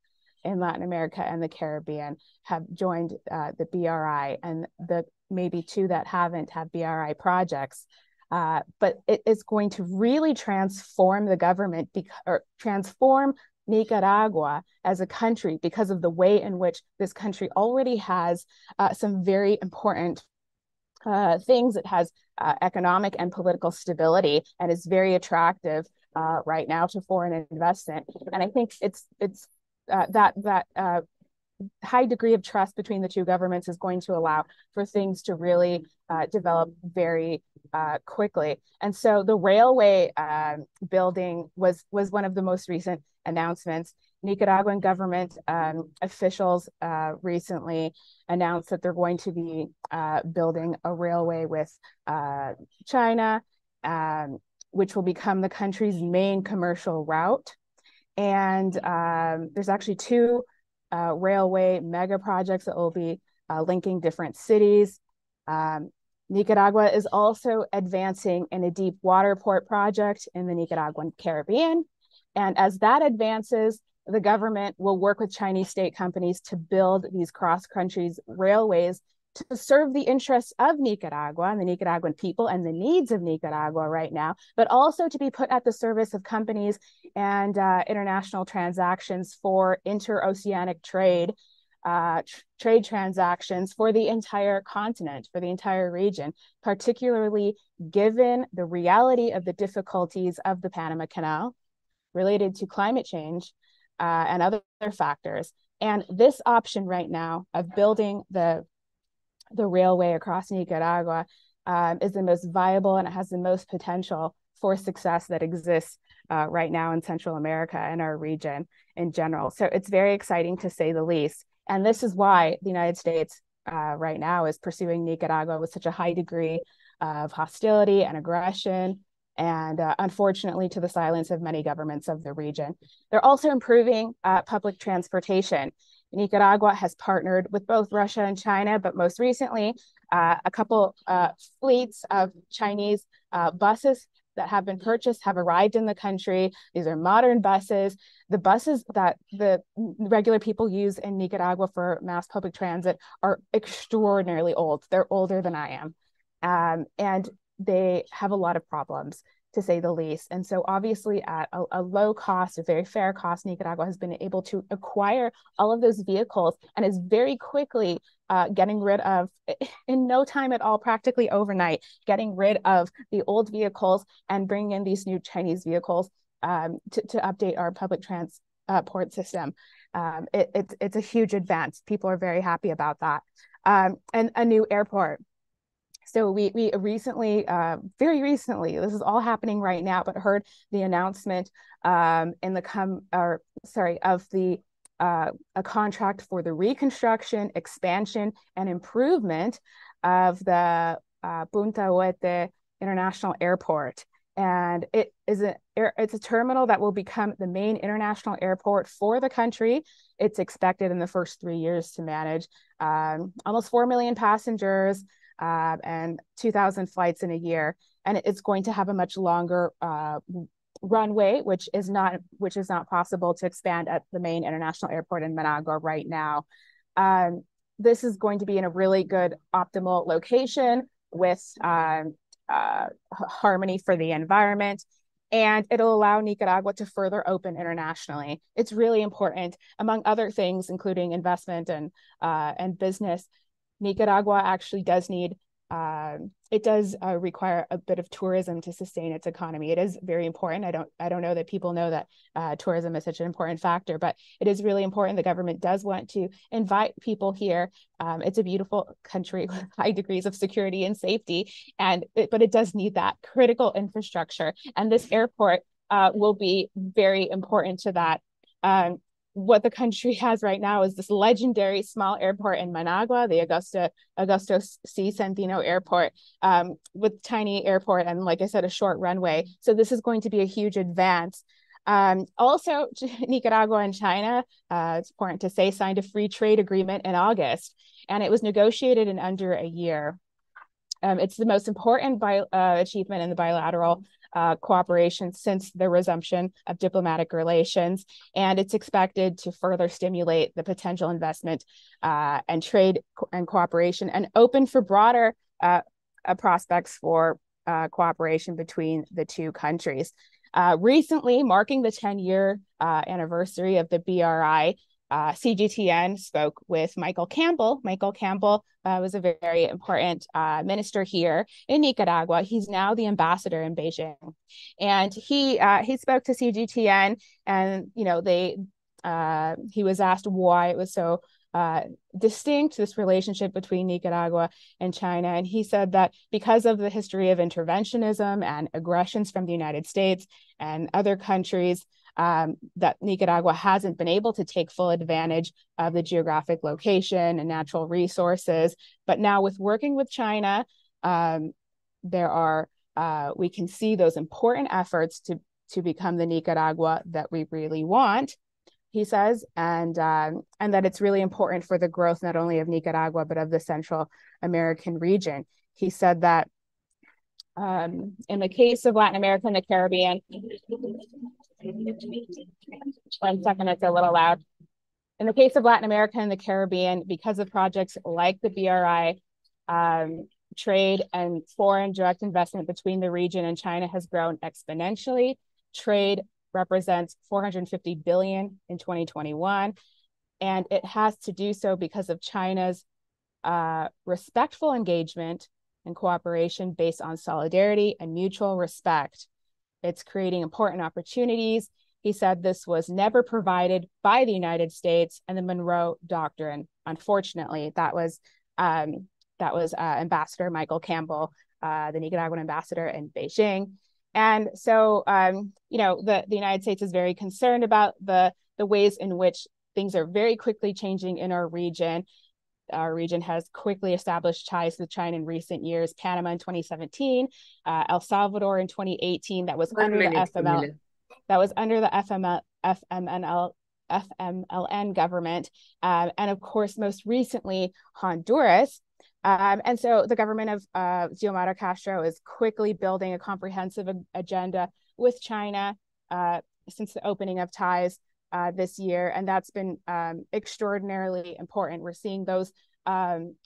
in Latin America and the Caribbean have joined uh, the BRI, and the maybe two that haven't have BRI projects. Uh, but it is going to really transform the government bec- or transform Nicaragua as a country because of the way in which this country already has uh, some very important uh, things. It has uh, economic and political stability and is very attractive uh, right now to foreign investment. And I think it's it's uh, that that uh, high degree of trust between the two governments is going to allow for things to really uh, develop very uh, quickly. And so the railway uh, building was was one of the most recent announcements. Nicaraguan government um, officials uh, recently announced that they're going to be uh, building a railway with uh, China, um, which will become the country's main commercial route. And um, there's actually two uh, railway mega projects that will be uh, linking different cities. Um, Nicaragua is also advancing in a deep water port project in the Nicaraguan Caribbean. And as that advances, the government will work with Chinese state companies to build these cross countries railways to serve the interests of Nicaragua and the Nicaraguan people and the needs of Nicaragua right now, but also to be put at the service of companies and uh, international transactions for interoceanic trade, uh, tr- trade transactions for the entire continent, for the entire region, particularly given the reality of the difficulties of the Panama Canal related to climate change uh, and other factors. And this option right now of building the the railway across Nicaragua um, is the most viable and it has the most potential for success that exists uh, right now in Central America and our region in general. So it's very exciting to say the least. And this is why the United States uh, right now is pursuing Nicaragua with such a high degree of hostility and aggression and uh, unfortunately to the silence of many governments of the region. They're also improving uh, public transportation. Nicaragua has partnered with both Russia and China, but most recently, uh, a couple uh, fleets of Chinese uh, buses that have been purchased have arrived in the country. These are modern buses. The buses that the regular people use in Nicaragua for mass public transit are extraordinarily old. They're older than I am. Um, and they have a lot of problems to say the least. And so, obviously, at a, a, low cost, a very fair cost, Nicaragua has been able to acquire all of those vehicles and is very quickly uh, getting rid of, [LAUGHS] in no time at all, practically overnight, getting rid of the old vehicles and bringing in these new Chinese vehicles um, to, to update our public transport system. Um, it, it's, it's a huge advance. People are very happy about that. Um, and a new airport so we we recently, uh, very recently, this is all happening right now, but heard the announcement um, in the come or sorry of the uh, a contract for the reconstruction, expansion, and improvement of the uh, Punta Huete International Airport. And it is a it's a terminal that will become the main international airport for the country. It's expected in the first three years to manage um, almost four million passengers, uh, and 2,000 flights in a year, and it's going to have a much longer uh, runway, which is not which is not possible to expand at the main international airport in Managua right now. Um, this is going to be in a really good optimal location with um, uh, harmony for the environment and it'll allow Nicaragua to further open internationally. It's really important, among other things, including investment and uh, and business, Nicaragua actually does need uh, it does uh, require a bit of tourism to sustain its economy. It is very important. I don't I don't know that people know that uh, tourism is such an important factor, but it is really important. The government does want to invite people here. Um, it's a beautiful country [LAUGHS] with high degrees of security and safety, and it, but it does need that critical infrastructure. And this airport uh, will be very important to that. Um, what the country [LAUGHS] has right now is this legendary small airport in Managua, the Augusta Augusto C. Sandino Airport, um, with tiny airport and, like I said, a short runway. So this is going to be a huge advance. Um, also, [LAUGHS] Nicaragua and China, uh, it's important to say, signed a free trade agreement in August, and it was negotiated in under a year. Um, it's the most important bi- uh, achievement in the bilateral uh, cooperation since the resumption of diplomatic relations, and it's expected to further stimulate the potential investment uh, and trade co- and cooperation and open for broader uh, uh prospects for uh, cooperation between the two countries. Uh, recently, marking the 10 year anniversary of the BRI, uh, CGTN spoke with Michael Campbell. Michael Campbell uh, was a very important uh, minister here in Nicaragua. He's now the ambassador in Beijing, and he uh, he spoke to CGTN, and you know they uh, he was asked why it was so uh, distinct this relationship between Nicaragua and China. And he said that because of the history of interventionism and aggressions from the United States and other countries, um, that Nicaragua hasn't been able to take full advantage of the geographic location and natural resources. But now, with working with China, um, there are uh, we can see those important efforts to to become the Nicaragua that we really want. He says, and um, and that it's really important for the growth not only of Nicaragua but of the Central American region. He said that um, in the case of Latin America and the Caribbean, one second, it's a little loud. In the case of Latin America and the Caribbean, because of projects like the BRI, um, trade and foreign direct investment between the region and China has grown exponentially. Trade represents 450 billion in 2021, and it has to do so because of China's uh, respectful engagement and cooperation based on solidarity and mutual respect. It's creating important opportunities. He said this was never provided by the United States and the Monroe Doctrine. Unfortunately, that was um, that was uh, Ambassador Michael Campbell, uh, the Nicaraguan ambassador in Beijing. And so, um, you know, the, the United States is very concerned about the the ways in which things are very quickly changing in our region our region has quickly established ties with China in recent years. Panama in 2017, uh, El Salvador in 2018. That was One under minute, the FML. That was under the FML, FMNL, FMLN government, um, and of course, most recently Honduras. Um, and so the government of uh, Castro is quickly building a comprehensive ag- agenda with China uh, since the opening of ties uh, this year, and that's been um, extraordinarily important. We're seeing those um,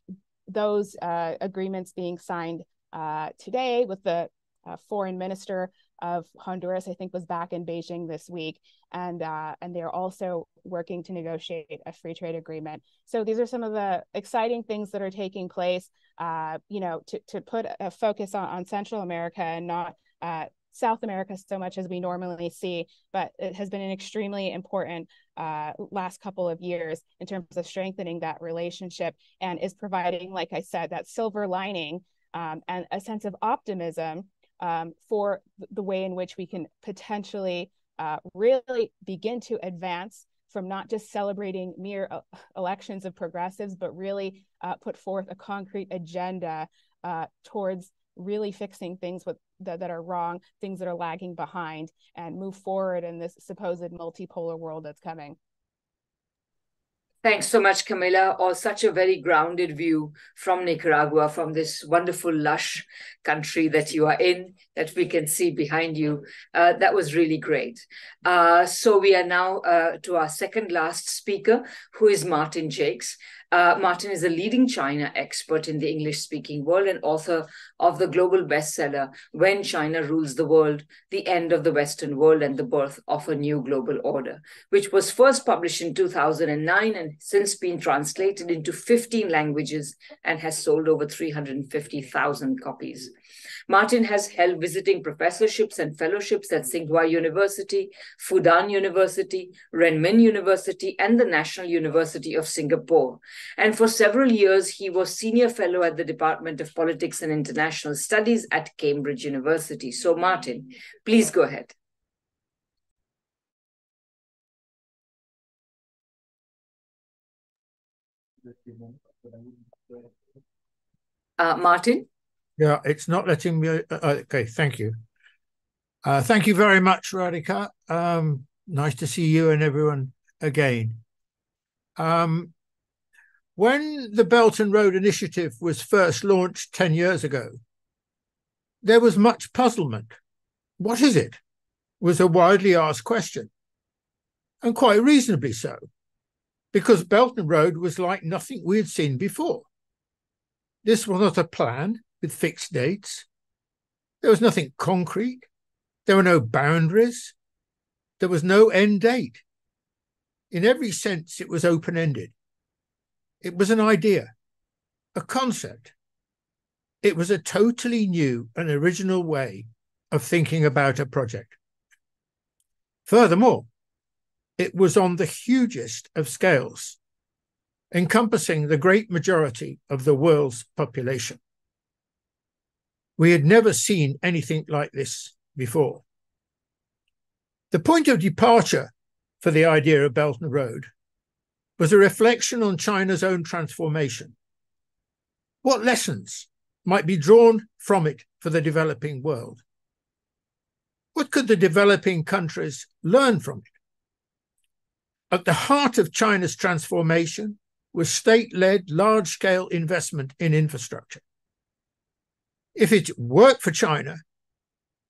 those uh, agreements being signed uh, today with the uh, foreign minister of Honduras. I think was back in Beijing this week, and uh, and they're also working to negotiate a free trade agreement. So these are some of the exciting things that are taking place. Uh, you know, to to put a focus on, on Central America and not South America so much as we normally see, but it has been an extremely important uh, last couple of years in terms of strengthening that relationship and is providing, like I said, that silver lining um, and a sense of optimism um, for the way in which we can potentially uh, really begin to advance from not just celebrating mere uh, elections of progressives, but really uh, put forth a concrete agenda uh, towards really fixing things with, that, that are wrong, things that are lagging behind, and move forward in this supposed multipolar world that's coming. Thanks so much, Camila. Or such a very grounded view from Nicaragua, from this wonderful, lush country that you are in, that we can see behind you. Uh, that was really great. Uh, so we are now uh, to our second last speaker, who is Martin Jacques. Uh, Martin is a leading China expert in the English speaking world and author of the global bestseller, When China Rules the World The End of the Western World and the Birth of a New Global Order, which was first published in 2009 and since been translated into 15 languages and has sold over 350,000 copies. Martin has held visiting professorships and fellowships at Tsinghua University, Fudan University, Renmin University, and the National University of Singapore. And for several years, he was senior fellow at the Department of Politics and International Studies at Cambridge University. So, Martin, please go ahead. Uh, Martin? Yeah, it's not letting me. Uh, okay, thank you. Uh, thank you very much, Radhika. Um, nice to see you and everyone again. Um, when the Belt and Road Initiative was first launched 10 years ago, there was much puzzlement. What is it? was a widely asked question, and quite reasonably so, because Belt and Road was like nothing we had seen before. This was not a plan with fixed dates. There was nothing concrete. There were no boundaries. There was no end date. In every sense, it was open ended. It was an idea, a concept. It was a totally new and original way of thinking about a project. Furthermore, it was on the hugest of scales, encompassing the great majority of the world's population. We had never seen anything like this before. The point of departure for the idea of Belt and Road was a reflection on China's own transformation. What lessons might be drawn from it for the developing world? What could the developing countries learn from it? At the heart of China's transformation was state led large scale investment in infrastructure. If it worked for China,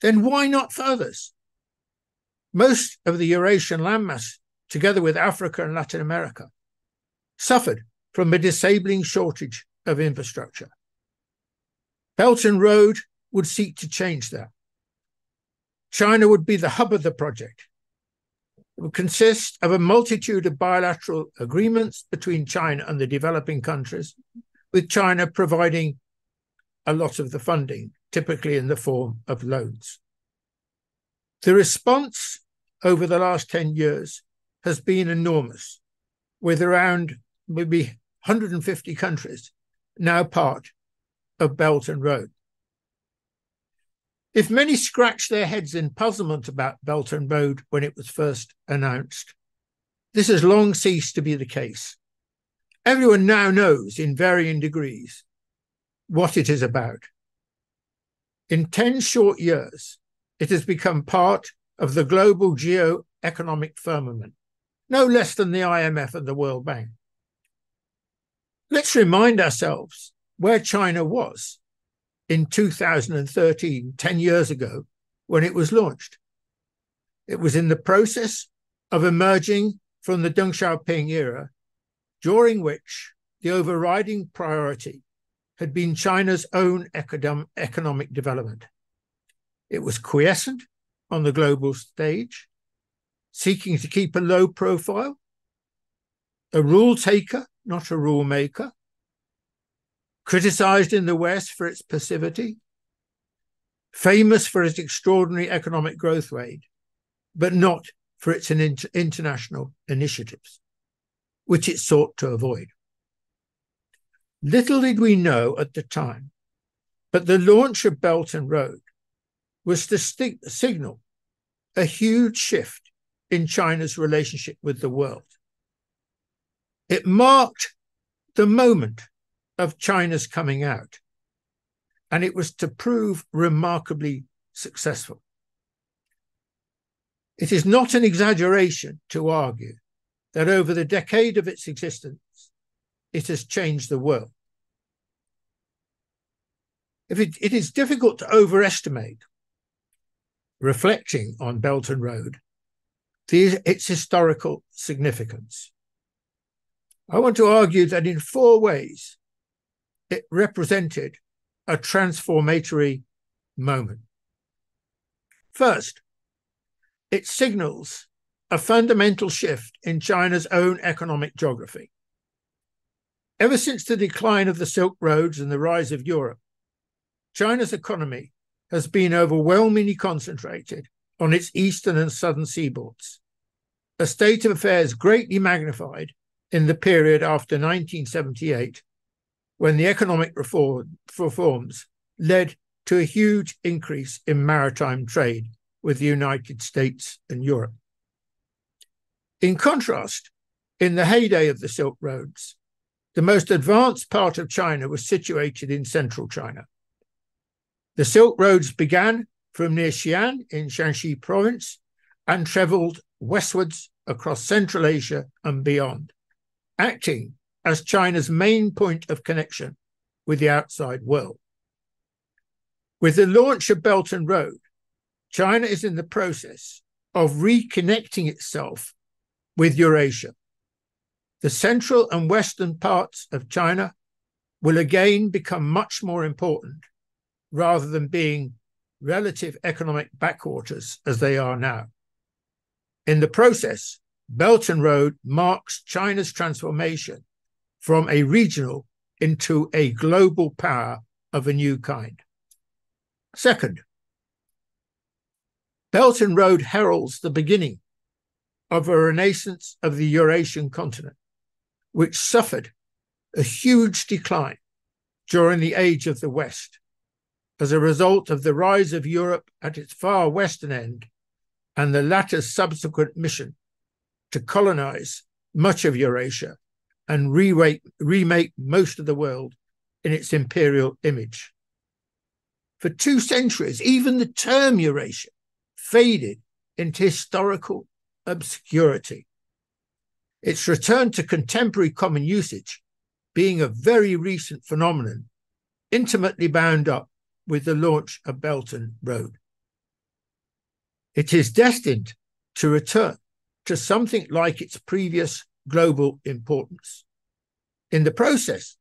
then why not for others? Most of the Eurasian landmass, together with Africa and Latin America, suffered from a disabling shortage of infrastructure. Belt and Road would seek to change that. China would be the hub of the project. It would consist of a multitude of bilateral agreements between China and the developing countries, with China providing a lot of the funding, typically in the form of loans. The response over the last 10 years has been enormous, with around maybe 150 countries now part of Belt and Road. If many scratched their heads in puzzlement about Belt and Road when it was first announced, this has long ceased to be the case. Everyone now knows in varying degrees what it is about. In 10 short years, it has become part of the global geo-economic firmament, no less than the IMF and the World Bank. Let's remind ourselves where China was in 2013, 10 years ago, when it was launched. It was in the process of emerging from the Deng Xiaoping era, during which the overriding priority had been China's own economic development. It was quiescent on the global stage, seeking to keep a low profile, a rule taker, not a rule maker, criticized in the West for its passivity, famous for its extraordinary economic growth rate, but not for its international initiatives, which it sought to avoid. Little did we know at the time, but the launch of Belt and Road was to signal a huge shift in China's relationship with the world. It marked the moment of China's coming out, and it was to prove remarkably successful. It is not an exaggeration to argue that over the decade of its existence, it has changed the world. If it, it is difficult to overestimate, reflecting on Belt and Road, the, its historical significance. I want to argue that in four ways it represented a transformatory moment. First, it signals a fundamental shift in China's own economic geography. Ever since the decline of the Silk Roads and the rise of Europe, China's economy has been overwhelmingly concentrated on its eastern and southern seaboards, a state of affairs greatly magnified in the period after 1978, when the economic reform, reforms led to a huge increase in maritime trade with the United States and Europe. In contrast, in the heyday of the Silk Roads, the most advanced part of China was situated in central China. The Silk Roads began from near Xi'an in Shaanxi province and traveled westwards across Central Asia and beyond, acting as China's main point of connection with the outside world. With the launch of Belt and Road, China is in the process of reconnecting itself with Eurasia. The central and western parts of China will again become much more important rather than being relative economic backwaters as they are now. In the process, Belt and Road marks China's transformation from a regional into a global power of a new kind. Second, Belt and Road heralds the beginning of a renaissance of the Eurasian continent, which suffered a huge decline during the age of the West as a result of the rise of Europe at its far western end and the latter's subsequent mission to colonize much of Eurasia and remake, remake most of the world in its imperial image. For two centuries, even the term Eurasia faded into historical obscurity. Its return to contemporary common usage being a very recent phenomenon, intimately bound up with the launch of Belt and Road. It is destined to return to something like its previous global importance. In the process,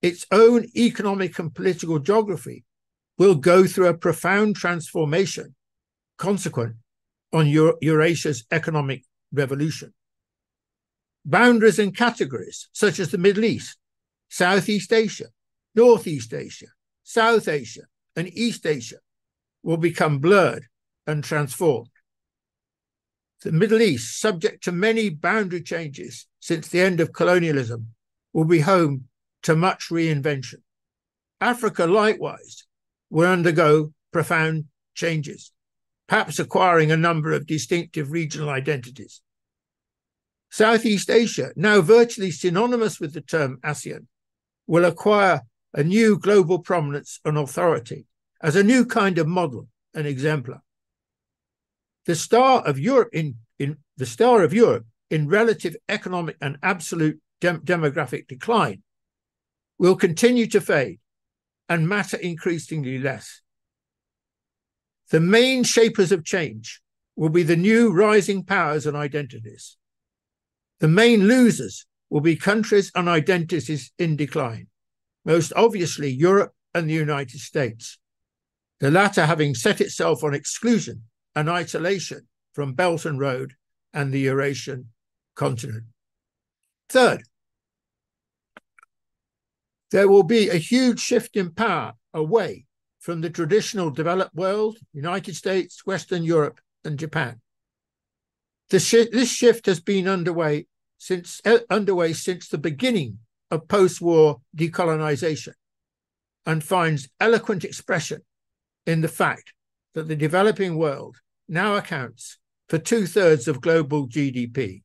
its own economic and political geography will go through a profound transformation consequent on Eurasia's economic revolution. Boundaries and categories such as the Middle East, Southeast Asia, Northeast Asia, South Asia, and East Asia will become blurred and transformed. The Middle East, subject to many boundary changes since the end of colonialism, will be home to much reinvention. Africa, likewise, will undergo profound changes perhaps acquiring a number of distinctive regional identities. Southeast Asia, now virtually synonymous with the term ASEAN, will acquire a new global prominence and authority as a new kind of model and exemplar. The star of Europe in, in the star of Europe in relative economic and absolute dem demographic decline will continue to fade and matter increasingly less. The main shapers of change will be the new rising powers and identities. The main losers will be countries and identities in decline, most obviously Europe and the United States, the latter having set itself on exclusion and isolation from Belt and Road and the Eurasian continent. Third, there will be a huge shift in power away from the traditional developed world, United States, Western Europe, and Japan. Sh this shift has been underway since uh, underway since the beginning of post-war decolonization and finds eloquent expression in the fact that the developing world now accounts for two-thirds of global GDP,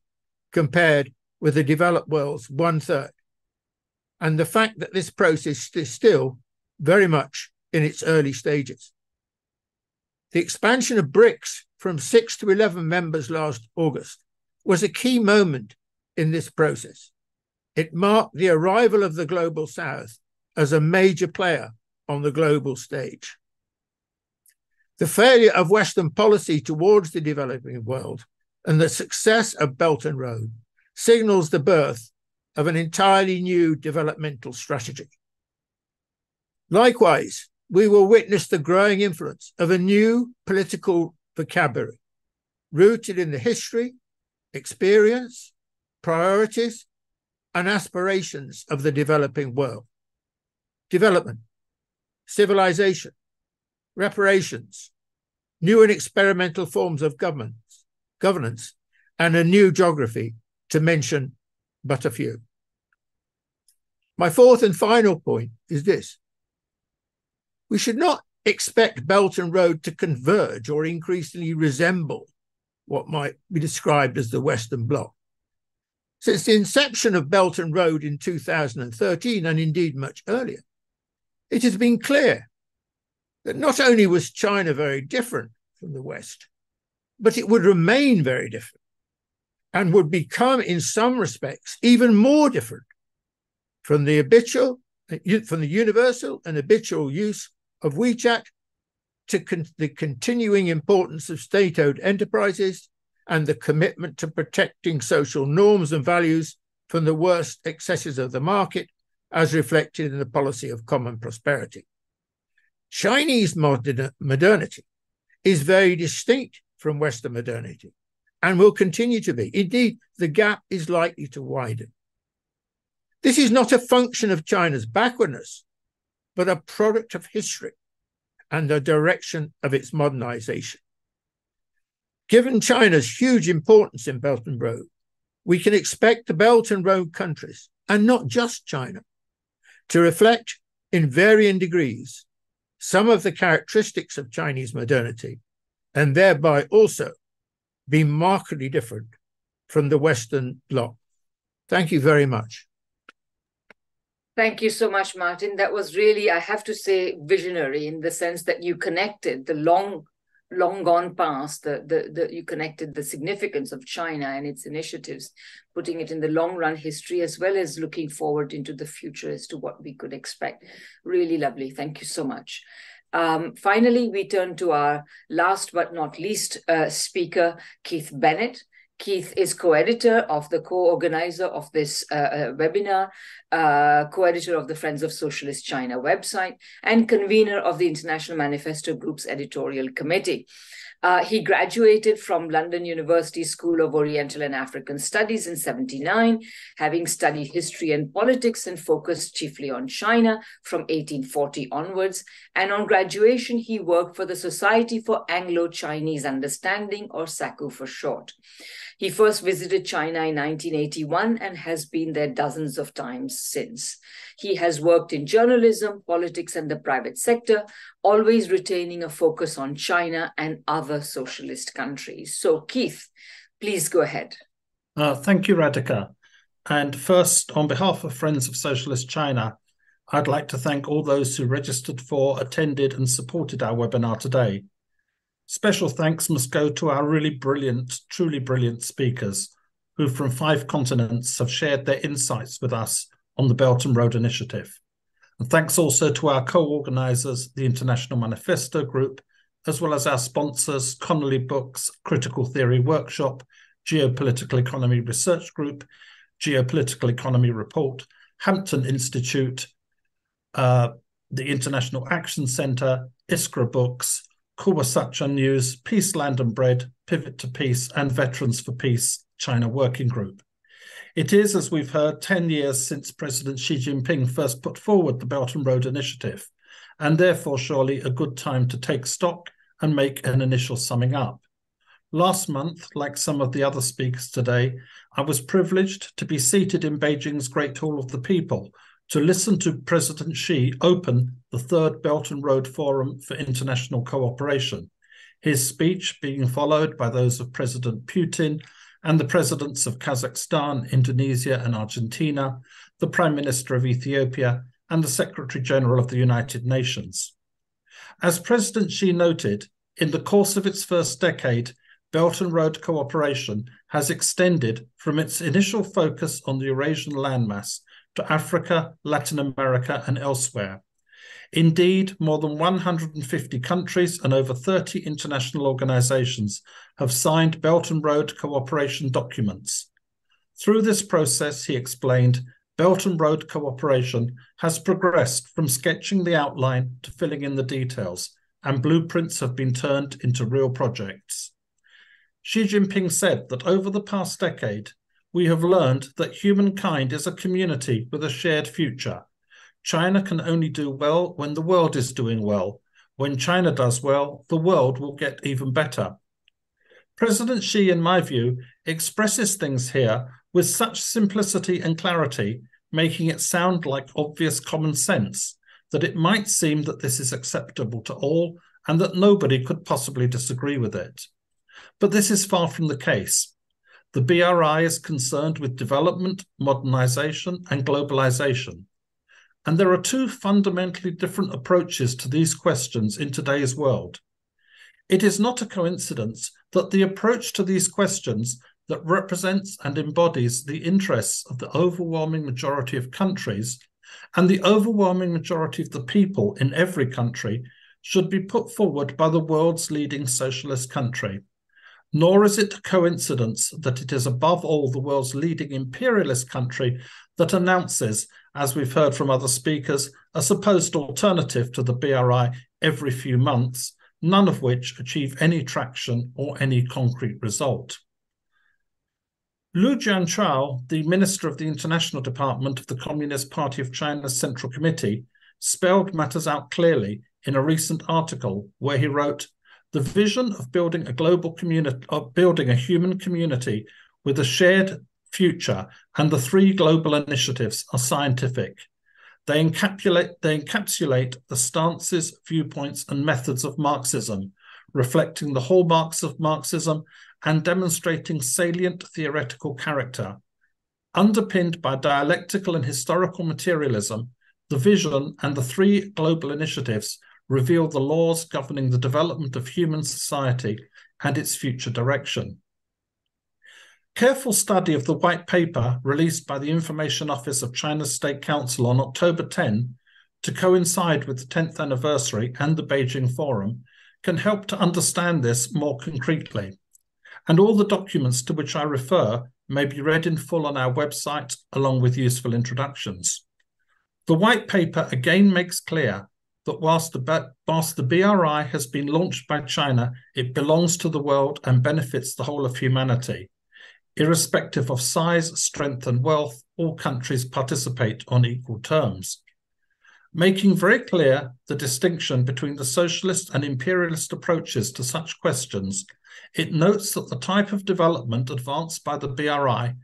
compared with the developed world's one-third and the fact that this process is still very much in its early stages. The expansion of BRICS from 6 to 11 members last August was a key moment in this process. It marked the arrival of the Global South as a major player on the global stage. The failure of Western policy towards the developing world and the success of Belt and Road signals the birth of an entirely new developmental strategy. Likewise, we will witness the growing influence of a new political vocabulary rooted in the history, experience, priorities, and aspirations of the developing world. Development, civilization, reparations, new and experimental forms of governance, governance, and a new geography, to mention but a few. My fourth and final point is this. We should not expect Belt and Road to converge or increasingly resemble what might be described as the Western Bloc. Since the inception of Belt and Road in 2013, and indeed much earlier, it has been clear that not only was China very different from the West, but it would remain very different and would become, in some respects, even more different from the habitual, from the universal and habitual use of WeChat to con the continuing importance of state-owned enterprises and the commitment to protecting social norms and values from the worst excesses of the market, as reflected in the policy of common prosperity. Chinese modern modernity is very distinct from Western modernity and will continue to be. Indeed, the gap is likely to widen. This is not a function of China's backwardness, but a product of history and the direction of its modernization. Given China's huge importance in Belt and Road, we can expect the Belt and Road countries, and not just China, to reflect in varying degrees some of the characteristics of Chinese modernity, and thereby also be markedly different from the Western bloc. Thank you very much. Thank you so much, Martin. That was really, I have to say, visionary in the sense that you connected the long, long gone past, the, the, the, you connected the significance of China and its initiatives, putting it in the long run history, as well as looking forward into the future as to what we could expect. Really lovely. Thank you so much. Um, finally, we turn to our last but not least uh, speaker, Keith Bennett. Keith is co-editor of the co-organizer of this uh, uh, webinar, uh, co-editor of the Friends of Socialist China website, and convener of the International Manifesto Group's editorial committee. Uh, he graduated from London University School of Oriental and African Studies in 79, having studied history and politics and focused chiefly on China from 1840 onwards. And on graduation, he worked for the Society for Anglo-Chinese Understanding, or SACU for short. He first visited China in 1981 and has been there dozens of times since. He has worked in journalism, politics, and the private sector, always retaining a focus on China and other socialist countries. So, Keith, please go ahead. Uh, thank you, Radhika. And first, on behalf of Friends of Socialist China, I'd like to thank all those who registered for, attended, and supported our webinar today. Special thanks must go to our really brilliant, truly brilliant speakers who from five continents have shared their insights with us on the Belt and Road Initiative. And thanks also to our co-organizers, the International Manifesto Group, as well as our sponsors, Connolly Books, Critical Theory Workshop, Geopolitical Economy Research Group, Geopolitical Economy Report, Hampton Institute, uh, the International Action Centre, Iskra Books, Kawsachun News, Peace, Land and Bread, Pivot to Peace, and Veterans for Peace China Working Group. It is, as we've heard, 10 years since President Xi Jinping first put forward the Belt and Road Initiative, and therefore surely a good time to take stock and make an initial summing up. Last month, like some of the other speakers today, I was privileged to be seated in Beijing's Great Hall of the People to listen to President Xi open the third Belt and Road Forum for International Cooperation, his speech being followed by those of President Putin and the presidents of Kazakhstan, Indonesia, and Argentina, the Prime Minister of Ethiopia, and the Secretary General of the United Nations. As President Xi noted, in the course of its first decade, Belt and Road cooperation has extended from its initial focus on the Eurasian landmass to Africa, Latin America, and elsewhere. Indeed, more than 150 countries and over 30 international organizations have signed Belt and Road cooperation documents. Through this process, he explained, Belt and Road cooperation has progressed from sketching the outline to filling in the details, and blueprints have been turned into real projects. Xi Jinping said that over the past decade, we have learned that humankind is a community with a shared future. China can only do well when the world is doing well. When China does well, the world will get even better. President Xi, in my view, expresses things here with such simplicity and clarity, making it sound like obvious common sense, that it might seem that this is acceptable to all and that nobody could possibly disagree with it. But this is far from the case. The BRI is concerned with development, modernization, and globalization. And there are two fundamentally different approaches to these questions in today's world. It is not a coincidence that the approach to these questions that represents and embodies the interests of the overwhelming majority of countries and the overwhelming majority of the people in every country should be put forward by the world's leading socialist country nor is it a coincidence that it is above all the world's leading imperialist country that announces, as we've heard from other speakers, a supposed alternative to the BRI every few months, none of which achieve any traction or any concrete result. Liu Jianchao, the Minister of the International Department of the Communist Party of China's Central Committee, spelled matters out clearly in a recent article where he wrote, the vision of building a global community, of building a human community with a shared future and the three global initiatives are scientific. They encapsulate, they encapsulate the stances, viewpoints, and methods of Marxism, reflecting the hallmarks of Marxism and demonstrating salient theoretical character. Underpinned by dialectical and historical materialism, the vision and the three global initiatives reveal the laws governing the development of human society and its future direction. Careful study of the white paper released by the Information Office of China's State Council on October 10 to coincide with the 10th anniversary and the Beijing Forum can help to understand this more concretely. And all the documents to which I refer may be read in full on our website along with useful introductions. The white paper again makes clear that whilst the, whilst the BRI has been launched by China, it belongs to the world and benefits the whole of humanity. Irrespective of size, strength, and wealth, all countries participate on equal terms. Making very clear the distinction between the socialist and imperialist approaches to such questions, it notes that the type of development advanced by the BRI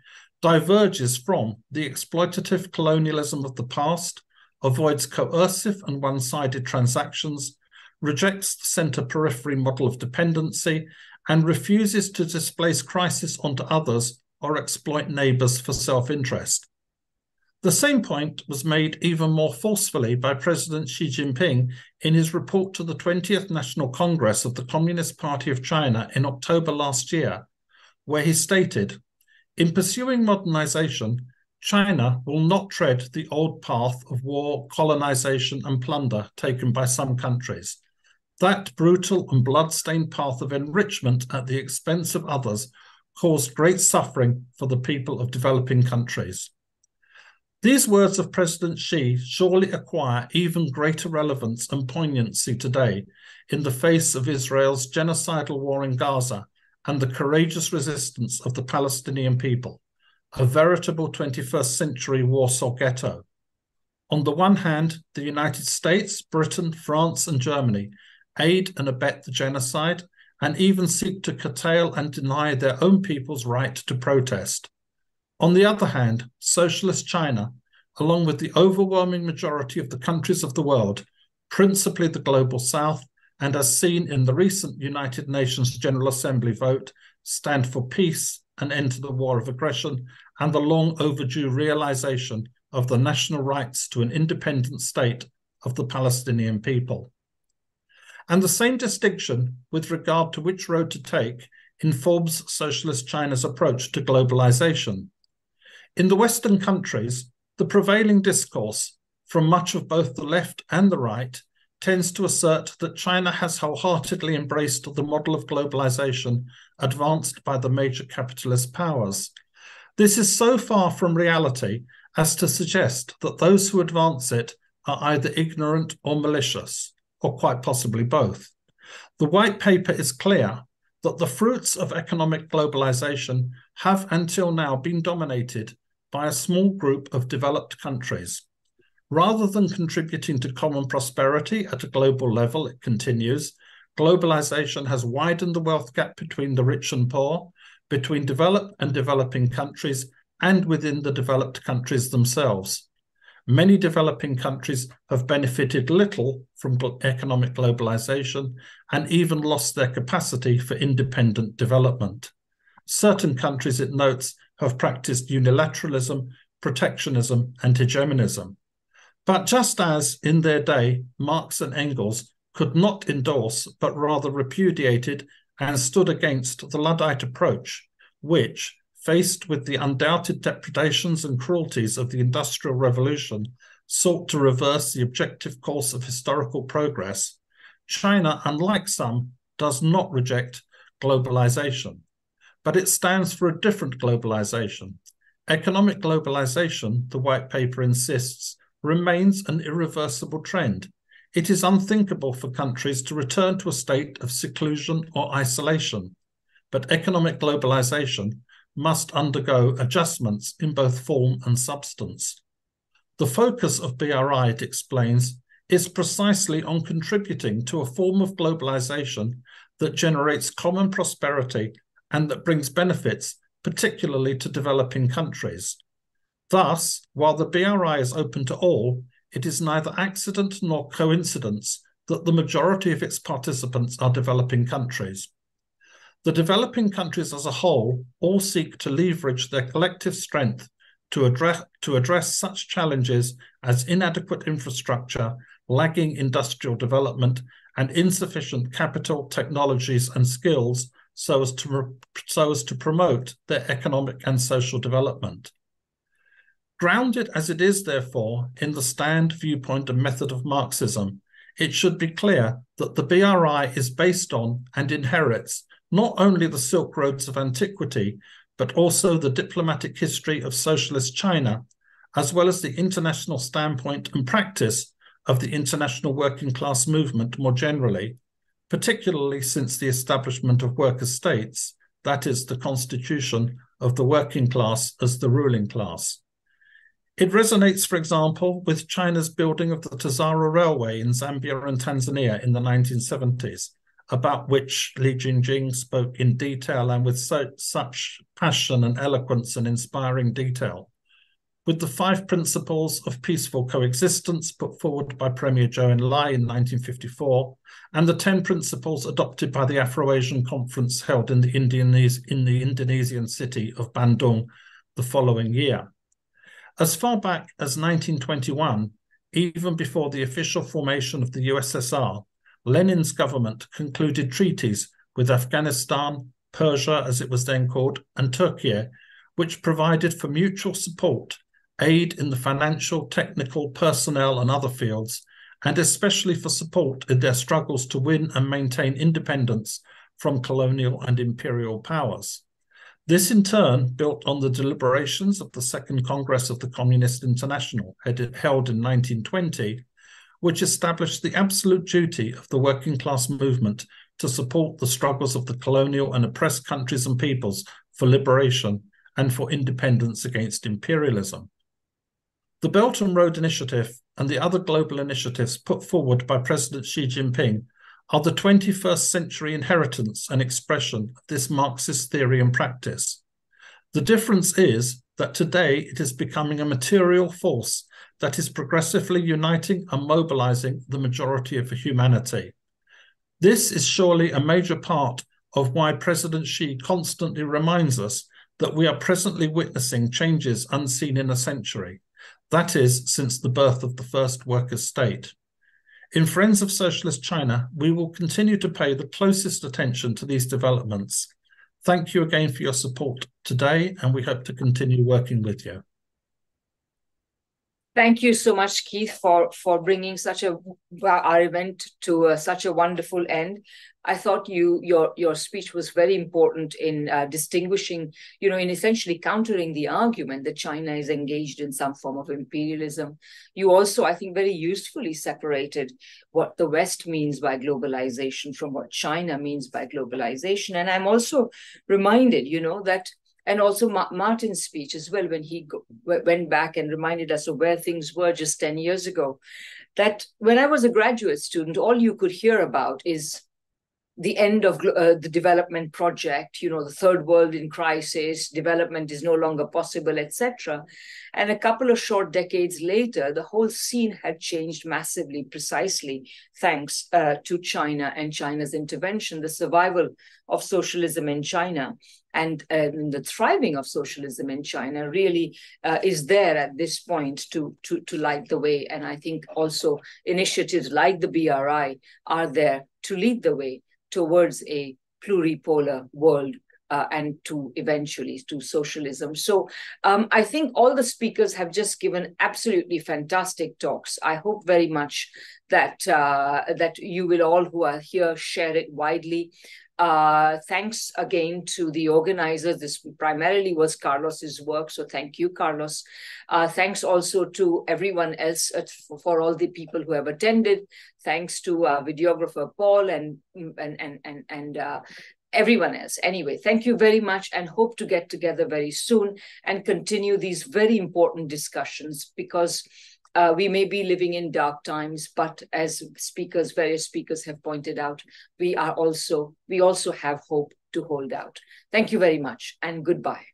diverges from the exploitative colonialism of the past avoids coercive and one sided transactions, rejects the center periphery model of dependency, and refuses to displace crisis onto others or exploit neighbors for self interest. The same point was made even more forcefully by President Xi Jinping in his report to the 20th National Congress of the Communist Party of China in October last year, where he stated In pursuing modernization, China will not tread the old path of war, colonization, and plunder taken by some countries. That brutal and blood-stained path of enrichment at the expense of others caused great suffering for the people of developing countries. These words of President Xi surely acquire even greater relevance and poignancy today in the face of Israel's genocidal war in Gaza and the courageous resistance of the Palestinian people, a veritable 21st century Warsaw ghetto. On the one hand, the United States, Britain, France, and Germany aid and abet the genocide, and even seek to curtail and deny their own people's right to protest. On the other hand, socialist China, along with the overwhelming majority of the countries of the world, principally the global south, and as seen in the recent United Nations General Assembly vote, stand for peace, an end to the war of aggression, and the long overdue realization of the national rights to an independent state of the Palestinian people. And the same distinction with regard to which road to take informs Socialist China's approach to globalization. In the Western countries, the prevailing discourse from much of both the left and the right tends to assert that China has wholeheartedly embraced the model of globalization advanced by the major capitalist powers. This is so far from reality as to suggest that those who advance it are either ignorant or malicious or quite possibly both. The white paper is clear that the fruits of economic globalization have until now been dominated by a small group of developed countries. Rather than contributing to common prosperity at a global level, it continues, globalization has widened the wealth gap between the rich and poor, between developed and developing countries, and within the developed countries themselves. Many developing countries have benefited little from economic globalization and even lost their capacity for independent development. Certain countries, it notes, have practiced unilateralism, protectionism, and hegemonism. But just as in their day Marx and Engels could not endorse but rather repudiated and stood against the Luddite approach, which, faced with the undoubted depredations and cruelties of the Industrial Revolution, sought to reverse the objective course of historical progress, China, unlike some, does not reject globalization, but it stands for a different globalization. Economic globalization, the white paper insists, remains an irreversible trend. It is unthinkable for countries to return to a state of seclusion or isolation. But economic globalization must undergo adjustments in both form and substance. The focus of BRI, it explains, is precisely on contributing to a form of globalization that generates common prosperity and that brings benefits, particularly to developing countries. Thus, while the BRI is open to all, it is neither accident nor coincidence that the majority of its participants are developing countries. The developing countries as a whole all seek to leverage their collective strength to address, to address such challenges as inadequate infrastructure, lagging industrial development, and insufficient capital, technologies, and skills so as to, so as to promote their economic and social development. Grounded as it is, therefore, in the stand, viewpoint, and method of Marxism, it should be clear that the BRI is based on and inherits not only the Silk Roads of antiquity, but also the diplomatic history of socialist China, as well as the international standpoint and practice of the international working class movement more generally, particularly since the establishment of worker states, that is, the constitution of the working class as the ruling class. It resonates, for example, with China's building of the Tazara Railway in Zambia and Tanzania in the 1970s, about which Li Jingjing spoke in detail and with so, such passion and eloquence and inspiring detail. with the five principles of peaceful coexistence put forward by Premier Zhou Enlai in 1954, and the 10 principles adopted by the Afro-Asian Conference held in the, in the Indonesian city of Bandung the following year. As far back as 1921, even before the official formation of the USSR, Lenin's government concluded treaties with Afghanistan, Persia, as it was then called, and Turkey, which provided for mutual support aid in the financial, technical, personnel, and other fields, and especially for support in their struggles to win and maintain independence from colonial and imperial powers. This, in turn, built on the deliberations of the Second Congress of the Communist International, held in 1920, which established the absolute duty of the working class movement to support the struggles of the colonial and oppressed countries and peoples for liberation and for independence against imperialism. The Belt and Road Initiative and the other global initiatives put forward by President Xi Jinping are the 21st century inheritance and expression of this Marxist theory and practice. The difference is that today it is becoming a material force that is progressively uniting and mobilizing the majority of humanity. This is surely a major part of why President Xi constantly reminds us that we are presently witnessing changes unseen in a century that is, since the birth of the first workers' state. In Friends of Socialist China, we will continue to pay the closest attention to these developments. Thank you again for your support today, and we hope to continue working with you. Thank you so much, Keith, for for bringing such a our event to uh, such a wonderful end. I thought you your your speech was very important in uh, distinguishing, you know, in essentially countering the argument that China is engaged in some form of imperialism. You also, I think, very usefully separated what the West means by globalization from what China means by globalization. And I'm also reminded, you know, that and also Ma- Martin's speech as well when he went back and reminded us of where things were just 10 years ago. That when i was a graduate student all you could hear about is the end of uh, the development project you know the third world in crisis development is no longer possible etc and a couple of short decades later the whole scene had changed massively precisely thanks uh, to china and china's intervention the survival of socialism in china and uh, the thriving of socialism in china really uh, is there at this point to, to to light the way. And i think also initiatives like the bri are there to lead the way towards a pluripolar world uh, and to eventually to socialism. So um, I think all the speakers have just given absolutely fantastic talks. I hope very much that uh, that you will all who are here share it widely. Uh, thanks again to the organizers. This primarily was Carlos's work, so thank you, Carlos. Uh, thanks also to everyone else at, for, for, all the people who have attended. Thanks to uh, videographer Paul and and and and, and uh, everyone else. Anyway, thank you very much and hope to get together very soon and continue these very important discussions because uh, we may be living in dark times, but as speakers, various speakers have pointed out, we are also we also have hope to hold out. Thank you very much and goodbye.